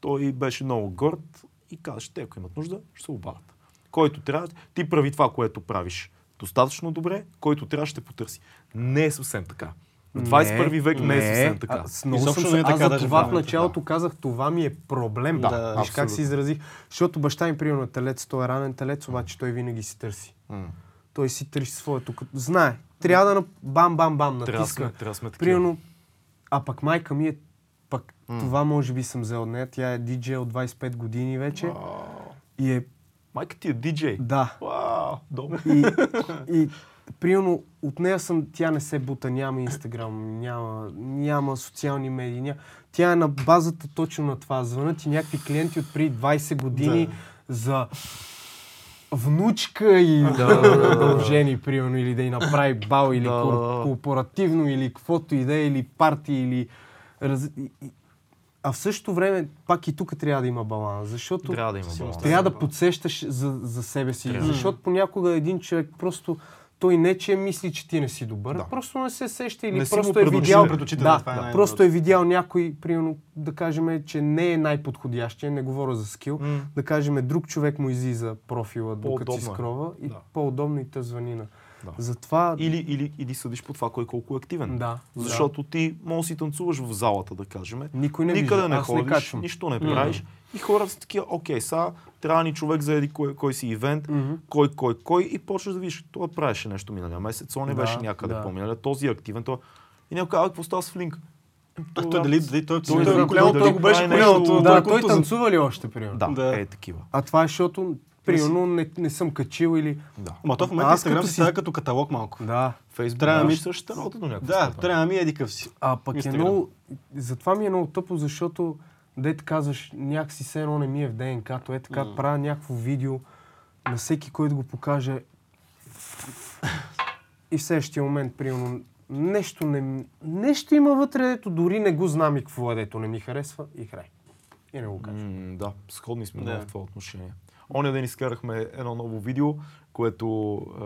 Той беше много горд и казваше, те ако имат нужда, ще се обадят. Който трябва, ти прави това, което правиш достатъчно добре, който трябва ще потърси. Не е съвсем така. В 21 век не, е съвсем така. Аз, много Изобщо съм, не е аз за това в началото казах, това ми е проблем. Да, Виж абсолютно. как се изразих. Защото баща ми, примерно, е телец, той е ранен телец, обаче той винаги си търси. М. Той си търси своето. Като... Знае. Трябва да на... бам, бам, бам, Трябва да натиска. трябва да сме. Примерно, а пък майка ми е, пък М. това може би съм взел от нея. Тя е диджей от 25 години вече. Вау. И е, Майка ти е диджей. да. Вау, добре. И, <laughs> и примерно от нея съм, тя не се бута, няма инстаграм, няма, няма социални медии, няма. Тя е на базата точно на това. Звънат и някакви клиенти от преди 20 години за внучка и да, да, да ожени, примерно, или да й направи бал, или Да, кор- да, да. корпоративно, или каквото и да е, или парти, или... Раз... и- А в същото време, пак и тук трябва да има баланс, защото Трябва да има баланс. трябва да подсещаш за, за себе си. Трябва. Защото понякога един човек просто той не че мисли, че ти не си добър, Да. просто не се сеща или Не просто е видял. да, да, това е да, просто е видял някой, примерно, да кажем, че не е най-подходящия, не говоря за скил, М. да кажем, друг човек му излиза профила, докато си е. скрова и Да. по-удобно и те звъни на. Да. Затова... Или, или, или съдиш по това кой колко е активен. Да. Защото ти може да си танцуваш в залата, да кажем. Никой не Никъде вижда. не Аз не ходиш, качвам. нищо не правиш. И хора са такива, окей, сега трябва ни човек за еди кой, кой си ивент, Мгм. кой, кой, кой и почваш да видиш, това правеше нещо миналия месец, он не Да, беше някъде да. по-миналия, този е активен, той... И някой казва, какво става с Флинк? А той дали, дали той, Той той, дали- голямото, дали той го беше прави голямото. нещо- Да, той той контуз- танцува ли още, примерно? Да, Да. е такива. А това е, защото, примерно, не, не съм качил или... Да. Ма то в момента като си става като каталог малко. Да. Фейсбук Трябва да ми- същата работа до някаква Да, степен. трябва да ми еди къв си. А пък Инстаграм. е много... Затова ми е много тъпо, защото дете казваш, някакси все едно не ми е в ДНК-то, е така, М. правя някакво видео на всеки, който го покаже и в следващия момент, примерно, нещо, не, нещо има вътре, дето дори не го знам и какво е, дето не ми харесва и край. И не го качвам. М, да, сходни сме Да. много в това отношение. Оня ден изкарахме едно ново видео, което е,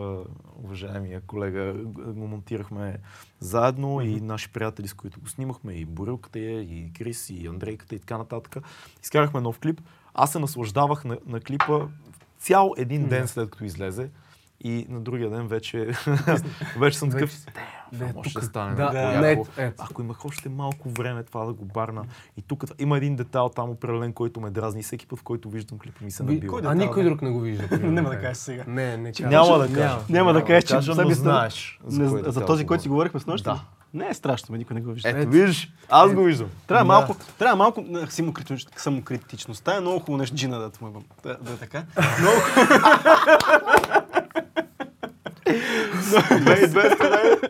уважаемия колега го монтирахме заедно и наши приятели, с които го снимахме, и Борилката, е, и Крис, и Андрейката и така нататък. Изкарахме нов клип. Аз се наслаждавах на, на клипа цял един ден след като излезе. И на другия ден вече, <laughs> вече съм такъв. Да, Това може да тук- стане. да, много не, ето. Ако имах още малко време това да го барна. И тук има един детайл там определен, който ме дразни. Всеки път, в който виждам клипа ми се набива. кой А никой друг не го вижда. <laughs> Няма да кажа сега. Не, не кажа. Няма да кажа. Няма да кажа, че себе знаеш. За, кой за, детайл този, който си говорихме с нощи? Да. Не е страшно, никой не го вижда. Ето, виждаш, аз го виждам. Трябва Да. малко, трябва малко самокритичността е много хубаво нещо, джина да му да, да е така. Много, <laughs> 2200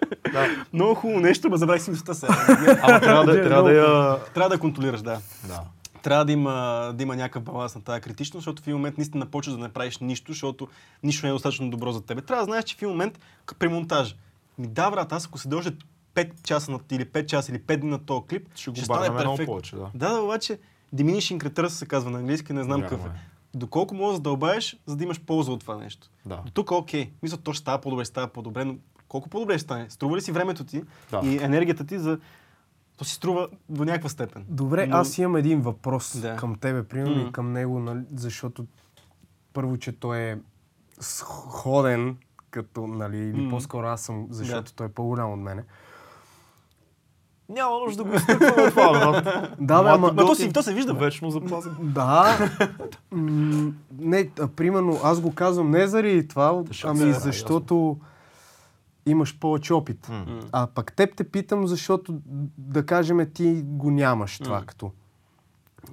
много хубаво нещо, ма забравих си мисълта сега. Ама трябва да, трябва да я... Трябва да контролираш, да. Да. Трябва да има, да има някакъв баланс на тази критичност, защото в един момент наистина почваш да не правиш нищо, защото нищо не е достатъчно добро за теб. Трябва да знаеш, че в един момент при монтажа. Ми да, брат, аз ако се дължа 5 часа на, или 5 часа или 5 дни на този клип, Ще го стане барнем много повече, да. Да, да, обаче diminishing returns се казва на английски, не знам какъв е. Е. Доколко можеш да задълбаеш, за да имаш полза от това нещо. Да. До тук окей. Мисля, то ще става по-добре, ще става по-добре, но колко по-добре ще стане? Струва ли си времето ти Да. и енергията ти за... То си струва до някаква степен. Добре, Но- аз имам един въпрос Да. към тебе, примерно, Мгм. и към него, нали, защото първо, че той е сходен, като, нали, или Мгм. по-скоро аз съм, защото Да. той е по-голям от мене. Няма нужда да го изтъкваме това, брат. Да, бе, ама... Ма то, си, то се вижда. Вечно запазен. Да. М, не, а, примерно, аз го казвам не заради това, ами да, защото имаш повече опит. М. А пък теб те питам, защото да кажем ти го нямаш това като,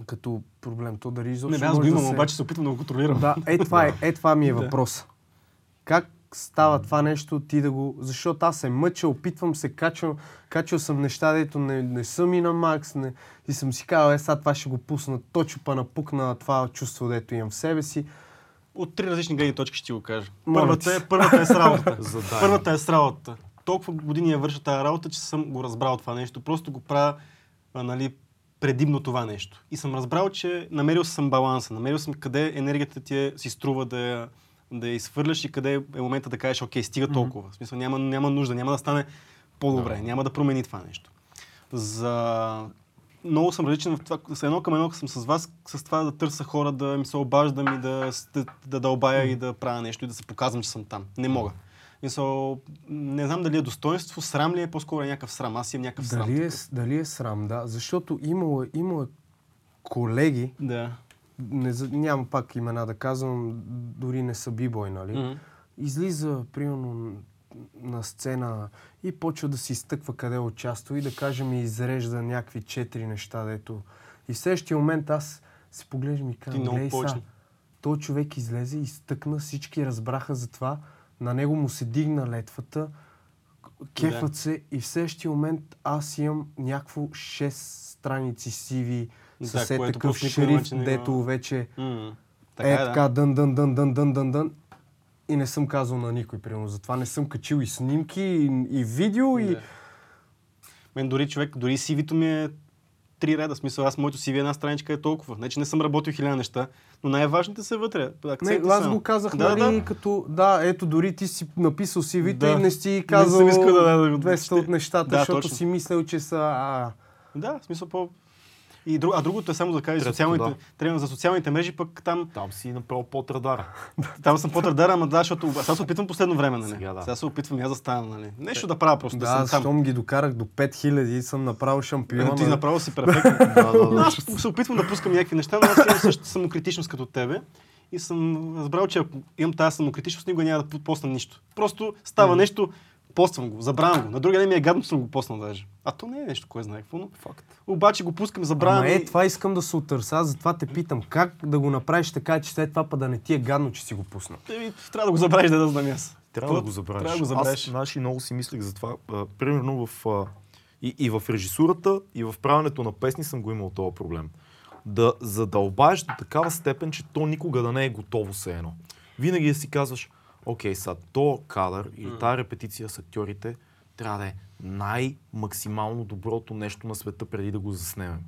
като проблем. То дали изобщо Не, аз го може да имам, се- обаче се опитвам да го контролирам. Да, е това, е, е, това ми е Да. въпрос. Как става това нещо ти да го... Защото аз се мъча, опитвам се, качвам, качвал съм неща, дето не, не са ми на макс, не, и съм си казал, е, сега това ще го пусна, точно па напукна това чувство, дето имам в себе си. От три различни гледни точки ще ти го кажа. Първата е, първата е с работата. <laughs> Първата е с работата. Толкова години я върша тази работа, че съм го разбрал това нещо. Просто го правя а, нали, предимно това нещо. И съм разбрал, че намерил съм баланса. Намерил съм къде енергията ти е, си струва да я, да я изхвърляш и къде е момента да кажеш, окей, стига толкова. В смисъл, няма, няма нужда, няма да стане по-добре, Да. няма да промени това нещо. За... Много съм различен в това, с едно към едно съм с вас, с това да търся хора, да ми се обаждам и да, да, да дълбая и да правя нещо и да се показвам, че съм там. Не мога. Мисъл, не знам дали е достоинство, срам ли е, по-скоро е някакъв срам. Аз имам някакъв срам. Дали е, тук. дали е срам, да. Защото имало, е- имало е колеги, Да. Не, няма пак имена да казвам, дори не са бибой, нали? Мгм. Излиза, примерно, на сцена и почва да си изтъква къде участва и да кажем и изрежда някакви четири неща, дето. И в следващия момент аз се поглеждам и казвам, гледай са, той човек излезе, изтъкна, всички разбраха за това, на него му се дигна летвата, кефът Да. се и в следващия момент аз имам някакво 6 страници сиви, Да, с е което такъв не го- дето вече е Така е, така, да. дън, дън, дън, дън, дън, дън, дън, дън. И не съм казал на никой, примерно. Затова не съм качил и снимки, и, и видео, и... Да. Мен дори човек, дори CV-то ми е три реда. Смисъл, аз моето CV една страничка е толкова. Не, че не съм работил хиляда неща, но най-важните са вътре. Не, аз го казах, да, нали, да. като... Да, ето, дори ти си написал CV-то Да. и не си Не казал искал да- да го 200 чете. от нещата, Да, защото точно. си мислил, че са... А, Да, в смисъл по... И друг, а другото е само да кажа, социалните, да. трябва за социалните мрежи, пък там, Там си направо под радара. <laughs> там съм под радара, ама да, защото сега се опитвам последно време, нали? Сега, да. Сега се опитвам и аз да стана, нали? Нещо да правя просто, да, да, съм там. щом ги докарах до 5000 и съм направил шампион. Ти направо си перфектно. <laughs> да, да, Но да. аз се опитвам да пускам някакви неща, но аз имам същата самокритичност като тебе. И съм разбрал, че ако имам тази самокритичност, никога няма да постна нищо. Просто става нещо, поствам го, забравям го. На другия ден ми е гадно, че съм го поснал даже. А то не е нещо, кое знае какво, но Факт. обаче го пускам, забравям. Ама е, това искам да се отърса, затова те питам. Как да го направиш така, че след това па да не ти е гадно, че си го пуснал? Еми, трябва да го забравиш, да да знам аз. Трябва Какво? да го забравиш. Трябва да го забравиш. Аз значи, много си мислех за това. А, примерно в, а, и, и в режисурата, и в правенето на песни съм го имал този проблем. Да задълбаеш до такава степен, че то никога да не е готово се едно. Винаги да си казваш, окей, са, то кадър или тази репетиция с актьорите трябва да е най-максимално доброто нещо на света преди да го заснемем.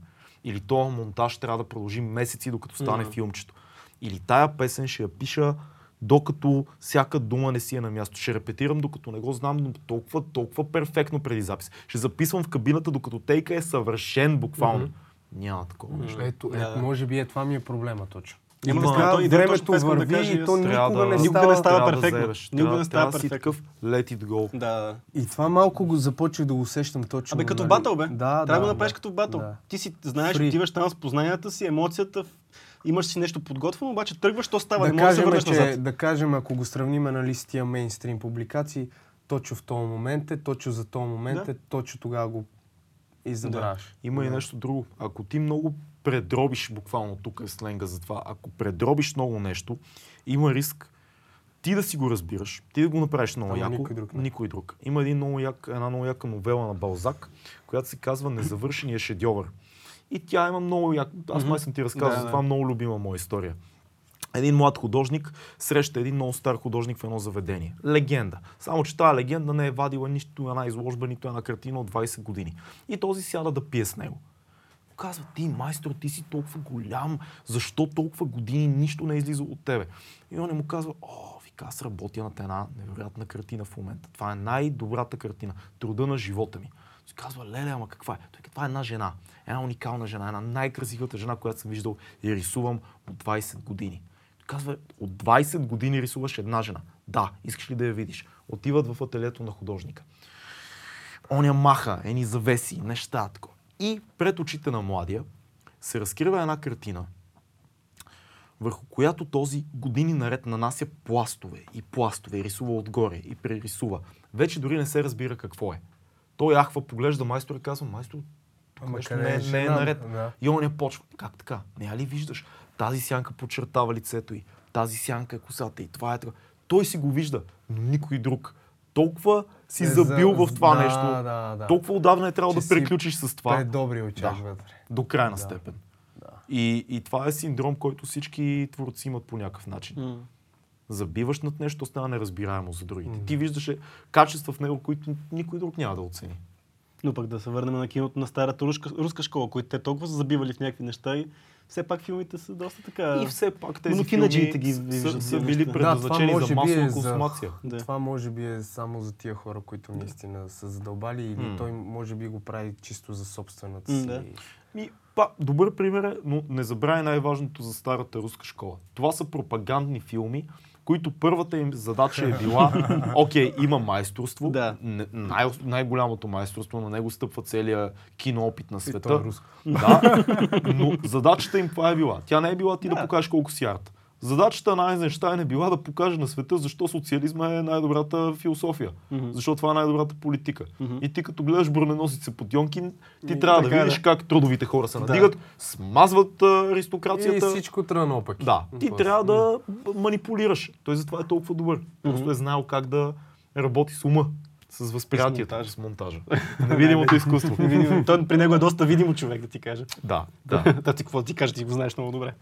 Или този монтаж трябва да продължи месеци, докато стане Мгм. филмчето. Или тая песен ще я пиша докато всяка дума не си е на място. Ще репетирам, докато не го знам но толкова, толкова перфектно преди запис. Ще записвам в кабината, докато тейка е съвършен буквално. Мгм. Няма такова нещо. Ето, ето, може би е това ми е проблема точно. Има Има- да става, да, времето да върви кажа и то никога да- не Никога става. не става перфектно. заебеш. Никога не става да перфектно. такъв let it go. Да, да. И това малко го започвах да го усещам точно. Абе, като нали? батъл, бе. Да, Трябва да да, го направиш да. като батъл. Да. Ти си знаеш, Free. отиваш там с познанията си, емоцията, имаш си нещо подготвено, обаче тръгваш, то става, Да не да се кажем, върнеш че, назад. да кажем, ако го сравним нали, с тия мейнстрим публикации, точно в този момент е, точно за този момент Да. е, точно тогава го и забравяш. Има и Да. нещо друго. Ако ти много предробиш, буквално тук е сленга за това, ако предробиш много нещо, има риск ти да си го разбираш, ти да го направиш много Ама яко, никой друг не. никой друг. Има един много як, една много яка новела на Балзак, която се казва Незавършения шедьовър. И тя има много як... Аз май съм ти разказал, Да, за да. това много любима моя история. Един млад художник среща един много стар художник в едно заведение. Легенда. Само, че тази легенда не е вадила нито една изложба, нито една картина от 20 години. И този сяда да пие с него. Казва, ти, майстор, ти си толкова голям, защо толкова години нищо не е излизало от тебе? И он му казва, о, вика, аз работя над една невероятна картина в момента. Това е най-добрата картина, труда на живота ми. Той казва, леле, ама каква е? Той това е една жена, една уникална жена, една най-красивата жена, която съм виждал и рисувам от 20 години. Той казва, от 20 години рисуваш една жена. Да, искаш ли да я видиш? Отиват в ателието на художника оня маха, едни завеси, неща, такова. И пред очите на младия се разкрива една картина, върху която този години наред нанася пластове и пластове, и рисува отгоре и прерисува. Вече дори не се разбира какво е. Той яхва, поглежда майстора и казва, майстор, тук нещо не, е е- не е наред. Да. И он я почва. Как така? Не ли виждаш? Тази сянка подчертава лицето й. Тази сянка е косата и това е така. Той си го вижда, но никой друг. Толкова си Е, за- забил в това да, нещо. да, да. Толкова отдавна е трябвало да приключиш с това. Пред добри очаква Да. вътре. До крайна Да. степен. И, и това е синдром, който всички творци имат по някакъв начин. М. Забиваш над нещо, става неразбираемо за другите. Мгм. Ти виждаше качества в него, които никой друг няма да оцени. Но пък да се върнем на киното на старата руска, руска школа, които те толкова са забивали в някакви неща и все пак филмите са доста така... И все пак тези филми ги са, виждат са за били предназначени може за би масова е за- консумация. Да. Това може би е само за тия хора, които наистина са задълбали или М. той може би го прави чисто за собствената си. да. Ми, па, добър пример е, но не забравяй най-важното за старата руска школа. Това са пропагандни филми, които първата им задача е била, <laughs> окей, има майсторство, Да. най- най-голямото майсторство, на него стъпва целият киноопит на И света. то е. Да, но задачата им това е била. Тя не е била ти да, Да. покажеш колко си арт. Задачата на Айзенштайн е била да покаже на света защо социализма е най-добрата философия. Мгм. Защо това е най-добрата политика. Мгм. И ти като гледаш броненосица под Йонкин, ти И трябва да така, видиш да. как трудовите хора се Да. надигат, смазват а, И аристокрацията. всичко трябва наопаки. Да, ти После. трябва да манипулираш. Той затова е толкова добър. Просто е знаел как да работи с ума, с възприятието, монтажа. с монтажа. <laughs> Невидимото изкуство. Той при него е доста видимо човек, да ти кажа. Да, <laughs> да. Да, ти какво да ти кажа, ти го знаеш много добре.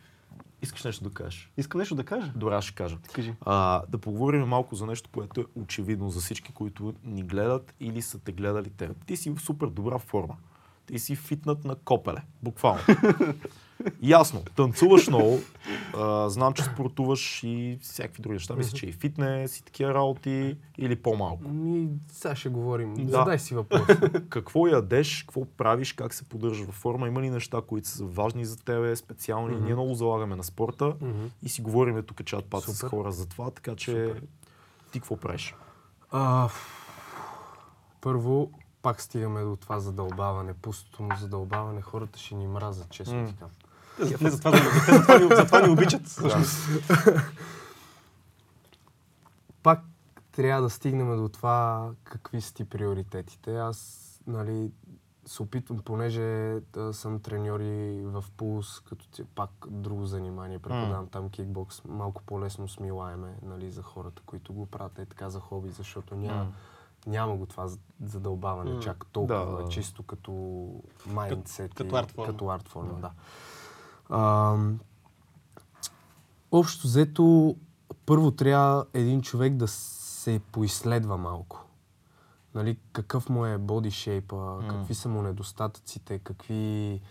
Искаш нещо да кажеш? Искам нещо да кажа. Добре, ще кажа. Кажи. А, да поговорим малко за нещо, което е очевидно за всички, които ни гледат или са те гледали те. Ти си в супер добра форма. Ти си фитнат на копеле, буквално. <laughs> Ясно, танцуваш много, а, знам, че спортуваш и всякакви други неща. Мисля, че и фитнес и такива работи или по-малко. Ми, сега ще говорим. Да. Задай си въпрос. <laughs> Какво ядеш, какво правиш, как се поддържаш във форма, има ли неща, които са важни за тебе, специални? Ние много залагаме на спорта Мгм. и си говорим тук чат пат с хора за това, така че Супер. ти какво правиш? А, първо, пак стигаме до това задълбаване, пустото му задълбаване. Хората ще ни мразят, честно М. ти казвам. Те затова, затова, ни, затова ни обичат. всъщност. Пак трябва да стигнем до това какви са ти приоритетите. Аз, нали, се опитвам, понеже да, съм треньор и в пулс, като ти, пак друго занимание, преподавам там кикбокс, малко по-лесно смилаеме, нали, за хората, които го правят е така за хоби, защото няма, няма го това задълбаване чак толкова, Да, чисто като майндсет като арт форма. като арт форма, да. Ам, общо взето, първо трябва един човек да се поизследва малко. Нали, какъв му е боди шейпа, какви са му недостатъците, какви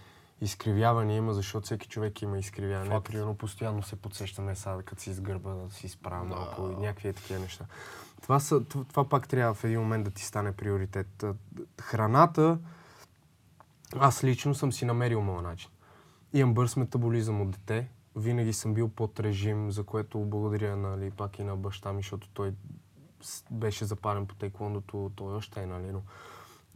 изкривявания има, защото всеки човек има изкривяване. Примерно постоянно се подсещаме сега, като си изгърба, да си изправя малко и някакви е такива неща. Това, са, това, пак трябва в един момент да ти стане приоритет. Та, Храната, аз лично съм си намерил моя начин. Имам бърз метаболизъм от дете. Винаги съм бил под режим, за което благодаря нали, пак и на баща ми, защото той беше запален по тейквондото, той още е, нали, но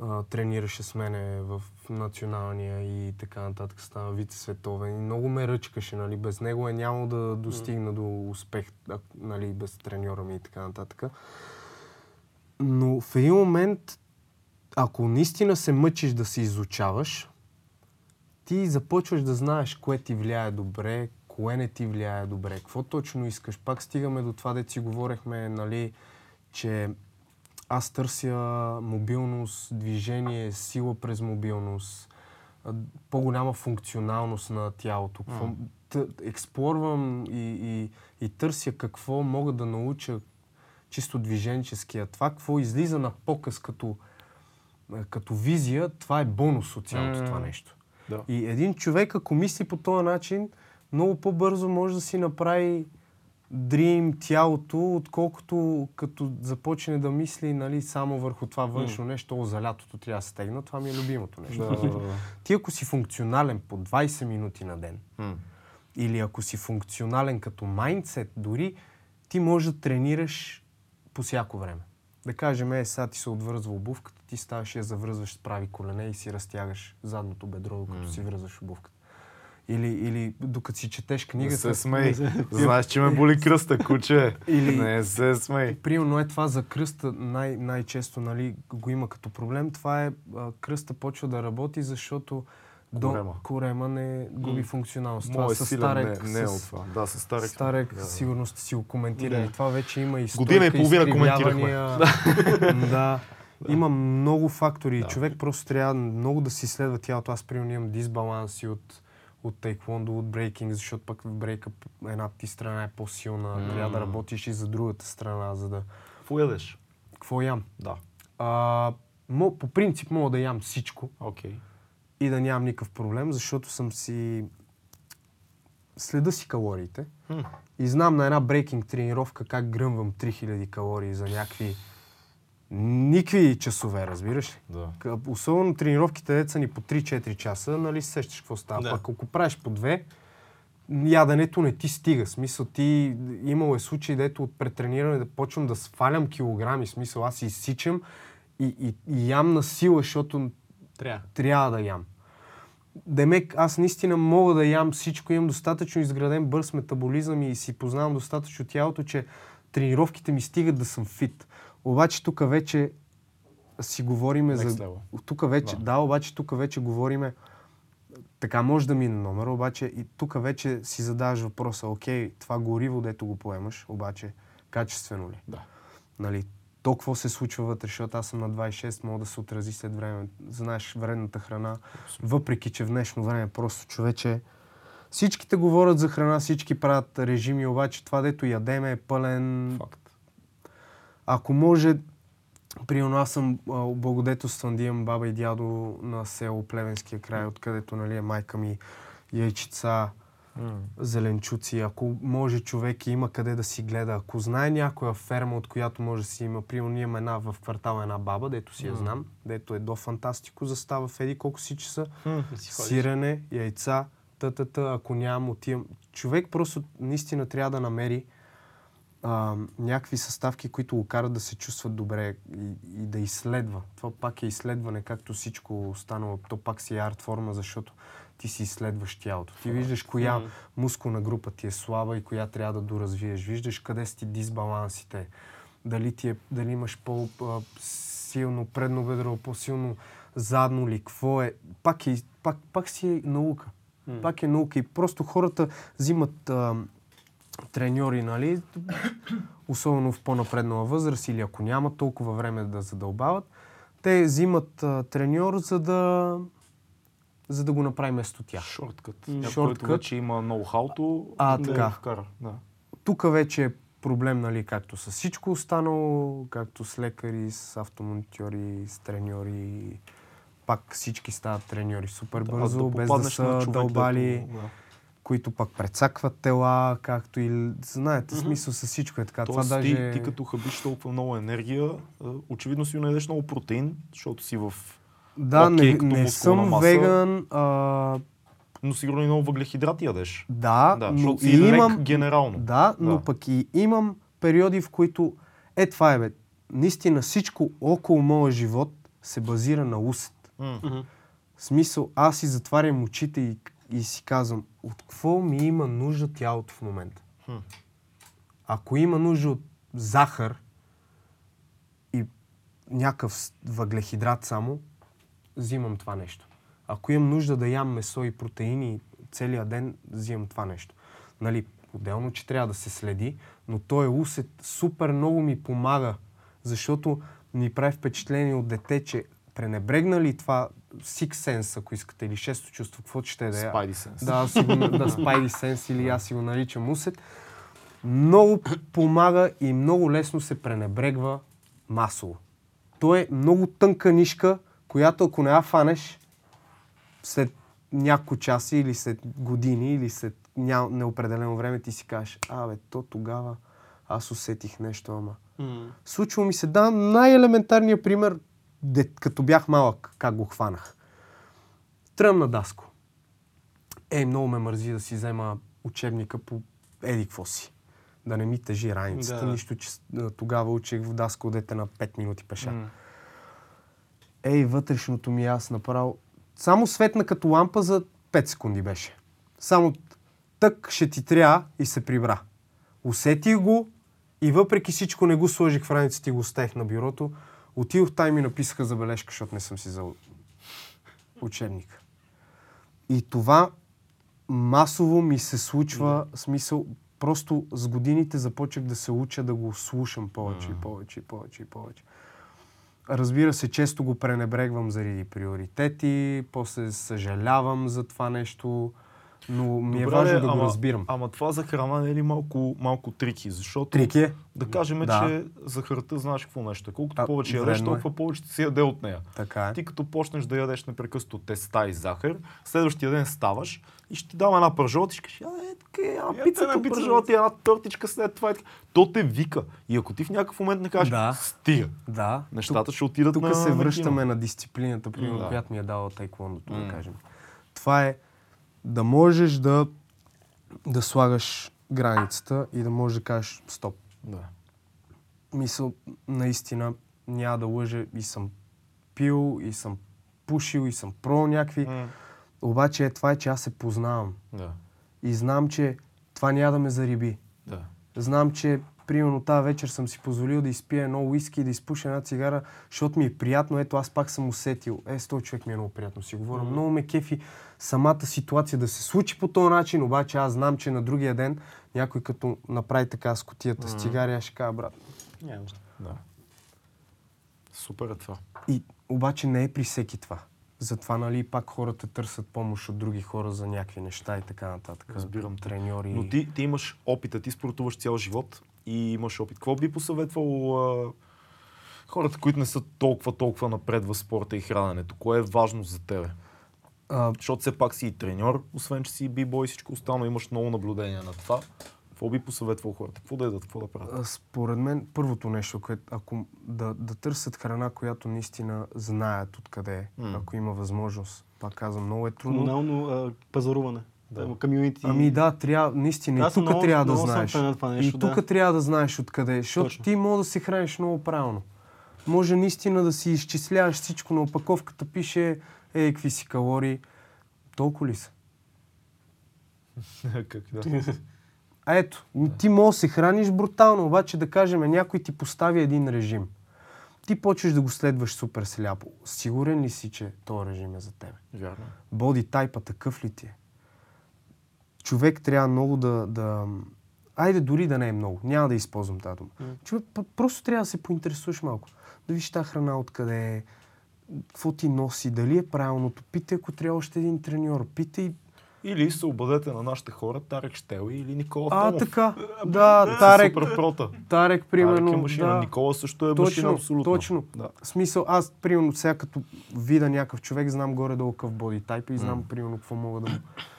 а, тренираше с мене в националния и така нататък, стана вице-световен и много ме ръчкаше, нали, без него е нямало да достигна до успех, нали, без треньора ми и така нататък. Но в един момент, ако наистина се мъчиш да се изучаваш, ти започваш да знаеш кое ти влияе добре, кое не ти влияе добре, какво точно искаш. Пак стигаме до това, де си говорехме, нали, че аз търся мобилност, движение, сила през мобилност, по-голяма функционалност на тялото. Какво, т- експлорвам и, и, и търся какво мога да науча чисто движенческия. Това, какво излиза на показ като, като визия, това е бонус от цялото това нещо. Да. И един човек, ако мисли по този начин, много по-бързо може да си направи дрим тялото, отколкото като започне да мисли нали, само върху това външно нещо, о, за лятото трябва да стегна, това ми е любимото нещо. Ти ако си функционален по 20 минути на ден, М. или ако си функционален като майндсет, дори ти можеш да тренираш по всяко време. Да кажем, е, сега ти се отвързва обувката, ти ставаш и я завръзваш с прави колене и си разтягаш задното бедро, докато си връзваш обувката. Или, или докато си четеш Не книгата. <laughs> се смей. Знаеш, че ме боли кръста, куче. Или- Не се смей. Примерно е това за кръста, най- най-често нали, го има като проблем. Това е а, кръста почва да работи, защото Корема. до корема не губи функционалност. Това с Старек, не, не е от това. Да, с Старек. Старек, да. сигурно сте си го коментирали. Да. Това вече има и Година и половина изкривявания. <laughs> да. Има много фактори. Да. Човек просто трябва много да си следва тялото. Аз примерно имам дисбаланси от, от тейквондо, от брейкинг, защото пък в брейка една ти страна е по-силна. Трябва да работиш и за другата страна, за да... Какво ядеш? Какво ям? Да. А, мо, по принцип мога да ям всичко Окей. и да нямам никакъв проблем, защото съм си... Следа си калориите М. и знам на една брейкинг тренировка как гръмвам 3000 калории за някакви никакви часове, разбираш ли? Да. Особено тренировките деца ни по 3-4 часа, нали се сещаш какво става. Да. Пак ако правиш по две, яденето не ти стига. Смисъл, ти имало е случаи, дето от претрениране да почвам да свалям килограми. Смисъл, аз изсичам и, и, и ям на сила, защото Трябва. трябва да ям. Демек, аз наистина мога да ям всичко, имам достатъчно изграден бърз метаболизъм и си познавам достатъчно тялото, че тренировките ми стигат да съм фит. Обаче тук вече си говориме Next за... Тук вече, Да. да. обаче тук вече говориме така може да мине номера, обаче и тук вече си задаваш въпроса, окей, това гориво, дето го поемаш, обаче качествено ли? Да. Нали, то какво се случва вътре, защото аз съм на 26, мога да се отрази след време. Знаеш, вредната храна, въпреки че в днешно време просто човече... Всичките говорят за храна, всички правят режими, обаче това, дето ядеме е пълен... Факт. Ако може, примерно аз съм а, облагодетелстван да имам баба и дядо на село Плевенския край, откъдето нали, е майка ми яйчица, зеленчуци. Ако може човек и има къде да си гледа, ако знае някоя ферма, от която може да си има, примерно ние имаме една в квартала една баба, дето си я знам, дето е до фантастико, застава в еди колко си часа, ходиш. сирене, яйца, тътата, ако нямам, отивам. Човек просто наистина трябва да намери а, някакви съставки, които го карат да се чувстват добре и, и да изследва. Това пак е изследване, както всичко останало. То пак си е арт форма, защото ти си изследваш тялото. Ти виждаш коя мускулна група ти е слаба и коя трябва да доразвиеш. Виждаш къде са ти дисбалансите. Дали, ти е, дали имаш по-силно предно бедро, по-силно задно ли, какво е. Пак, е, пак, пак си е наука. Пак е наука и просто хората взимат а, треньори, нали, особено в по-напреднала възраст или ако нямат толкова време да задълбават, те взимат а, треньор, за да, за да го направи вместо тях. Шорткът. Шорткът. който вече има ноу-хауто, А, да така. го вкара. Да. Тук вече е проблем, нали, както с всичко останало, както с лекари, с автомонтьори, с треньори. Пак всички стават треньори супер Да, бързо, да без да попаднеш на са човек, дълбали, да. Които пък прецакват тела, както и... Знаете, смисъл с всичко е така. Тоест, Това ти, даже... ти като хабиш толкова много енергия, очевидно си не много протеин, защото си в... Да, окей, не, не съм маса. веган, а, Но сигурно и много въглехидрати ядеш. да, Да, но и лек имам... генерално. Да, но Да. пък и имам периоди, в които е това е, бе. Наистина всичко около моя живот се базира на. Мгм. В смисъл, аз си затварям очите и, и си казвам, от какво ми има нужда тялото в момента? Хм. Ако има нужда от захар и някакъв въглехидрат само, взимам това нещо. Ако имам нужда да ям месо и протеини целият ден, взимам това нещо. Нали, отделно, че трябва да се следи, но той е усет супер много ми помага, защото ми прави впечатление от дете, че пренебрегна ли това Six Sense, ако искате, или шесто чувство, каквото ще да е. Spidey sense. Да, си го, да, <laughs> Spidey Sense или аз си го наричам усет. Много помага и много лесно се пренебрегва масово. То е много тънка нишка, която ако не я фанеш, след няколко часа или след години или след ня... неопределено време ти си кажеш, абе, то тогава аз усетих нещо, ама. М. Случва ми се, да, най-елементарният пример, като бях малък, как го хванах. Тръмна даско. Ей, много ме мързи да си взема учебника по еди какво си. Да не ми тежи раницата, Да. нищо, че тогава учих в даско дете на 5 минути пеша. М. Ей, вътрешното ми аз направо. Само светна като лампа за 5 секунди беше. Само тък ще ти трябва и се прибра. Усетих го и въпреки всичко не го сложих в раницата и го оставих на бюрото. Отидох там и ми написаха забележка, защото не съм си взел учебник. И това масово ми се случва, смисъл, просто с годините започнах да се уча да го слушам повече и повече и повече и повече. Разбира се, често го пренебрегвам заради приоритети, после съжалявам за това нещо, но ми е Добре, важно бе, да го ама, разбирам. Ама това за храна не е ли малко, малко трики? Защото Трики е? да кажем, Да. че захарта знаеш какво нещо. е. Колкото А, повече ядеш, е. толкова повече се яде от нея. Така е. Ти като почнеш да ядеш непрекъснато теста и захар, следващия ден ставаш и ще ти дам една пържола, ти ще кажеш, а, е, така, е, една пица една пържола, ти една тортичка след това. е. То те вика. И ако ти в някакъв момент не кажеш, Да. стига, Да. нещата ще отидат Тук на се връщаме на дисциплината, примерно, Да. която ми е дала тайквондото, да кажем. Това е да можеш да да слагаш границата и да можеш да кажеш стоп. Да. Мисъл, наистина, няма да лъжа и съм пил, и съм пушил, и съм про някакви. М, Обаче е това е, че аз се познавам. Да. И знам, че това няма да ме зариби. Да. Знам, че примерно тази вечер съм си позволил да изпия едно уиски и да изпуша една цигара, защото ми е приятно. Ето аз пак съм усетил. Е, с този човек ми е много приятно. Си говоря. Много ме кефи самата ситуация да се случи по този начин, обаче аз знам, че на другия ден някой като направи така с котията с цигари, аз ще кажа, брат. Няма. Да. Супер е това. И обаче не е при всеки това. Затова, нали, пак хората търсят помощ от други хора за някакви неща и така нататък. Разбирам. Треньори. Но ти, ти имаш опита, ти спортуваш цял живот и имаш опит. Какво би посъветвал а, хората, които не са толкова, толкова напред в спорта и храненето? Кое е важно за тебе? А, Защото все пак си и треньор, освен че си и бибой и всичко останало, имаш много наблюдение на това. Какво би посъветвал хората? Какво да ядат? Какво да правят? А, Според мен, първото нещо, което ако да, да търсят храна, която наистина знаят откъде е, М. ако има възможност. Пак казвам, много е трудно. Комунално а, пазаруване. Да. Комюнити. Ами да, трябва, наистина, Аз и тук много- трябва да знаеш. това нещо, и тук да. трябва да знаеш откъде, е, защото Точно. ти може да се храниш много правилно. Може наистина да си изчисляваш всичко, на опаковката пише, е, какви си калории. Толкова ли са? <laughs> как да? А ето, ти може да се храниш брутално, обаче да кажем, някой ти постави един режим. Ти почваш да го следваш супер сляпо. Сигурен ли си, че този режим е за теб? Вярно. Боди тайпа такъв ли ти е? Човек трябва много да, да... Айде дори да не е много. Няма да използвам тази дума. Човек п- просто трябва да се поинтересуваш малко. Да виж тази храна откъде е, какво ти носи, дали е правилното. Питай, ако трябва още един треньор. Питай. Или се обадете на нашите хора, Тарек Штели или Никола А, Томов. така. Да, Са Тарек. Супер прота. Тарек, примерно. Тарек е машина. да. Никола също е машина, Точно, абсолютно. точно. Да. Смисъл, аз, примерно, сега като видя някакъв човек, знам горе-долу какъв боди тайп и знам, примерно, какво мога да му,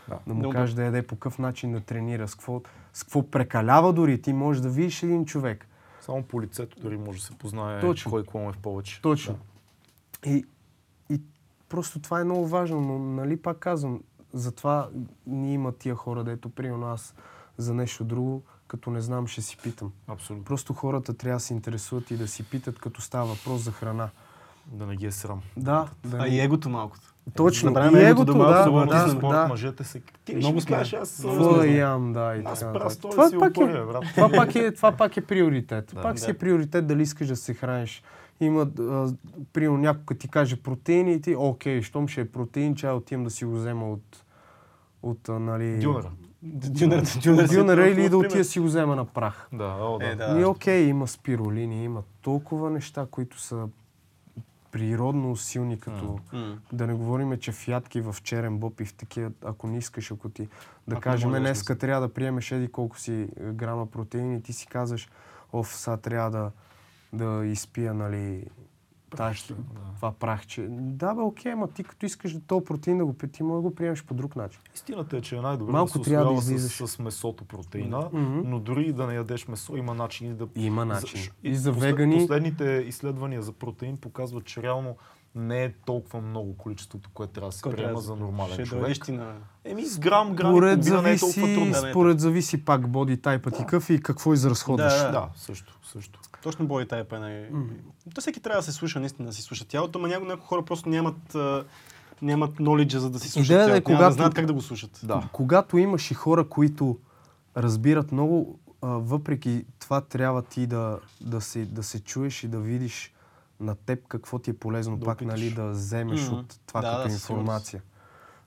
Да. да му Много кажа да яде, по какъв начин да тренира, с какво, с какво прекалява дори. Ти можеш да видиш един човек. Само по лицето дори може да се познае Точно. кой му е в повече. Точно. И, и просто това е много важно, но нали пак казвам, затова ни има тия хора, дето примерно аз за нещо друго, като не знам, ще си питам. Да, абсолютно. Просто хората трябва да се интересуват и да си питат, като става въпрос за храна. Да не ги е срам. Да, да А не- и егото малкото. Точно. Забравяме и егото егото, да да, да, спорт, да. мъжете се... Ти Много сме. аз... Ям, да, и Аз така. Това пак е, това пак е, това пак е приоритет. Да. пак си е приоритет дали искаш да се храниш. Има, а, примерно, някой ти каже протеини и ти, окей, щом ще е протеин, че отивам да си го взема от, от а, нали... Дюнера. Дюнера или да отида си го взема на прах. Да, о, да. Е, да. Ми окей, има спирулини, има толкова неща, които са природно силни, като... М. Да не говорим, че в ядки, в черен боб и в такива, ако не искаш, ако ти, да Ако кажем, днеска мисля. трябва да приемеш еди колко си е, грама протеин и ти си казваш, оф, сега трябва да, да изпия, нали, тая, това прахче. Да, бе, окей, ма ти като искаш да този протеин да го ти може да го приемеш по друг начин. Истината е, че е най-добре Малко да се трябва да излизаш. с, с месото протеина, Мгм. но дори и да не ядеш месо, има начини да... Има начин. За- И за вегани- Последните изследвания за протеин показват, че реално не е толкова много количеството, което трябва да се приема за да- нормален Ще човек. дойдеш ти на... Еми с грам, грам и Според половина не е толкова зависи, трудно. да, е според зависи пак боди тайпът ти какъв и какво изразходваш. Да, Да, също, също. Точно бой тайп е най... То всеки трябва да се слуша, наистина да си слуша тялото, но някои, някои хора просто нямат, а, нямат нолиджа, за да си слушат е, тялото. Няма да когато- знаят как да го слушат. Да. Когато имаш и хора, които разбират много, а, въпреки това трябва ти да, да, се, да се чуеш и да видиш на теб какво ти е полезно Да пак опиташ. нали, да вземеш Мгм. от това Да, като да, информация.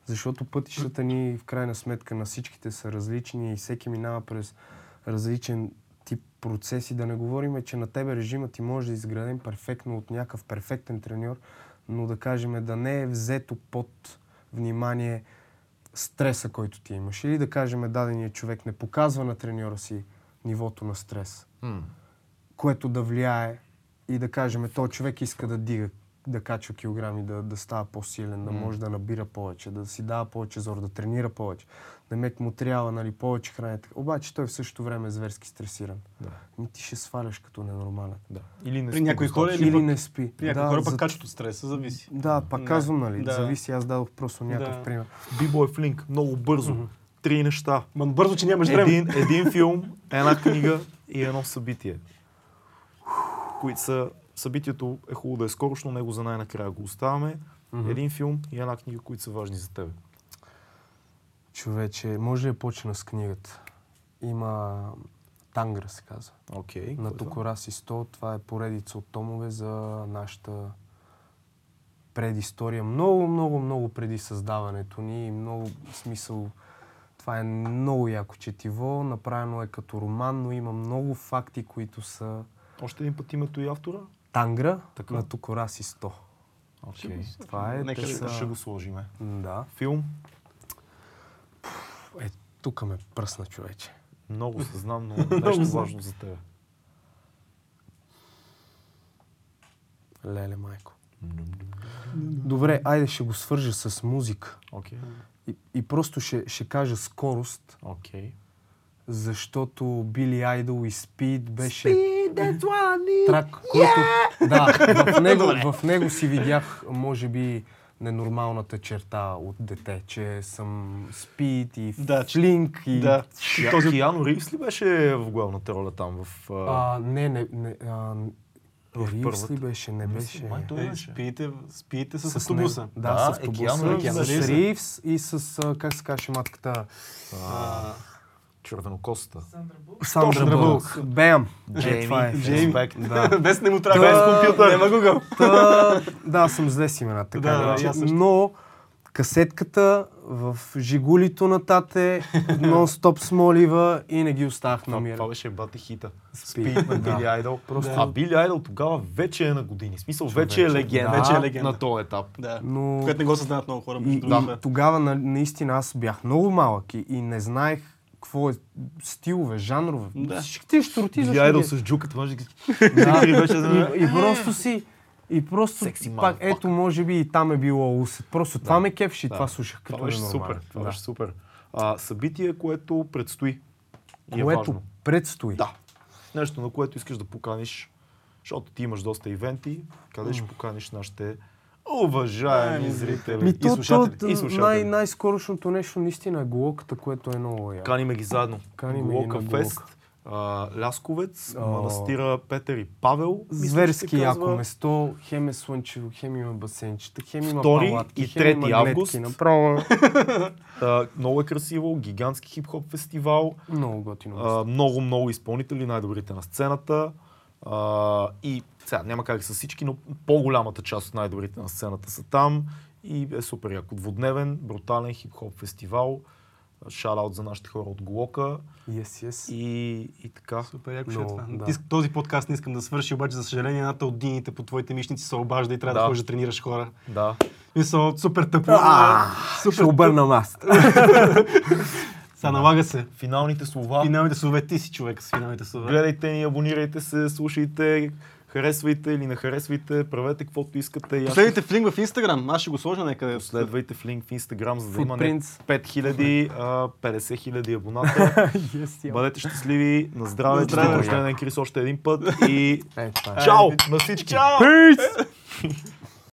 Защото пътищата ни в крайна сметка на всичките са различни и всеки минава през различен тип процеси. Да не говорим, че на тебе режимът ти може да изграден перфектно от някакъв перфектен треньор, но да кажем да не е взето под внимание стреса, който ти имаш. Или да кажем дадения човек не показва на треньора си нивото на стрес, М. което да влияе и да кажем, този човек иска да дига, да качва килограми, да, да става по-силен, да може да набира повече, да си дава повече зор, да тренира повече. На мек му трябва нали, повече храна. Обаче той в същото време е зверски стресиран. Да. Ами ти ще сваляш като ненормален. Да. Или не При спи някои хора Или пък- не спи. При някои Да, хора пък за- качват от стреса, зависи. Да, пак Да. казвам, нали, Да. зависи. Аз дадох просто някакъв Да. пример. Бибой флинк, много бързо. три неща. Ма бързо, че нямаш време. Един, един филм, една книга и едно събитие. Които са... Събитието е хубаво да е скорошно, него за най-накрая го оставяме. Един филм и една книга, които са важни за теб. Човече, може ли да почна с книгата? Има Тангра се казва. Окей. На Токораси 100. Това е поредица от томове за нашата предистория. Много, много, много преди създаването ни. и Много смисъл. Това е много яко четиво. Направено е като роман, но има много факти, които са Още един път името и автора? Тангра Така. на Токораси 100. Окей. Това е. Нека са- Ще го сложиме. Да. Филм? Е, тук ме пръсна човече. Много се знам, но <laughs> нещо важно за теб. Леле, майко. Добре, айде ще го свържа с музика. Окей. И, и просто ще, ще кажа скорост, Окей. Защото Били Айдол и Speed беше трак, който... Да, в <laughs> него, в него си видях, може би, ненормалната черта от дете, че съм Speed и Да, Флинк и... Да. Този... Този... Киано Ривз ли беше в главната роля там? В, а... А, не, не, не а, В първата. ли беше? Не беше. Май той Е, беше. спиете, спиете с, С автобуса. Да, Да, с е, Киану автобуса, Ривз с беше. Ривз и с, как се каже матката, А, червенокоста. Сандра Бълк. Бем! Джейми, Е, е. Джейми. Да. <laughs> Без не му трябва. Без компютър. Няма Google. <laughs> Та, да, съм с две с имена, така Да, да, да. Но касетката в Жигулито на тате, <laughs> нон-стоп смолива и не ги оставах на мира. това беше бати хита. Спи, Спит на да. Били Айдол. Просто- А Били Айдол тогава вече е на години. В смисъл, вече е легенда. да. Вече е легенда. На този етап. Да. Но Което не го съзнават много хора. и, другото. тогава на, наистина аз бях много малък и, и не знаех какво е стилове, жанрове. Да. Всичките щурти Били защо Айдол с джуката, може да ги... <laughs> Да, беше и, и просто си и просто Секси пак, ето, може би и там е било усет. Просто това ме кефши, Да. това слушах като Това беше ненормално. супер. Това Да. беше супер. А, събитие, което предстои. И е Което важно. предстои. Да. Нещо, на което искаш да поканиш, защото ти имаш доста ивенти, къде ще поканиш нашите уважаеми зрители. Ми, И то, то, слушатели. И слушатели. най- най-скорошното нещо наистина е глоката, което е много яко. Каниме ги заедно. Каниме ги Глока на фест, а, Лясковец, О. манастира Петър и Павел. Зверски казва. яко место, хем е слънчево, хем има басенчета, хем има Втори палатки, и хем има трети гледки, август. Направо <laughs> А, много е красиво, гигантски хип-хоп фестивал. много готино А, много, много изпълнители, най-добрите на сцената. А, и сега няма как са всички, но по-голямата част от най-добрите на сцената са там. И е супер яко. Двудневен, брутален хип-хоп фестивал. Шараут за нашите хора от Глока. Yes, yes. И, и така. Супер яко ще е това. да. Този подкаст не искам да свърши, обаче за съжаление едната от дините по твоите мишници се обажда и трябва да, Да. ходиш да тренираш хора. Да. Мисъл, супер тъпо. А, супер Ще обърна аз. <laughs> Сега налага се. Финалните слова. Финалните слове, ти си човек с финалните слове. Гледайте ни, абонирайте се, слушайте, харесвайте или не харесвайте, правете каквото искате. Последните в линк в Инстаграм. Аз ще го сложа някъде. Последвайте в линк в Instagram, за да има не Footprints. 5000, а 50 хиляди абоната. <laughs> yes, yeah. Бъдете щастливи, на здраве, На здраве. рожден ден Крис още един път <laughs> и Е, е. чао на всички! Чао! Peace!